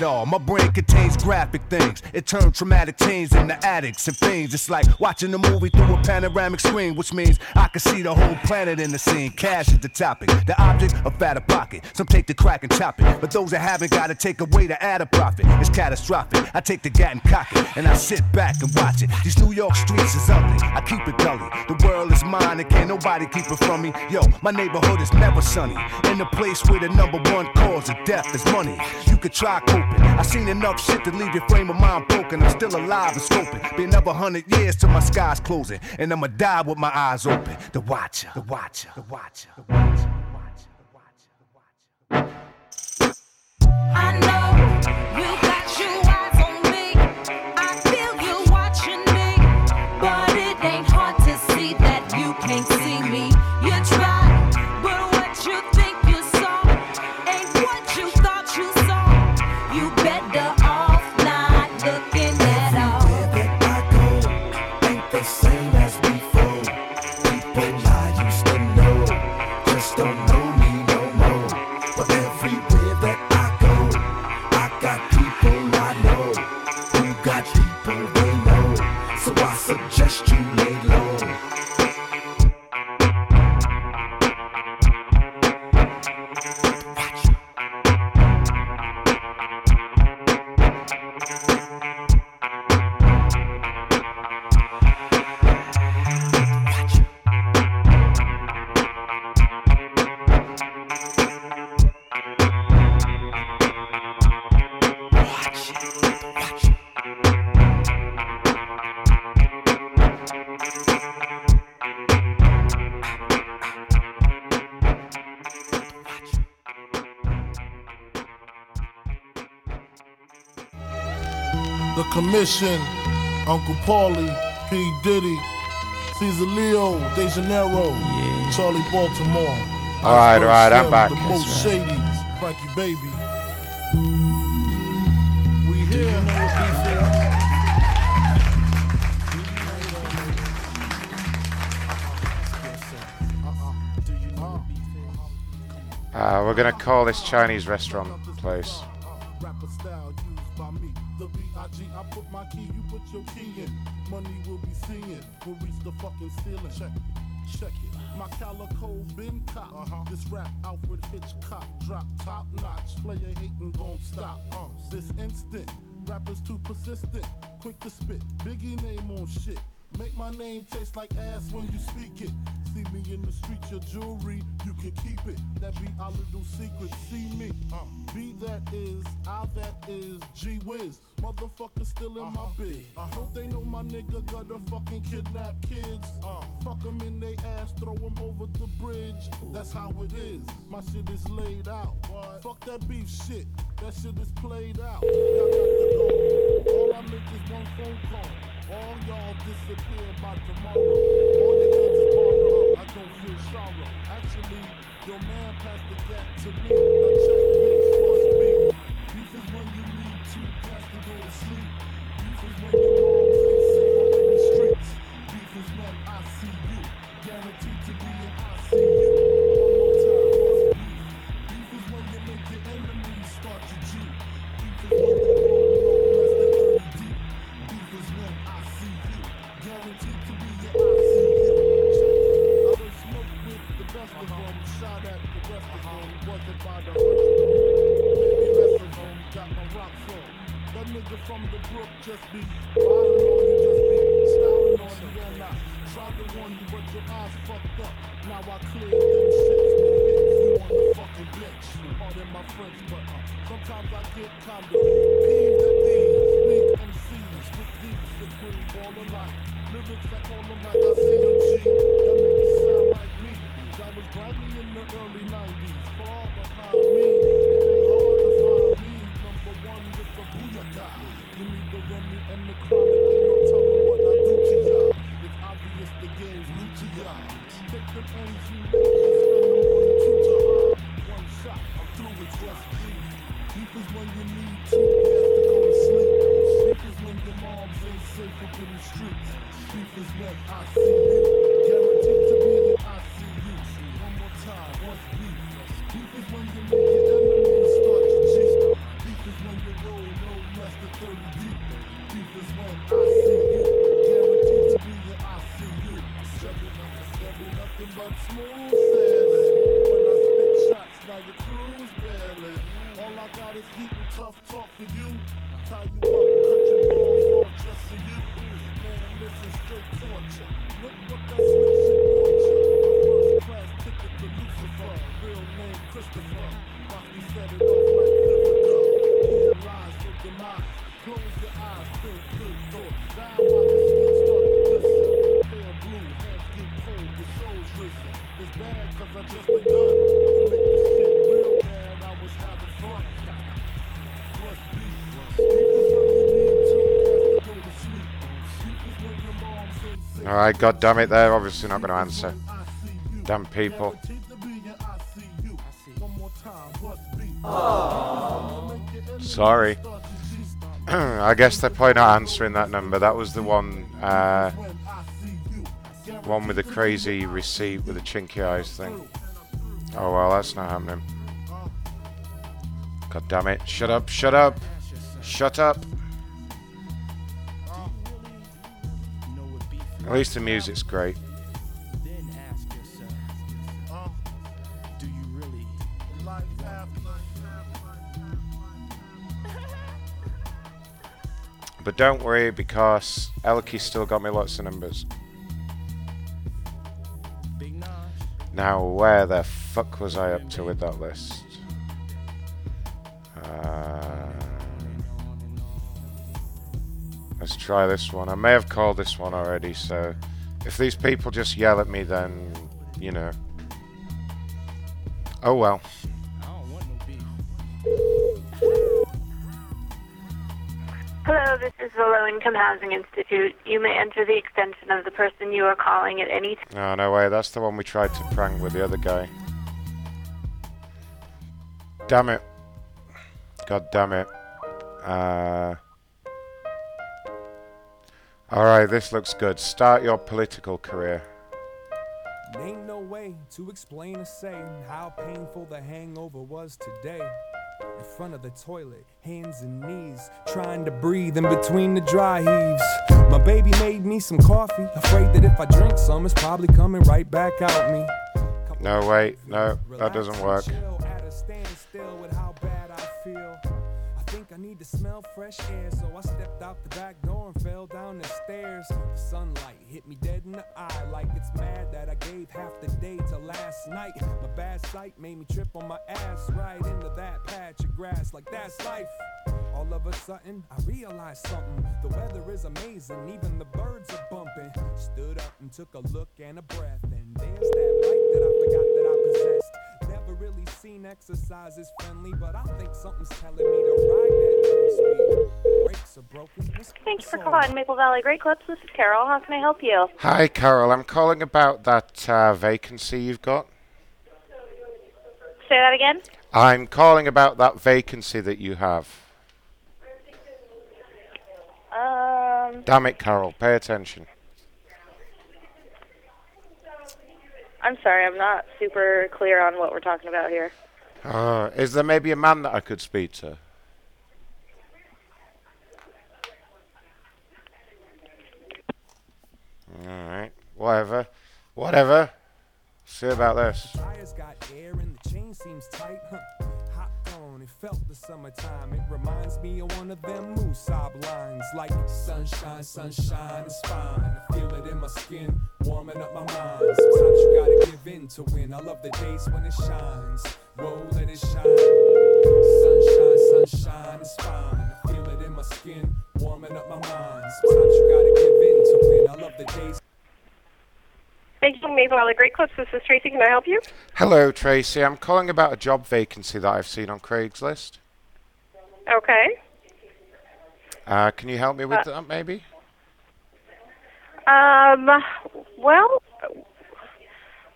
Rated R. My brain contains graphic things. It turns traumatic teens into addicts and fiends. It's like watching a movie through a panoramic screen, which means I can see the whole planet in the scene. Cash is the topic, the object of fatter pocket. Some take the crack and chop it, but those that haven't got to take away to add a profit. It's catastrophic. I take the gat and cock it, and I sit back and watch it. These New York streets is ugly. I keep it gully. The world is mine, and can't nobody keep it from me. Yo, my neighborhood is never sunny. In the place where the number one cause of death is money. You could try coping. I seen enough shit to leave your frame of mind broken. I'm still alive and scoping. Been another hundred years till my sky's closing, and I'ma die with my eyes open. The watcher, the watcher, the watcher, the watcher, the watcher, the watcher. I know The Uncle Paulie, P. Diddy, Caesar Leo, De Janeiro, Charli Baltimore. All right, all right, I'm back. The most right. shady, Frankie Baby. We here. Uh, we're gonna call this Chinese restaurant place. Your key in. Money will be seeing. We'll reach the fucking ceiling. Check it, check it. My calico been cop. Uh-huh. This rap Alfred Hitchcock drop top notch. Player hating gon' stop. Uh, this instant. Rappers too persistent, quick to spit. Biggie name on shit. Make my name taste like ass when you speak it. See me in the streets, your jewelry, you can keep it. That be our little secret. See me, uh, be that is, I that is, G Wiz. Motherfucker still in my bed. I hope they know my nigga got a fucking kidnap kids. Uh, fuck them in they ass, throw them over the bridge. That's how it is. My shit is laid out. Fuck that beef shit. That shit is played out. Y'all got to go. All I make is one phone call. All y'all disappear by tomorrow. All your guns is borrow. I don't feel sorrow. Actually, your man passed the gap to me. Now check this, what's big? Beef is when you need two cats to go to sleep. Beef is when your moms ain't safe up in the streets. Beef is when I see you. Guaranteed to be in god damn it, they're obviously not going to answer. Damn people. Sorry. I guess they're probably not answering that number. That was the one, uh, one with the crazy receipt with the chinky eyes thing. Oh well, that's not happening. God damn it! Shut up! Shut up! Shut up! At least the music's great. But don't worry because Elky's still got me lots of numbers. Now, where the fuck was I up to with that list? Try this one. I may have called this one already, so if these people just yell at me, then, you know. Oh well. Hello, this is the Low Income Housing Institute. You may enter the extension of the person you are calling at any time. No, no way. That's the one we tried to prank with the other guy. Damn it. God damn it. Uh. Alright, this looks good. Start your political career. Ain't no way to explain or say how painful the hangover was today. In front of the toilet, hands and knees, trying to breathe in between the dry heaves. My baby made me some coffee, afraid that if I drink some, it's probably coming right back out me. No, wait. No, that doesn't work. Bad I need to smell fresh air, so I stepped out the back door and fell down the stairs. The sunlight hit me dead in the eye, like it's mad that I gave half the day to last night. My bad sight made me trip on my ass right into that patch of grass, like that's life. All of a sudden, I realized something. The weather is amazing, even the birds are bumping. Stood up and took a look and a breath, and there's that light that I forgot that I possessed. Never really seen exercise as friendly, but I think something's telling me to ride that two. Brakes are broken. Thanks for what's calling Maple Valley Great Clips. This is Carol. How can I help you? Hi, Carol. I'm calling about that uh, vacancy you've got. Say that again. I'm calling about that vacancy that you have. Um, Damn it, Carol. Pay attention. I'm sorry, I'm not super clear on what we're talking about here. Uh, is there maybe a man that I could speak to? Alright. Whatever. Whatever. See about this. On, it felt the summertime. It reminds me of one of them Musab lines. Like sunshine, sunshine is fine. I feel it in my skin, warming up my mind. Sometimes you gotta give in to win. I love the days when it shines. Whoa, let it shine. Sunshine, sunshine is fine. I feel it in my skin, warming up my mind. Sometimes you gotta give in to win. I love the days. Thank you, Maple Valley Great Clips. This is Tracy. Can I help you? Hello, Tracy. I'm calling about a job vacancy that I've seen on Craigslist. Okay. Uh, can you help me with Uh, that, maybe? Um, well,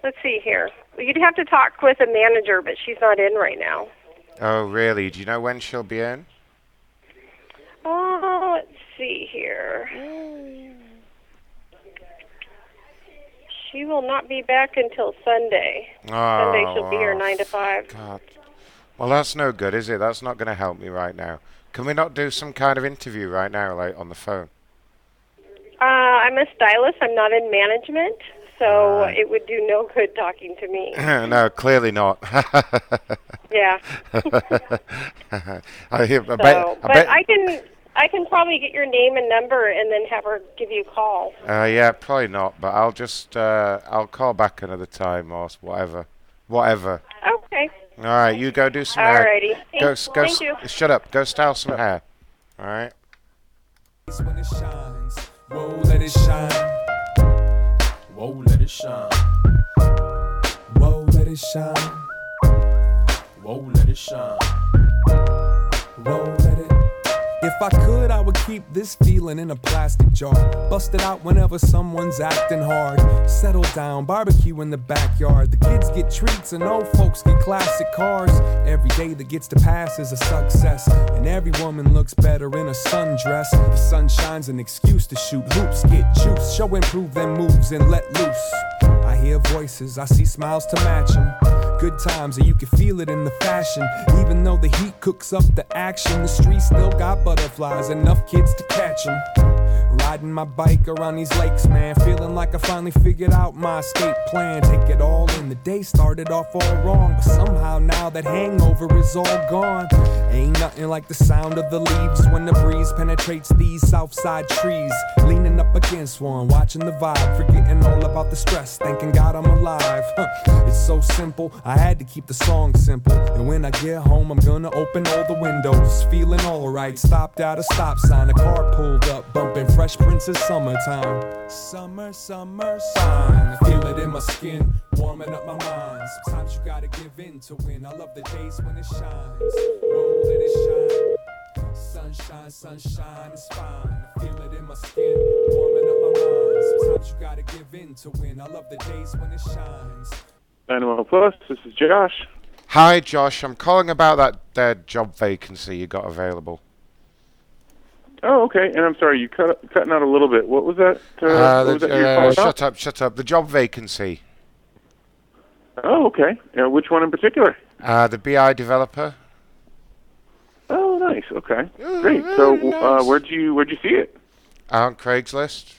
let's see here. You'd have to talk with a manager, but she's not in right now. Oh, really? Do you know when she'll be in? Oh, let's see here. She will not be back until Sunday. Sunday she'll be here Oh, 9 to 5. God. Well, that's no good, is it? That's not going to help me right now. Can we not do some kind of interview right now, like on the phone? Uh, I'm a stylist. I'm not in management, so it would do no good talking to me. no, clearly not. Yeah. I, I So, bet. I but bet. I can I can probably get your name and number and then have her give you a call. Uh, yeah, probably not. But I'll just uh, I'll call back another time or whatever, whatever. Okay. All right, you go do some hair. Alrighty. Go, Thank- s- go. thank you. Shut up. Go style some hair. All right. when it shines. Whoa, let it shine. Whoa, let it shine. Whoa, let it shine. Whoa, let it shine. Whoa, let it. If I could, I would keep this feeling in a plastic jar. Bust it out whenever someone's acting hard. Settle down, barbecue in the backyard. The kids get treats and old folks get classic cars. Every day that gets to pass is a success. And every woman looks better in a sundress. The sun shines an excuse to shoot hoops, get juice, show and prove them moves and let loose. I hear voices, I see smiles to match 'em. Good times, and you can feel it in the fashion. Even though the heat cooks up the action, the streets still got butterflies, enough kids to catch 'em. Riding my bike around these lakes, man. Feeling like I finally figured out my escape plan. Take it all in. The day started off all wrong, but somehow now that hangover is all gone. Ain't nothing like the sound of the leaves when the breeze penetrates these southside trees. Leaning up against one, watching the vibe, forgetting all about the stress, thanking God I'm alive. Huh. It's so simple, I had to keep the song simple. And when I get home, I'm gonna open all the windows, feeling alright. Stopped at a stop sign, a car pulled up, bumping Fresh Prince's summertime. Summer, summer, sign. I feel it in my skin, warming up my mind. Sometimes you gotta give in to win. I love the days when it shines. Whoa, let it shine. Sunshine, sunshine is fine. I feel it in my skin, warming up my mind. Sometimes you gotta give in to win. I love the days when it shines. Dynamo Plus, this is Josh. Hi, Josh. I'm calling about that uh, job vacancy you got available. Oh, okay. And I'm sorry, you cut cutting out a little bit. What was that? Uh, Uh, what was that uh, shut up, shut up. The job vacancy. Oh, okay. Uh, which one in particular? Uh, the BI developer. Oh, nice. Okay, great. So, uh, where'd you where'd you see it? On Craigslist.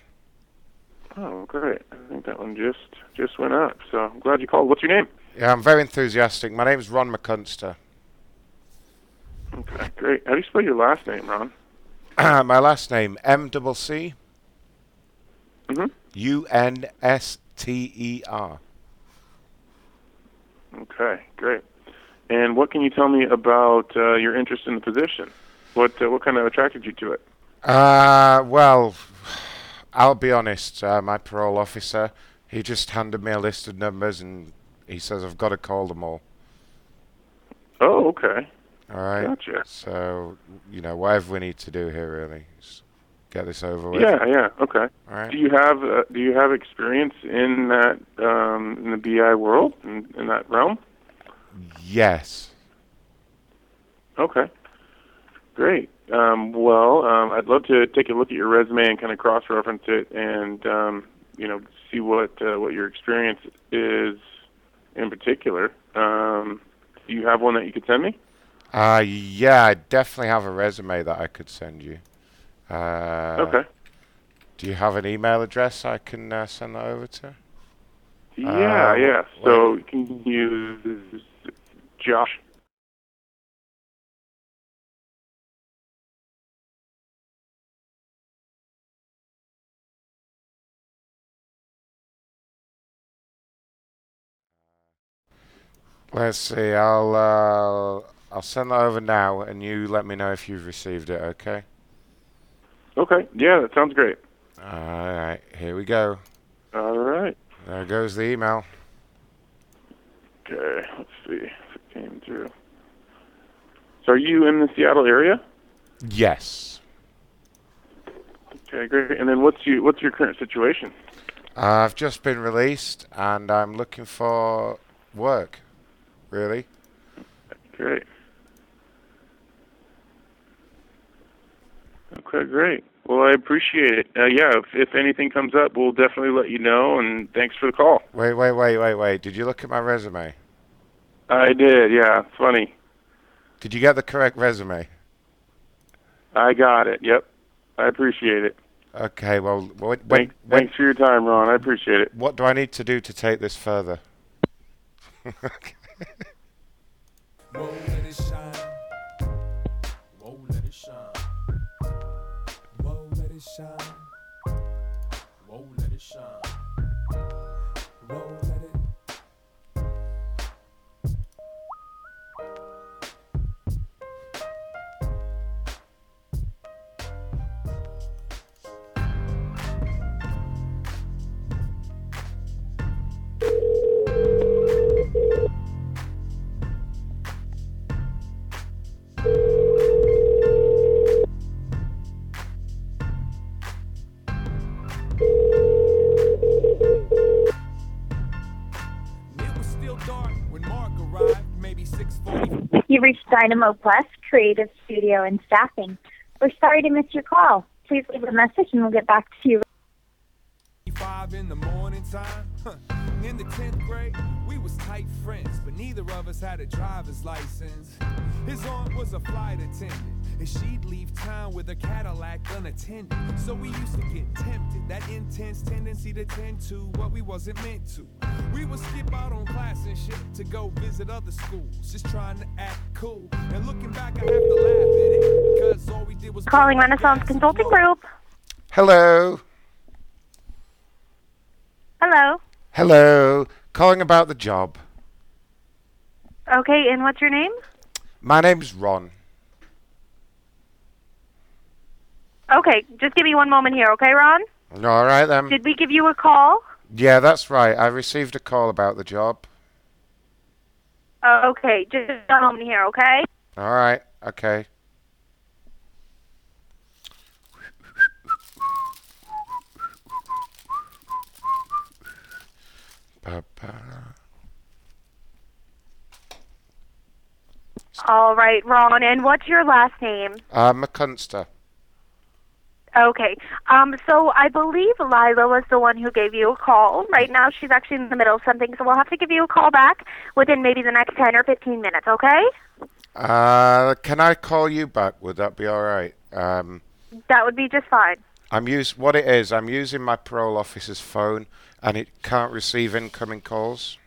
Oh, great. I think that one just just went up. So I'm glad you called. What's your name? Yeah, I'm very enthusiastic. My name's Ron McCunster. Okay, great. How do you spell your last name, Ron? my last name M double C Mhm. U N S T E R. Okay, great. And what can you tell me about uh, your interest in the position? What uh, what kind of attracted you to it? Uh, well, I'll be honest. Uh, my parole officer, he just handed me a list of numbers and he says I've got to call them all. Oh, okay. All right. Gotcha. So, you know, whatever we need to do here, really, is get this over with. Yeah, yeah, okay. All right. Do you have uh, do you have experience in that um, in the BI world in, in that realm? Yes. Okay. Great. Um, well, um, I'd love to take a look at your resume and kind of cross-reference it, and um, you know, see what uh, what your experience is in particular. Um, do you have one that you could send me? Uh, yeah, I definitely have a resume that I could send you. Uh, Okay. Do you have an email address I can uh, send that over to? Yeah, Uh, yeah. So you can use Josh. Let's see. I'll uh, I'll send that over now, and you let me know if you've received it. Okay. Okay. Yeah, that sounds great. All right. Here we go. All right. There goes the email. Okay. Let's see if it came through. So are you in the Seattle area? Yes. Okay, great. And then what's you what's your current situation? I've just been released, and I'm looking for work. Really. Great. Okay, great. Well, I appreciate it. Uh, yeah, if, if anything comes up, we'll definitely let you know. And thanks for the call. Wait, wait, wait, wait, wait. Did you look at my resume? I did. Yeah, funny. Did you get the correct resume? I got it. Yep. I appreciate it. Okay. Well, what, when, Thanks, when, thanks for your time, Ron. I appreciate it. what do I need to do to take this further? Whoa, Dynamo Plus, Creative Studio and Staffing. We're sorry to miss your call. Please leave a message and we'll get back to you. Five in the morning time. Huh. In the 10th grade, we was tight friends, but neither of us had a driver's license. His aunt was a flight attendant, and she'd leave town with a Cadillac unattended. So we used to get tempted, that intense tendency to tend to what we wasn't meant to. We would skip out on class and shit to go visit other schools, just trying to act cool. And looking back, I have to laugh at it, because all we did was Calling Renaissance Consulting Group. Hello. Hello. Hello. Calling about the job. Okay, and what's your name? My name's Ron. Okay, just give me one moment here, okay, Ron? All right then. Did we give you a call? Yeah, that's right. I received a call about the job. Uh, okay, just a moment here, okay? All right. Okay. All right, Ron, and what's your last name? Uh, McCunster. Okay. Um, so I believe Lila was the one who gave you a call. Right now she's actually in the middle of something, so we'll have to give you a call back within maybe the next 10 or 15 minutes, okay? Uh, can I call you back? Would that be all right? Um, That would be just fine. I'm use what it is. I'm using my parole officer's phone, and it can't receive incoming calls.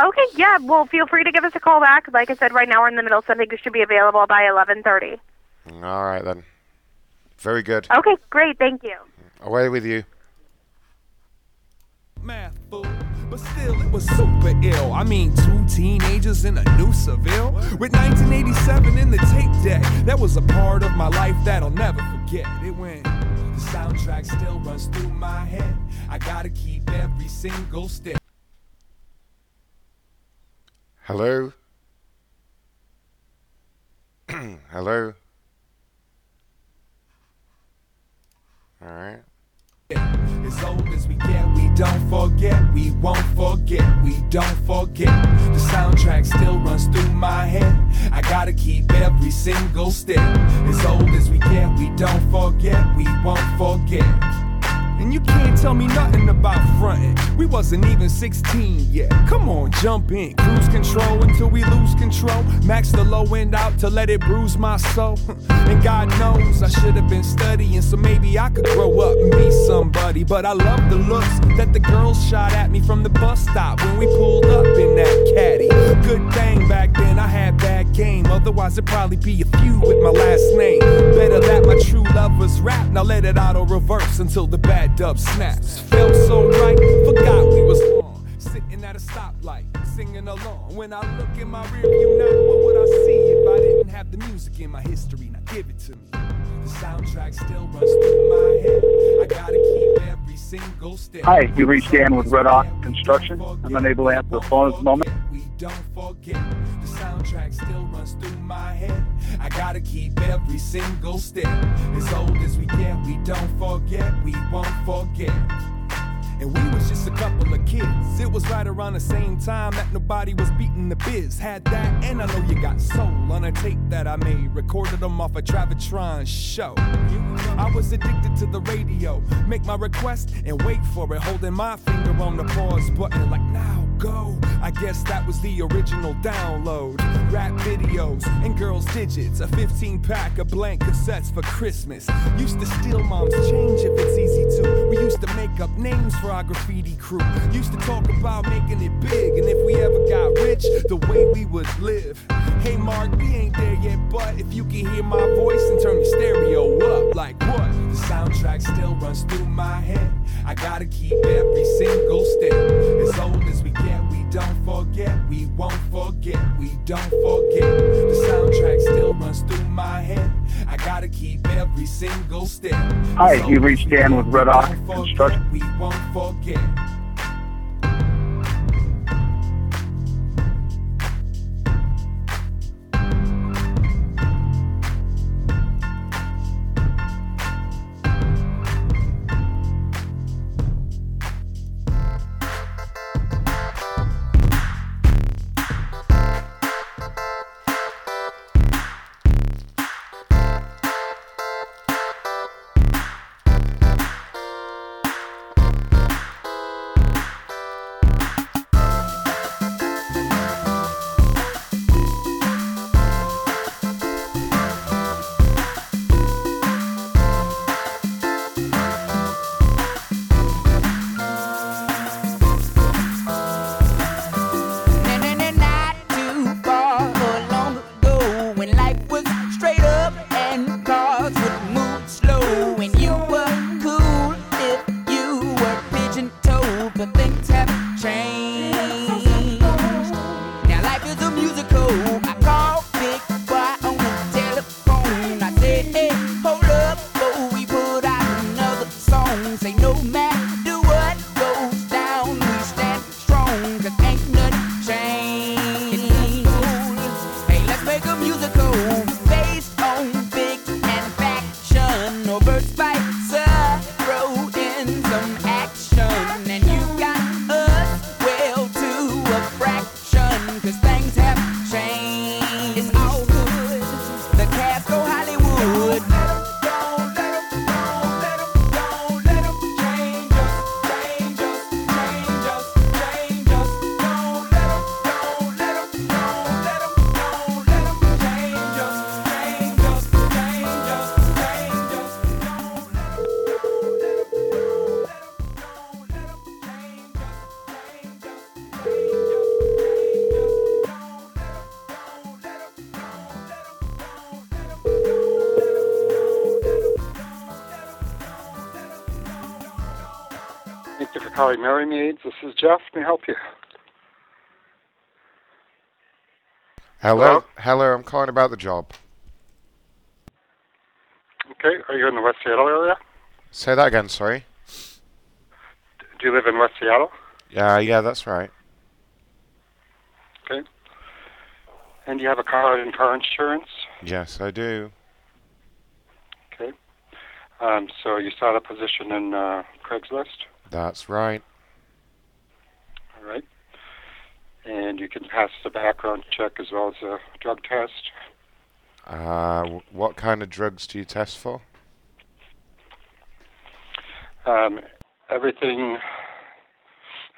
Okay, yeah. Well, feel free to give us a call back. Like I said, right now we're in the middle of something that should be available by 11:30. All right then. Very good. Okay, great. Thank you. Away with you. Math fool. But still, it was super ill. I mean, two teenagers in a new Seville with 1987 in the tape deck. That was a part of my life that I'll never forget. It went. The soundtrack still runs through my head. I gotta keep every single step. Hello? Hello? All right. As old as we get, we don't forget, we won't forget, we don't forget. The soundtrack still runs through my head. I gotta keep every single step. As old as we get, we don't forget, we won't forget. And you can't tell me nothing about frontin'. We wasn't even 16 yet. Come on, jump in. Cruise control until we lose control. Max the low end out to let it bruise my soul. and God knows I should have been studying, so maybe I could grow up and be somebody. But I love the looks that the girls shot at me from the bus stop when we pulled up in that caddy. Good thing back then I had bad game. Otherwise, it'd probably be a few with my last name. Better that my true love was rap. Now let it auto reverse until the bad dub snaps. Felt so right, forgot we was wrong. Sitting at a stoplight, singing along. When I look in my rearview now, what would I see if I didn't have the music in my history? Now give it to me. The soundtrack still runs through my head. I gotta keep every single step. Hi, you reached Dan with Red Hawk Construction. I'm unable to answer the phone at the moment. We don't forget. The soundtrack still runs through my head. I gotta keep every single step. As old as we get, we don't forget, we won't forget. And we was just a couple of kids. It was right around the same time that nobody was beating the biz. Had that, and I know you got soul on a tape that I made. Recorded them off a Travitron show. I was addicted to the radio. Make my request and wait for it. Holding my finger on the pause button, like now go. I guess that was the original download. Rap videos and girls' digits. A 15 pack of blank cassettes for Christmas. Used to steal mom's change if it's easy to. We used to make up names for our graffiti crew. Used to talk about making it big, and if we ever got rich, the way we would live. Hey, Mark, we ain't there yet, but if you can hear my voice and turn your stereo up, like what? The soundtrack still runs through my head. I gotta keep every single step. As old as we get, don't forget, we won't forget, we don't forget. The soundtrack still runs through my head. I gotta keep every single step. Hi, As you old reached Dan with Red forget, Construction. We won't forget. Merry Maids. This is Jeff. May I help you? Hello? Hello, I'm calling about the job. Okay. Are you in the West Seattle area? Say that again, sorry. Do you live in West Seattle? Yeah, yeah, that's right. Okay. And do you have a car and car insurance? Yes, I do. Okay. Um, so you saw the position in uh, Craigslist? That's right. All right. And you can pass the background check as well as a drug test. Uh, what kind of drugs do you test for? Um, everything,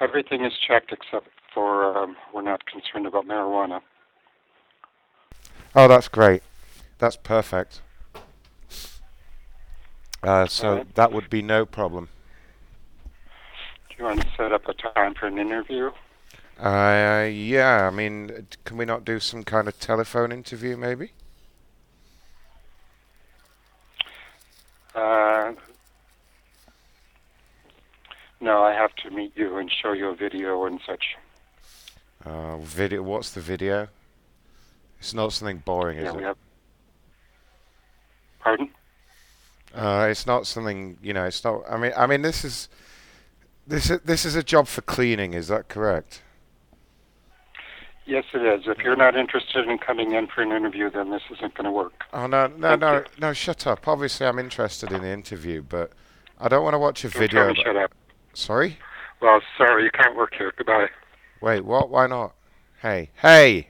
everything is checked except for um, we're not concerned about marijuana. Oh, that's great. That's perfect. Uh, so that would be no problem. You want to set up a time for an interview? Uh, yeah, I mean, can we not do some kind of telephone interview, maybe? Uh, no, I have to meet you and show you a video and such. Uh, video. What's the video? It's not something boring, is yeah, it? we have. Pardon? Uh, it's not something you know. It's not. I mean, I mean, this is this is this is a job for cleaning. Is that correct? Yes, it is. If you're not interested in coming in for an interview, then this isn't going to work. Oh no, no, Thank no, you. no! Shut up. Obviously, I'm interested in the interview, but I don't want to watch a Don't video. shut up. Sorry. Well, sorry, you can't work here. Goodbye. Wait, what? Why not? Hey, hey!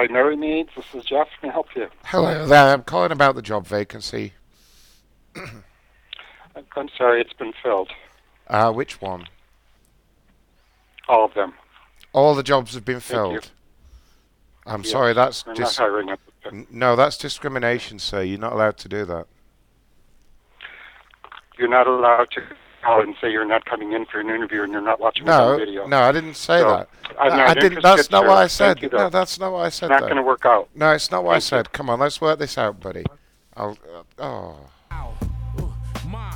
You Merry Maids. This is Jeff. Can I help you? Hello there. I'm calling about the job vacancy. I'm sorry, it's been filled. Uh, which one? All of them. All the jobs have been filled. I'm sorry, that's we're not hiring at No, that's discrimination, sir. You're not allowed to do that. You're not allowed to call and say you're not coming in for an interview and you're not watching the No, video. no, I didn't say So, that. I'm I- not I didn't. That's not what I said. you, no, that's not what I said. It's not going to work out. No, it's not what I Thank you. said. Come on, let's work this out, buddy. I'll. Uh, oh. Ma,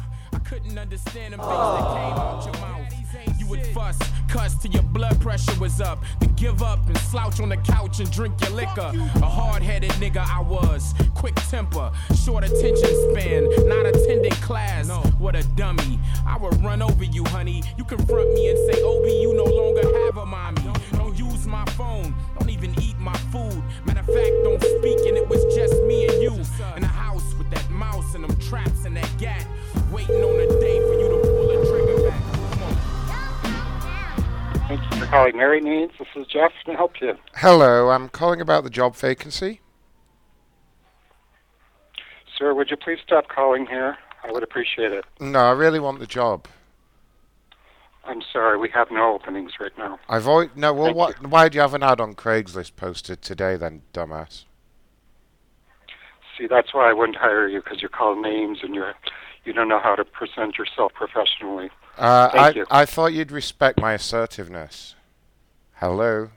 You would fuss, cuss till your blood pressure was up. Then give up and slouch on the couch and drink your liquor. A hard headed nigga I was. Quick temper, short attention span, not attending class. What a dummy. I would run over you, honey. You confront me and say, Obi, you no longer have a mommy. Don't use my phone, don't even eat my food. Matter of fact, don't speak, and it was just me and you in the house with that mouse and them traps and that gat. Waiting on a day for Thank you for calling Merry Maids. This is Jeff. Can I help you? Hello, I'm calling about the job vacancy. Sir, would you please stop calling here? I would appreciate it. No, I really want the job. I'm sorry, we have no openings right now. I've always no. Well, Thank what? Why do you have an ad on Craigslist posted today, then, dumbass? See, that's why I wouldn't hire you because you call names and you're you don't know how to present yourself professionally. Uh, Thank I you. I thought you'd respect my assertiveness. Hello.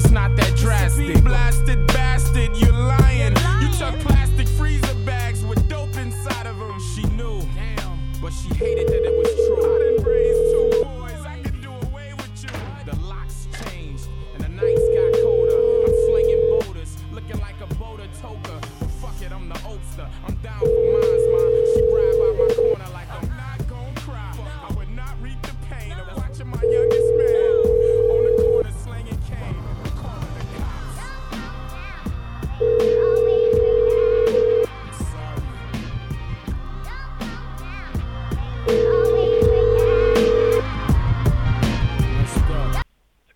Beeper's not that drastic. Blasted bastard, you're lying. You took plastic freezer bags with dope inside of them. She knew, Damn. but she hated that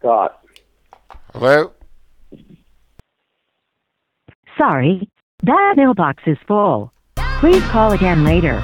Scott. Hello? Sorry, that mailbox is full. Please call again later.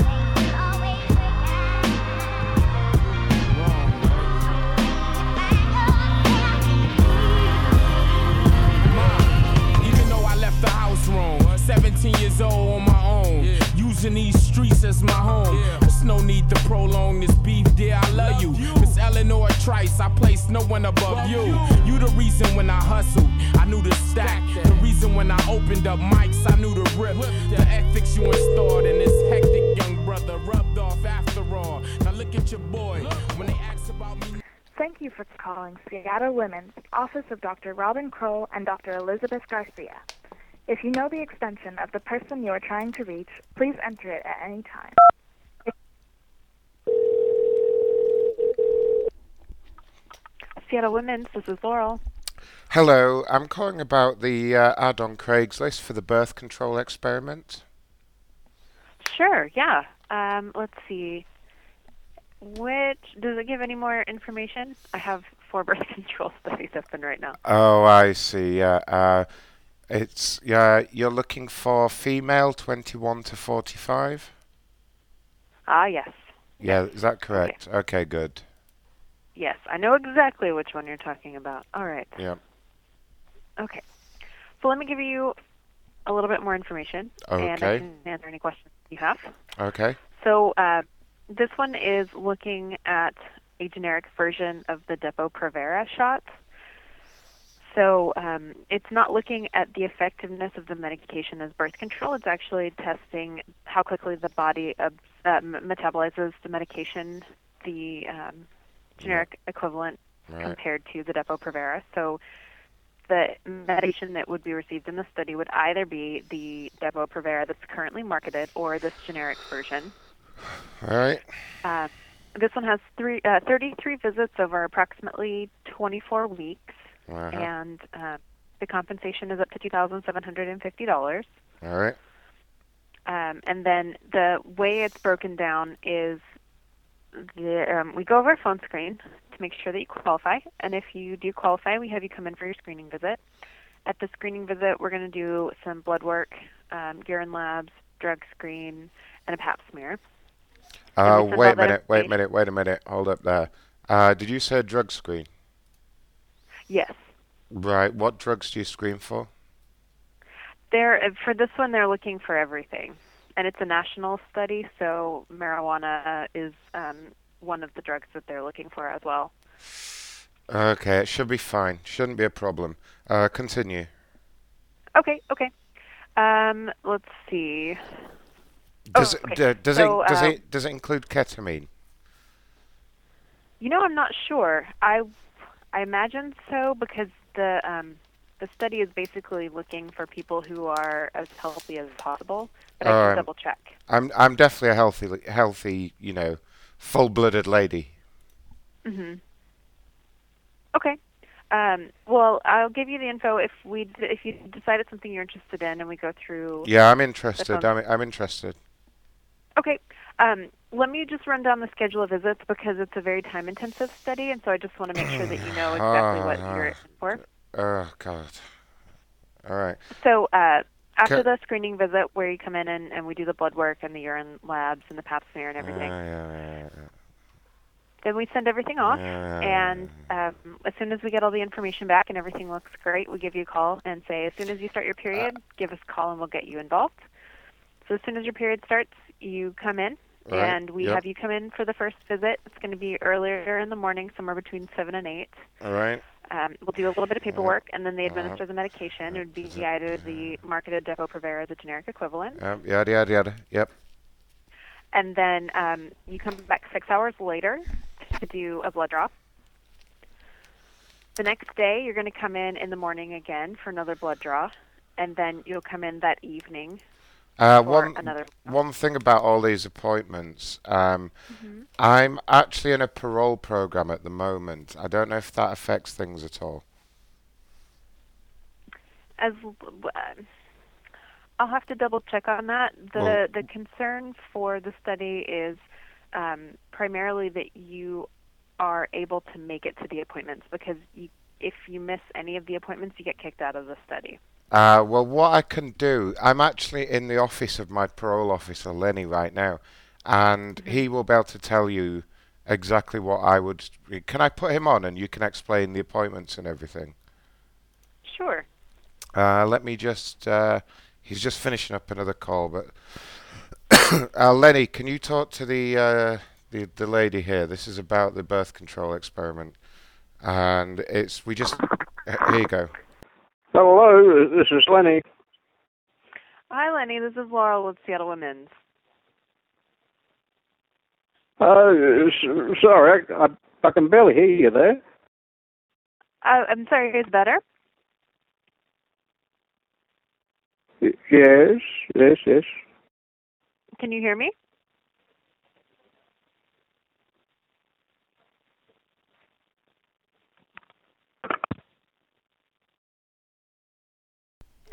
One above you. You the reason when I hustled, I knew to stack. The reason when I opened up mics, I knew to rip. The ethics you installed in this hectic young brother rubbed off after all. Now look at your boy when they ask about me. Thank you for calling Seattle Women's Office of Dr. Robin Kroll and Dr. Elizabeth Garcia. If you know the extension of the person you are trying to reach, please enter it at any time. Seattle Women's, this is Laurel. Hello, I'm calling about the uh, ad on Craigslist for the birth control experiment. Sure, yeah. Um, let's see. Which does it give any more information? I have four birth control studies open right now. Oh, I see. Yeah, uh, it's yeah. You're looking for female, 21 to 45. Ah, yes, Yeah, is that correct? Okay, good. Yes. I know exactly which one you're talking about. All right. Yeah. Okay. So let me give you a little bit more information, and I Okay. can answer any questions you have. Okay. So uh, this one is looking at a generic version of the Depo-Provera shot. So um, it's not looking at the effectiveness of the medication as birth control. It's actually testing how quickly the body uh, metabolizes the medication, the um, generic equivalent Right. compared to the Depo-Provera. So the medication that would be received in the study would either be the Depo-Provera that's currently marketed or this generic version. All right. Uh, this one has three, uh, 33 visits over approximately 24 weeks, Uh-huh. and uh, the compensation is up to $2,750. All right. Um, and then the way it's broken down is the, um, we go over a phone screen to make sure that you qualify. And if you do qualify, we have you come in for your screening visit. At the screening visit, we're going to do some blood work, um, urine labs, drug screen, and a pap smear. Uh, wait a minute. Wait a minute. Wait a minute. Hold up there. Uh, did you say drug screen? Yes. Right. What drugs do you screen for? They're uh, for this one. They're looking for everything, and it's a national study, so marijuana is um, one of the drugs that they're looking for as well. Okay, it should be fine. Shouldn't be a problem. Uh, continue. Okay, okay. Um, let's see. Does Oh, it okay. d- does So, it does uh, it does it include ketamine? You know, I'm not sure. I I imagine so because the um, the study is basically looking for people who are as healthy as possible. But I Oh, can I'm- double check. I'm I'm definitely a healthy healthy you know full-blooded lady. hmm Okay. Um, well, I'll give you the info if we d- if you decide it's something you're interested in, and we go through. Yeah, I'm interested. I'm I'm interested. Okay. Um, let me just run down the schedule of visits because it's a very time-intensive study, and so I just want to make sure that you know exactly what Ah, you're in for. Oh God. All right. So uh, after Okay. the screening visit, where you come in and, and we do the blood work and the urine labs and the pap smear and everything, Yeah, yeah, yeah, yeah. then we send everything off. And um, as soon as we get all the information back and everything looks great, we give you a call and say, as soon as you start your period, give us a call and we'll get you involved. So as soon as your period starts, you come in. Right, And we yep. have you come in for the first visit. It's going to be earlier in the morning, somewhere between 7 and 8. All right. Um, we'll do a little bit of paperwork, and then they administer the medication. It would be either the marketed Depo-Provera, the generic equivalent, yada yada yada. Yep. and then um, you come back six hours later to do a blood draw. The next day, you're going to come in in the morning again for another blood draw, and then you'll come in that evening. Uh, one another. one thing about all these appointments, um, Mhm. I'm actually in a parole program at the moment. I don't know if that affects things at all. As I'll have to double check on that. The Well- the concern for the study is um, primarily that you are able to make it to the appointments because you if you miss any of the appointments, you get kicked out of the study. Uh, well, what I can do, I'm actually in the office of my parole officer, Lenny, right now, and he will be able to tell you exactly what I would. Can I put him on and you can explain the appointments and everything? Sure. Uh, let me just. Uh, he's just finishing up another call, but. uh, Lenny, can you talk to the, uh, the the lady here? This is about the birth control experiment, and it's we just. Here you go. Hello, this is Lenny. Hi, Lenny. This is Laurel with Seattle Women's. Uh, sorry, I, I, I can barely hear you there. Uh, I'm sorry, is better? Yes, yes, yes. Can you hear me?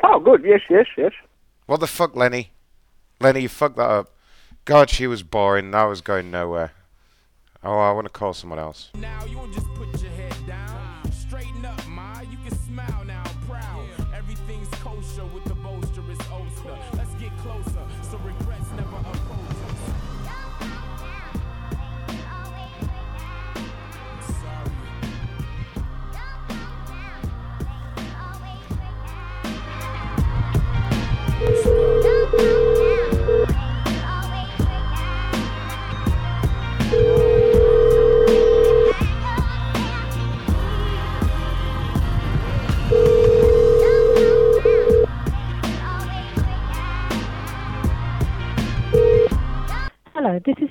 Oh, good. Yes, yes, yes. What the fuck, Lenny? Lenny, you fucked that up. God, she was boring. That was going nowhere. Oh, I want to call someone else.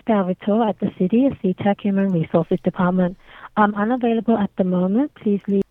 Salvatore at the City of SeaTac Human Resources Department. I'm unavailable at the moment. Please leave.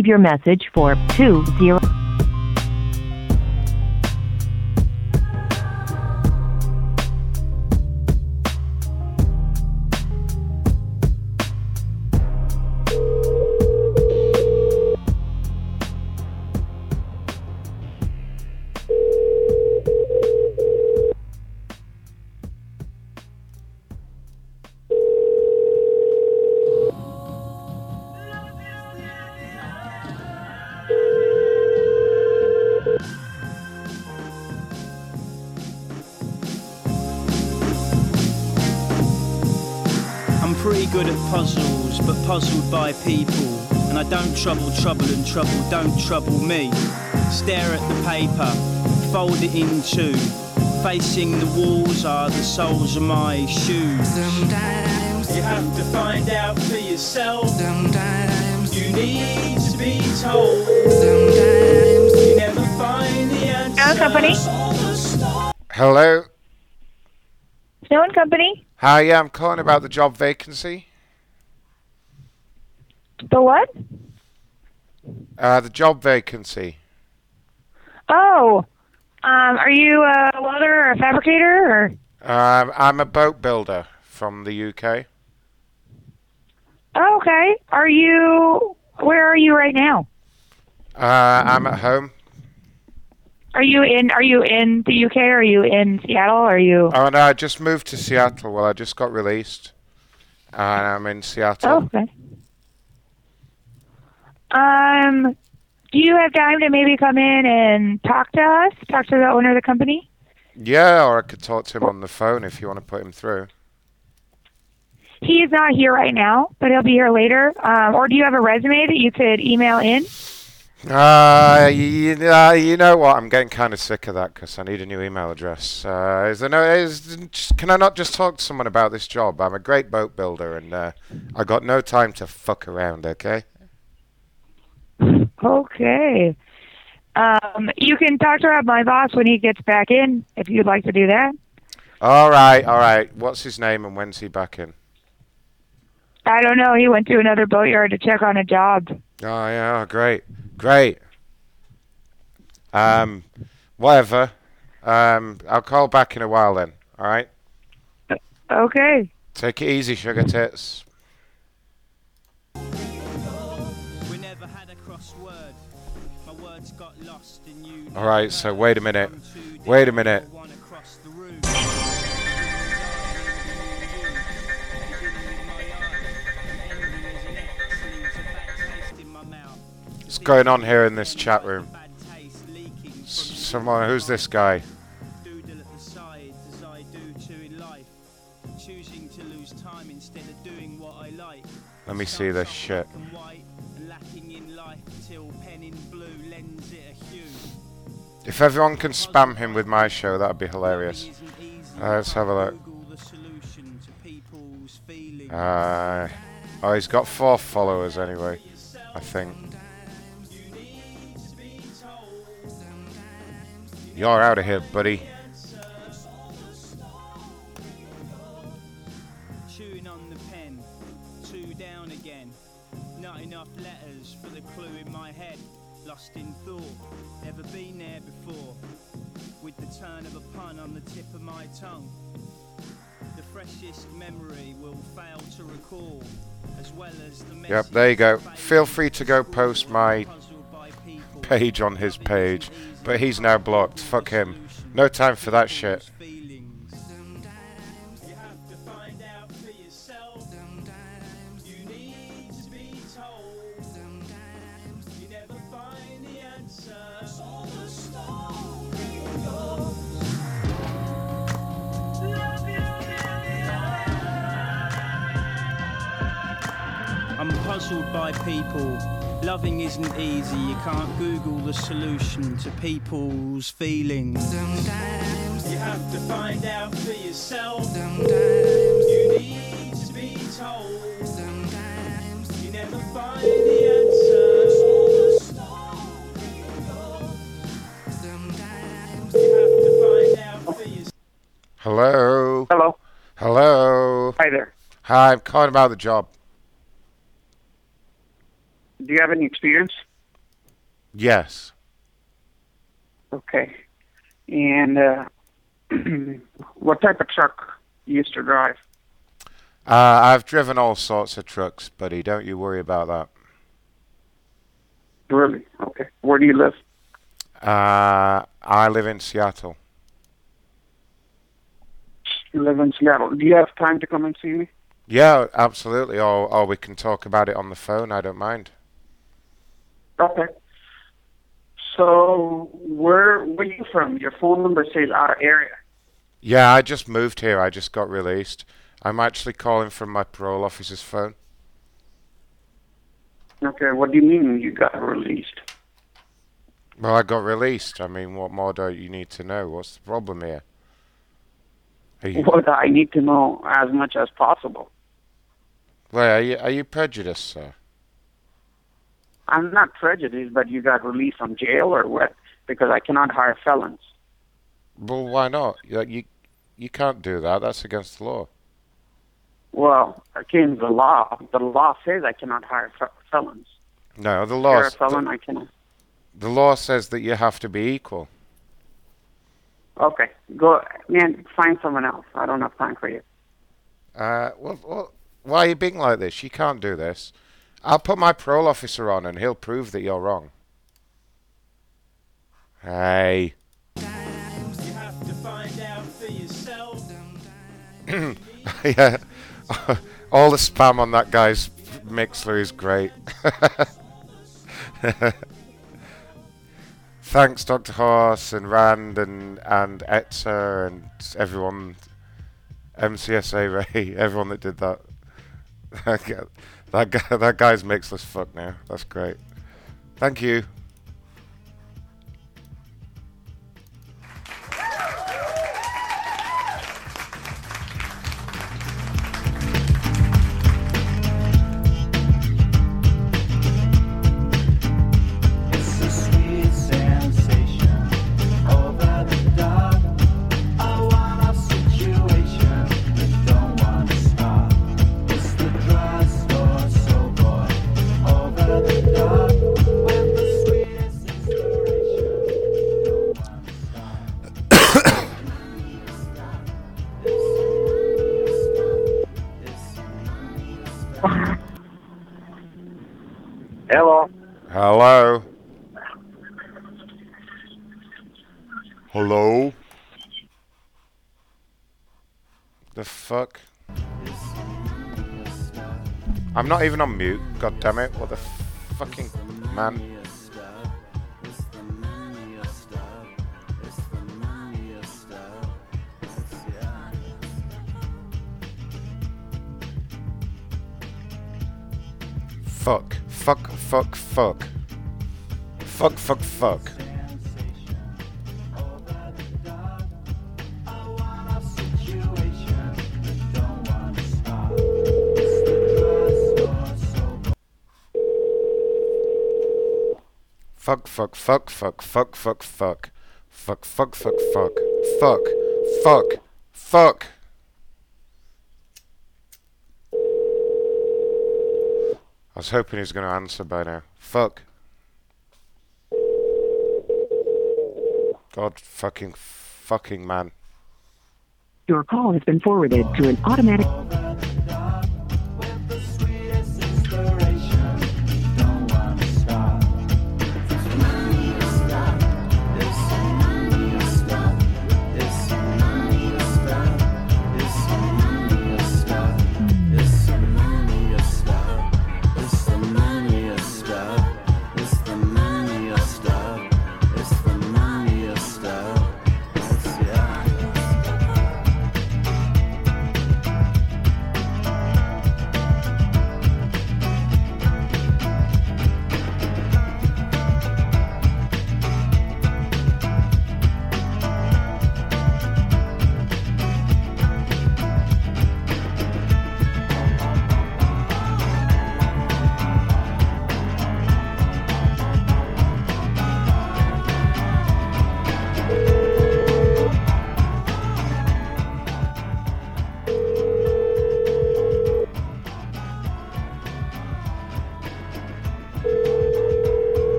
Leave your message for 20. Trouble trouble and trouble don't trouble me. Stare at the paper, fold it in two. Facing the walls are the soles of my shoes. Sometimes you have to find out for yourself. Sometimes you need to be told. Sometimes you never find the answer. Hello, company. Hello. Snow and Company. Hi, yeah, I'm calling about the job vacancy. The what? Uh, the job vacancy. Oh, um, are you a welder or a fabricator or? Um, I'm a boat builder from the UK. Oh, okay. Are you? Where are you right now? Uh, I'm at home. Are you in? Are you in the UK? Are you in Seattle? Are you? Oh no, I just moved to Seattle. Well, I just got released, and I'm in Seattle. Oh, okay. Um, do you have time to maybe come in and talk to us? Talk to the owner of the company? Yeah, or I could talk to him on the phone if you want to put him through. He is not here right now, but he'll be here later. Um, or do you have a resume that you could email in? Uh, you, uh, you know what? I'm getting kind of sick of that because I need a new email address. Uh, is there no? Is, can I not just talk to someone about this job? I'm a great boat builder, and uh, I got no time to fuck around. Okay. Okay. Um, you can talk to my boss when he gets back in, if you'd like to do that. All right, all right. What's his name and when's he back in? I don't know. He went to another boatyard to check on a job. Oh yeah, great, great. Um, whatever. Um, I'll call back in a while then. All right. Okay. Take it easy, sugar tits. All right. So wait a minute. Wait a minute. What's going on here in this chat room? Someone, who's this guy? Let me see this as If everyone can spam him with my show, that'd be hilarious. Uh, let's have a look. Uh, oh, he's got four followers anyway, I think. You're out of here, buddy. Yep, there you go. Feel free to go post my page on his page, but he's now blocked. Fuck him. No time for that shit. I'm by people. Loving isn't easy. You can't Google the solution to people's feelings. Sometimes you have to find out for yourself. Sometimes you need to be told. Sometimes you never find the answer. You have to find out for yourself. Hello. Hello. Hello. Hi there. Hi, I'm calling about the job. Do you have any experience? Yes. Okay. And uh, what type of truck you used to drive? Uh, I've driven all sorts of trucks, buddy. Don't you worry about that. Really? Okay. Where do you live? Uh, I live in Seattle. You live in Seattle. Do you have time to come and see me? Yeah, absolutely. Or, or we can talk about it on the phone. I don't mind. Okay. So where where you from? Your phone number says out of area. Yeah, I just moved here. I just got released. I'm actually calling from my parole officer's phone. Okay. What do you mean you got released? Well, I got released. I mean, what more do you need to know? What's the problem here? Are you, What I need to know as much as possible. wait, are you are you prejudiced, sir? I'm not prejudiced, but you got released from jail or what? Because I cannot hire felons. Well, why not? You you, you can't do that. That's against the law. Well, against the law, the law says I cannot hire fe- felons. No, the If law a felon, I cannot. the law says that you have to be equal. Okay, go, man. Find someone else. I don't have time for you. Uh, well, well, why are you being like this? You can't do this. I'll put my parole officer on, and he'll prove that you're wrong. Hey. Yeah. All the spam on that guy's Mixlr is great. Thanks, Dr. Horse and Rand and and Etzer and everyone, MCSA Ray, everyone that did that. That guy, that guy, that guy's mixless fuck now. That's great. Thank you. Not even on mute. God damn it! What the fucking man? Fuck. Fuck. Fuck. Fuck. Fuck. Fuck. Fuck. Fuck, fuck, fuck, fuck, fuck, fuck, fuck. Fuck, fuck, fuck, fuck. Fuck, fuck, fuck. I was hoping he's going to answer by now. Fuck. God fucking fucking man. Your call has been forwarded to an automatic.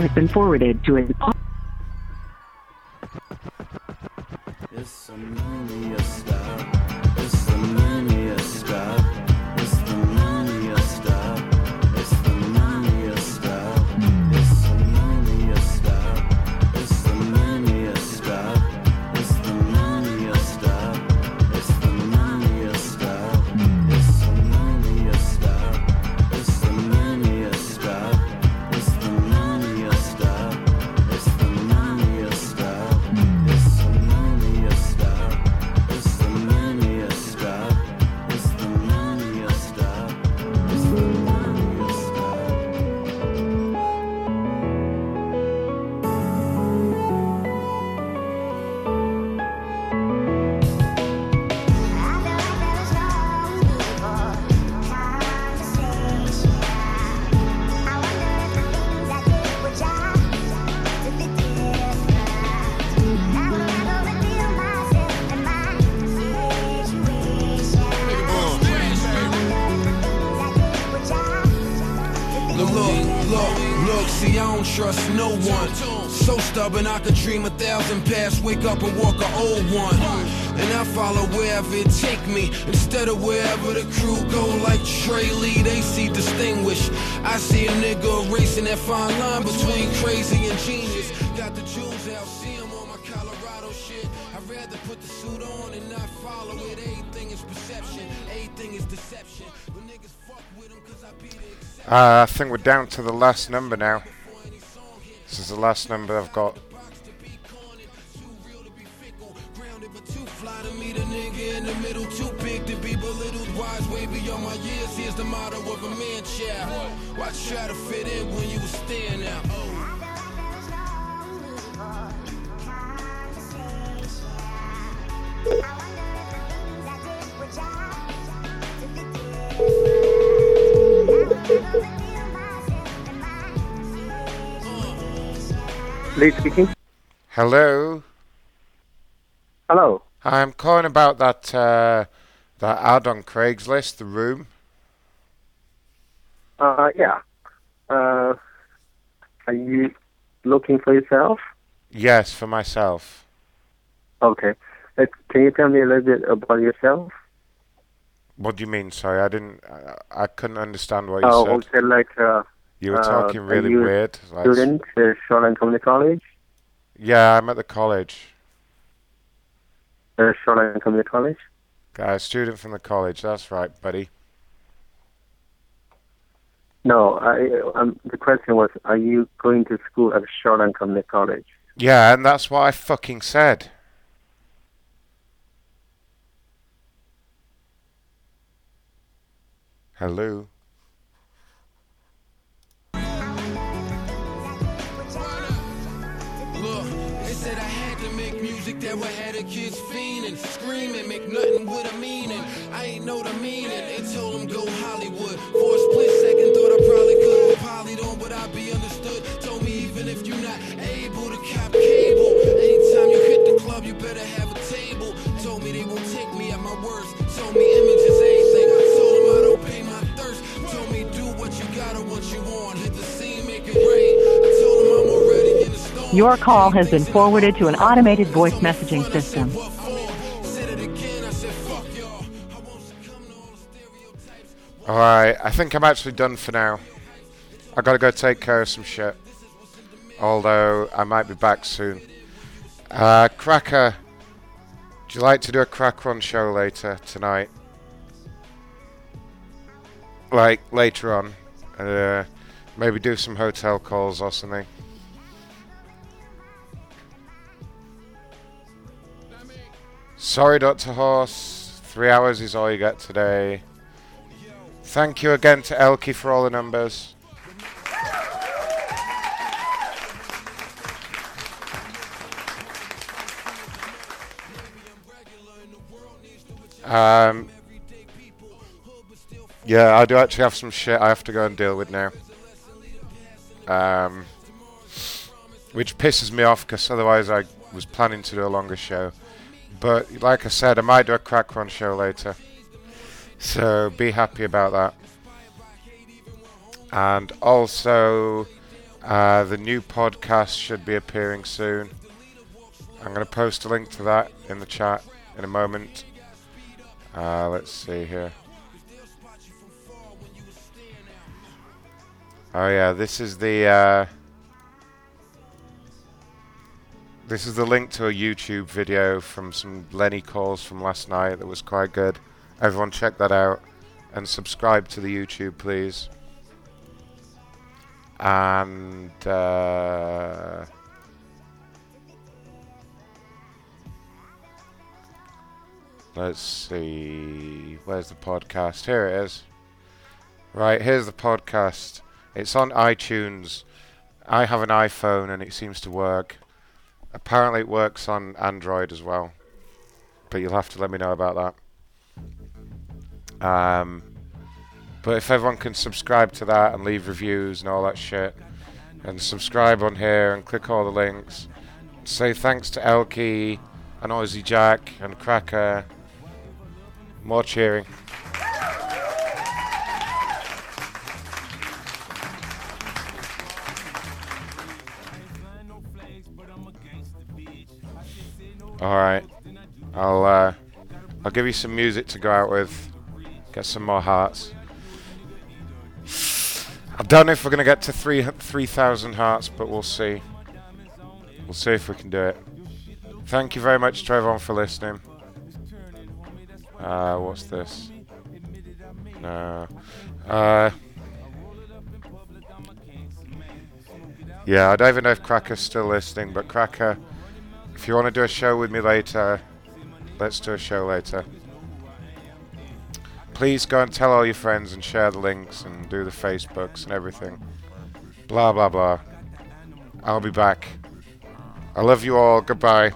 Call has been forwarded to an. I could dream a thousand paths, wake up and walk an old one. And I follow wherever it take me, instead of wherever the crew go. Like Trey Lee, they see distinguished. I see a nigga erasing that fine line between crazy and genius. Got the jewels out, see 'em on my Colorado shit. I'd rather put the suit on and not follow it. Everything is perception, everything is deception. Uh, I think we're down to the last number now. This is the last number I've got. Lee speaking. Hello. Hello. I'm calling about that uh, that ad on Craigslist, the room. Uh, yeah. Uh, are you looking for yourself? Yes, for myself. Okay. Uh, can you tell me a little bit about yourself? What do you mean? Sorry, I didn't. I, I couldn't understand what you Oh, said. like. Uh, You were uh, talking are really you weird. like- Student, uh, Shoreline Community College. Yeah, I'm at the college. Uh, Shoreline Community College. Uh, student from the college. That's right, buddy. No, I, um, the question was, are you going to school at Shoreline Community College? Yeah, and that's what I fucking said. Hello. Said I had to make music that would have the kids fiending, screaming, make nothing with a meaning. I ain't know the meaning. Told them go Hollywood. For a split second, thought I probably could on, but I'd be understood. Told me even if you're not able to cop cable, anytime you hit the club, you better have a table. Told me they won't take me at my worst. Told me images Your call has been forwarded to an automated voice messaging system. Alright, I think I'm actually done for now. I gotta go take care of some shit. Although, I might be back soon. Uh, Cracker, would you like to do a crack run show later tonight? Like, later on. Uh, maybe do some hotel calls or something. Sorry, Dr. Horse. Three hours is all you get today. Thank you again to Elkie for all the numbers. Um, yeah, I do actually have some shit I have to go and deal with now. Um, which pisses me off because otherwise I was planning to do a longer show. But like I said, I might do a crack run show later. So be happy about that. And also, uh, the new podcast should be appearing soon. I'm going to post a link to that in the chat in a moment. Uh, let's see here. Oh yeah, this is the uh, this is the link to a YouTube video from some Lenny calls from last night that was quite good. Everyone check that out and subscribe to the YouTube, please. And uh, let's see, where's the podcast? Here it is. Right, here's the podcast. It's on iTunes. I have an iPhone and it seems to work. Apparently, it works on Android as well. But you'll have to let me know about that. Um, but if everyone can subscribe to that and leave reviews and all that shit, and subscribe on here and click all the links, say thanks to Elkie and Aussie Jack and Cracker. More cheering. Alright. I'll uh, I'll give you some music to go out with. Get some more hearts. I don't know if we're going to get to 3,000 hearts, but we'll see. We'll see if we can do it. Thank you very much Trevor, for listening. Uh, what's this? No. Uh, yeah, I don't even know if Cracker's still listening, but Cracker, if you want to do a show with me later, let's do a show later. Please go and tell all your friends and share the links and do the Facebooks and everything. Blah, blah, blah. I'll be back. I love you all. Goodbye.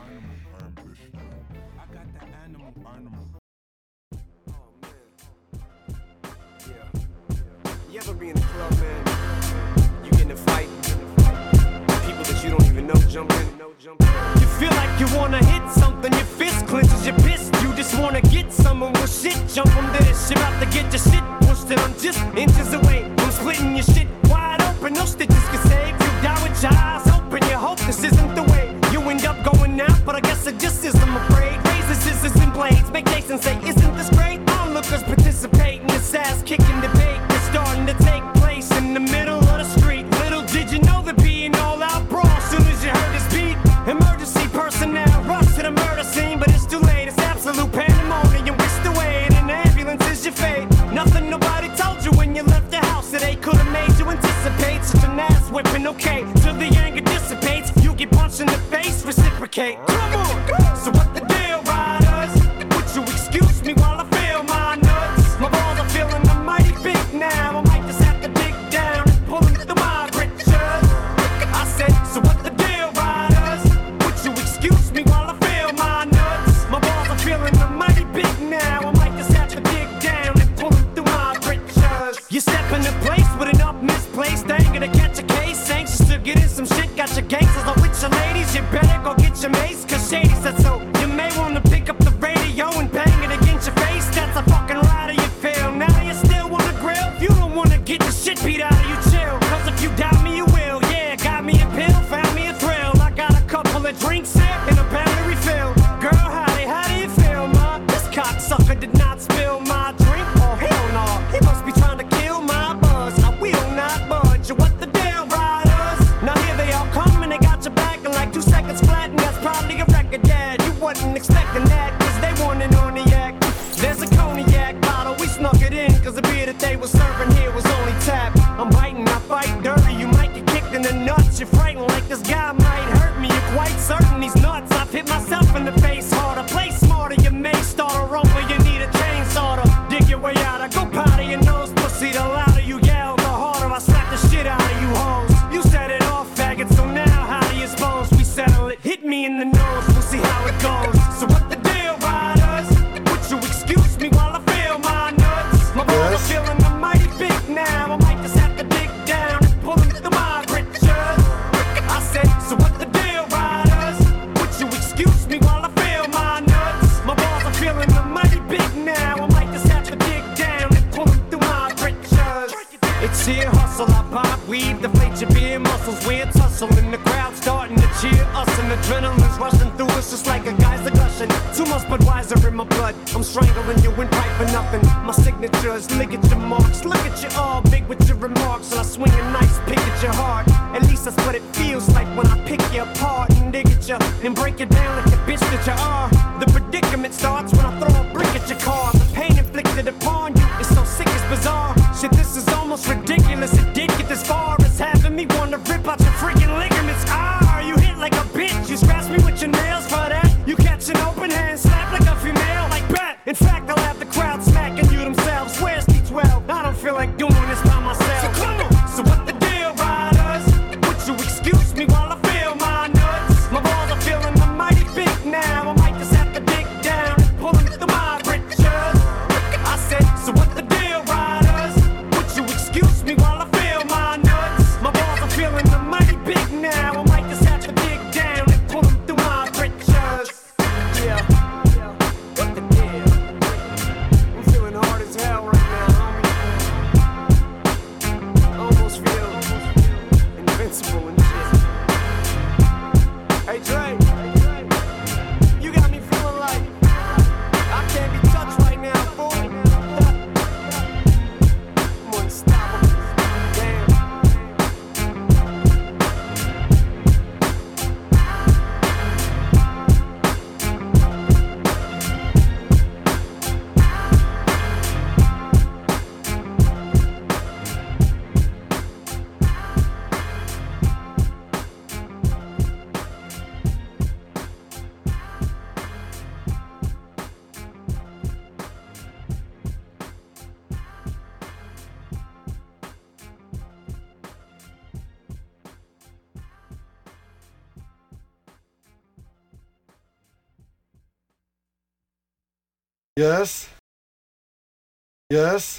Yes.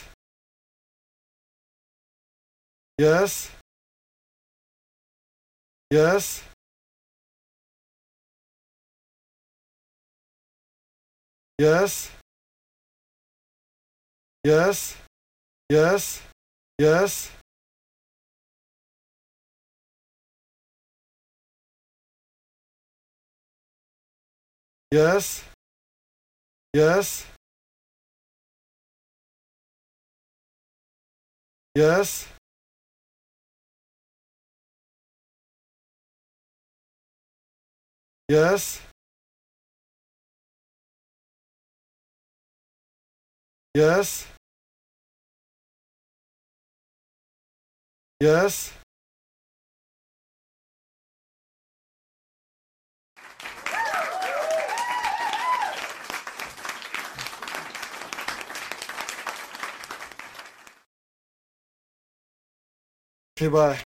Bye.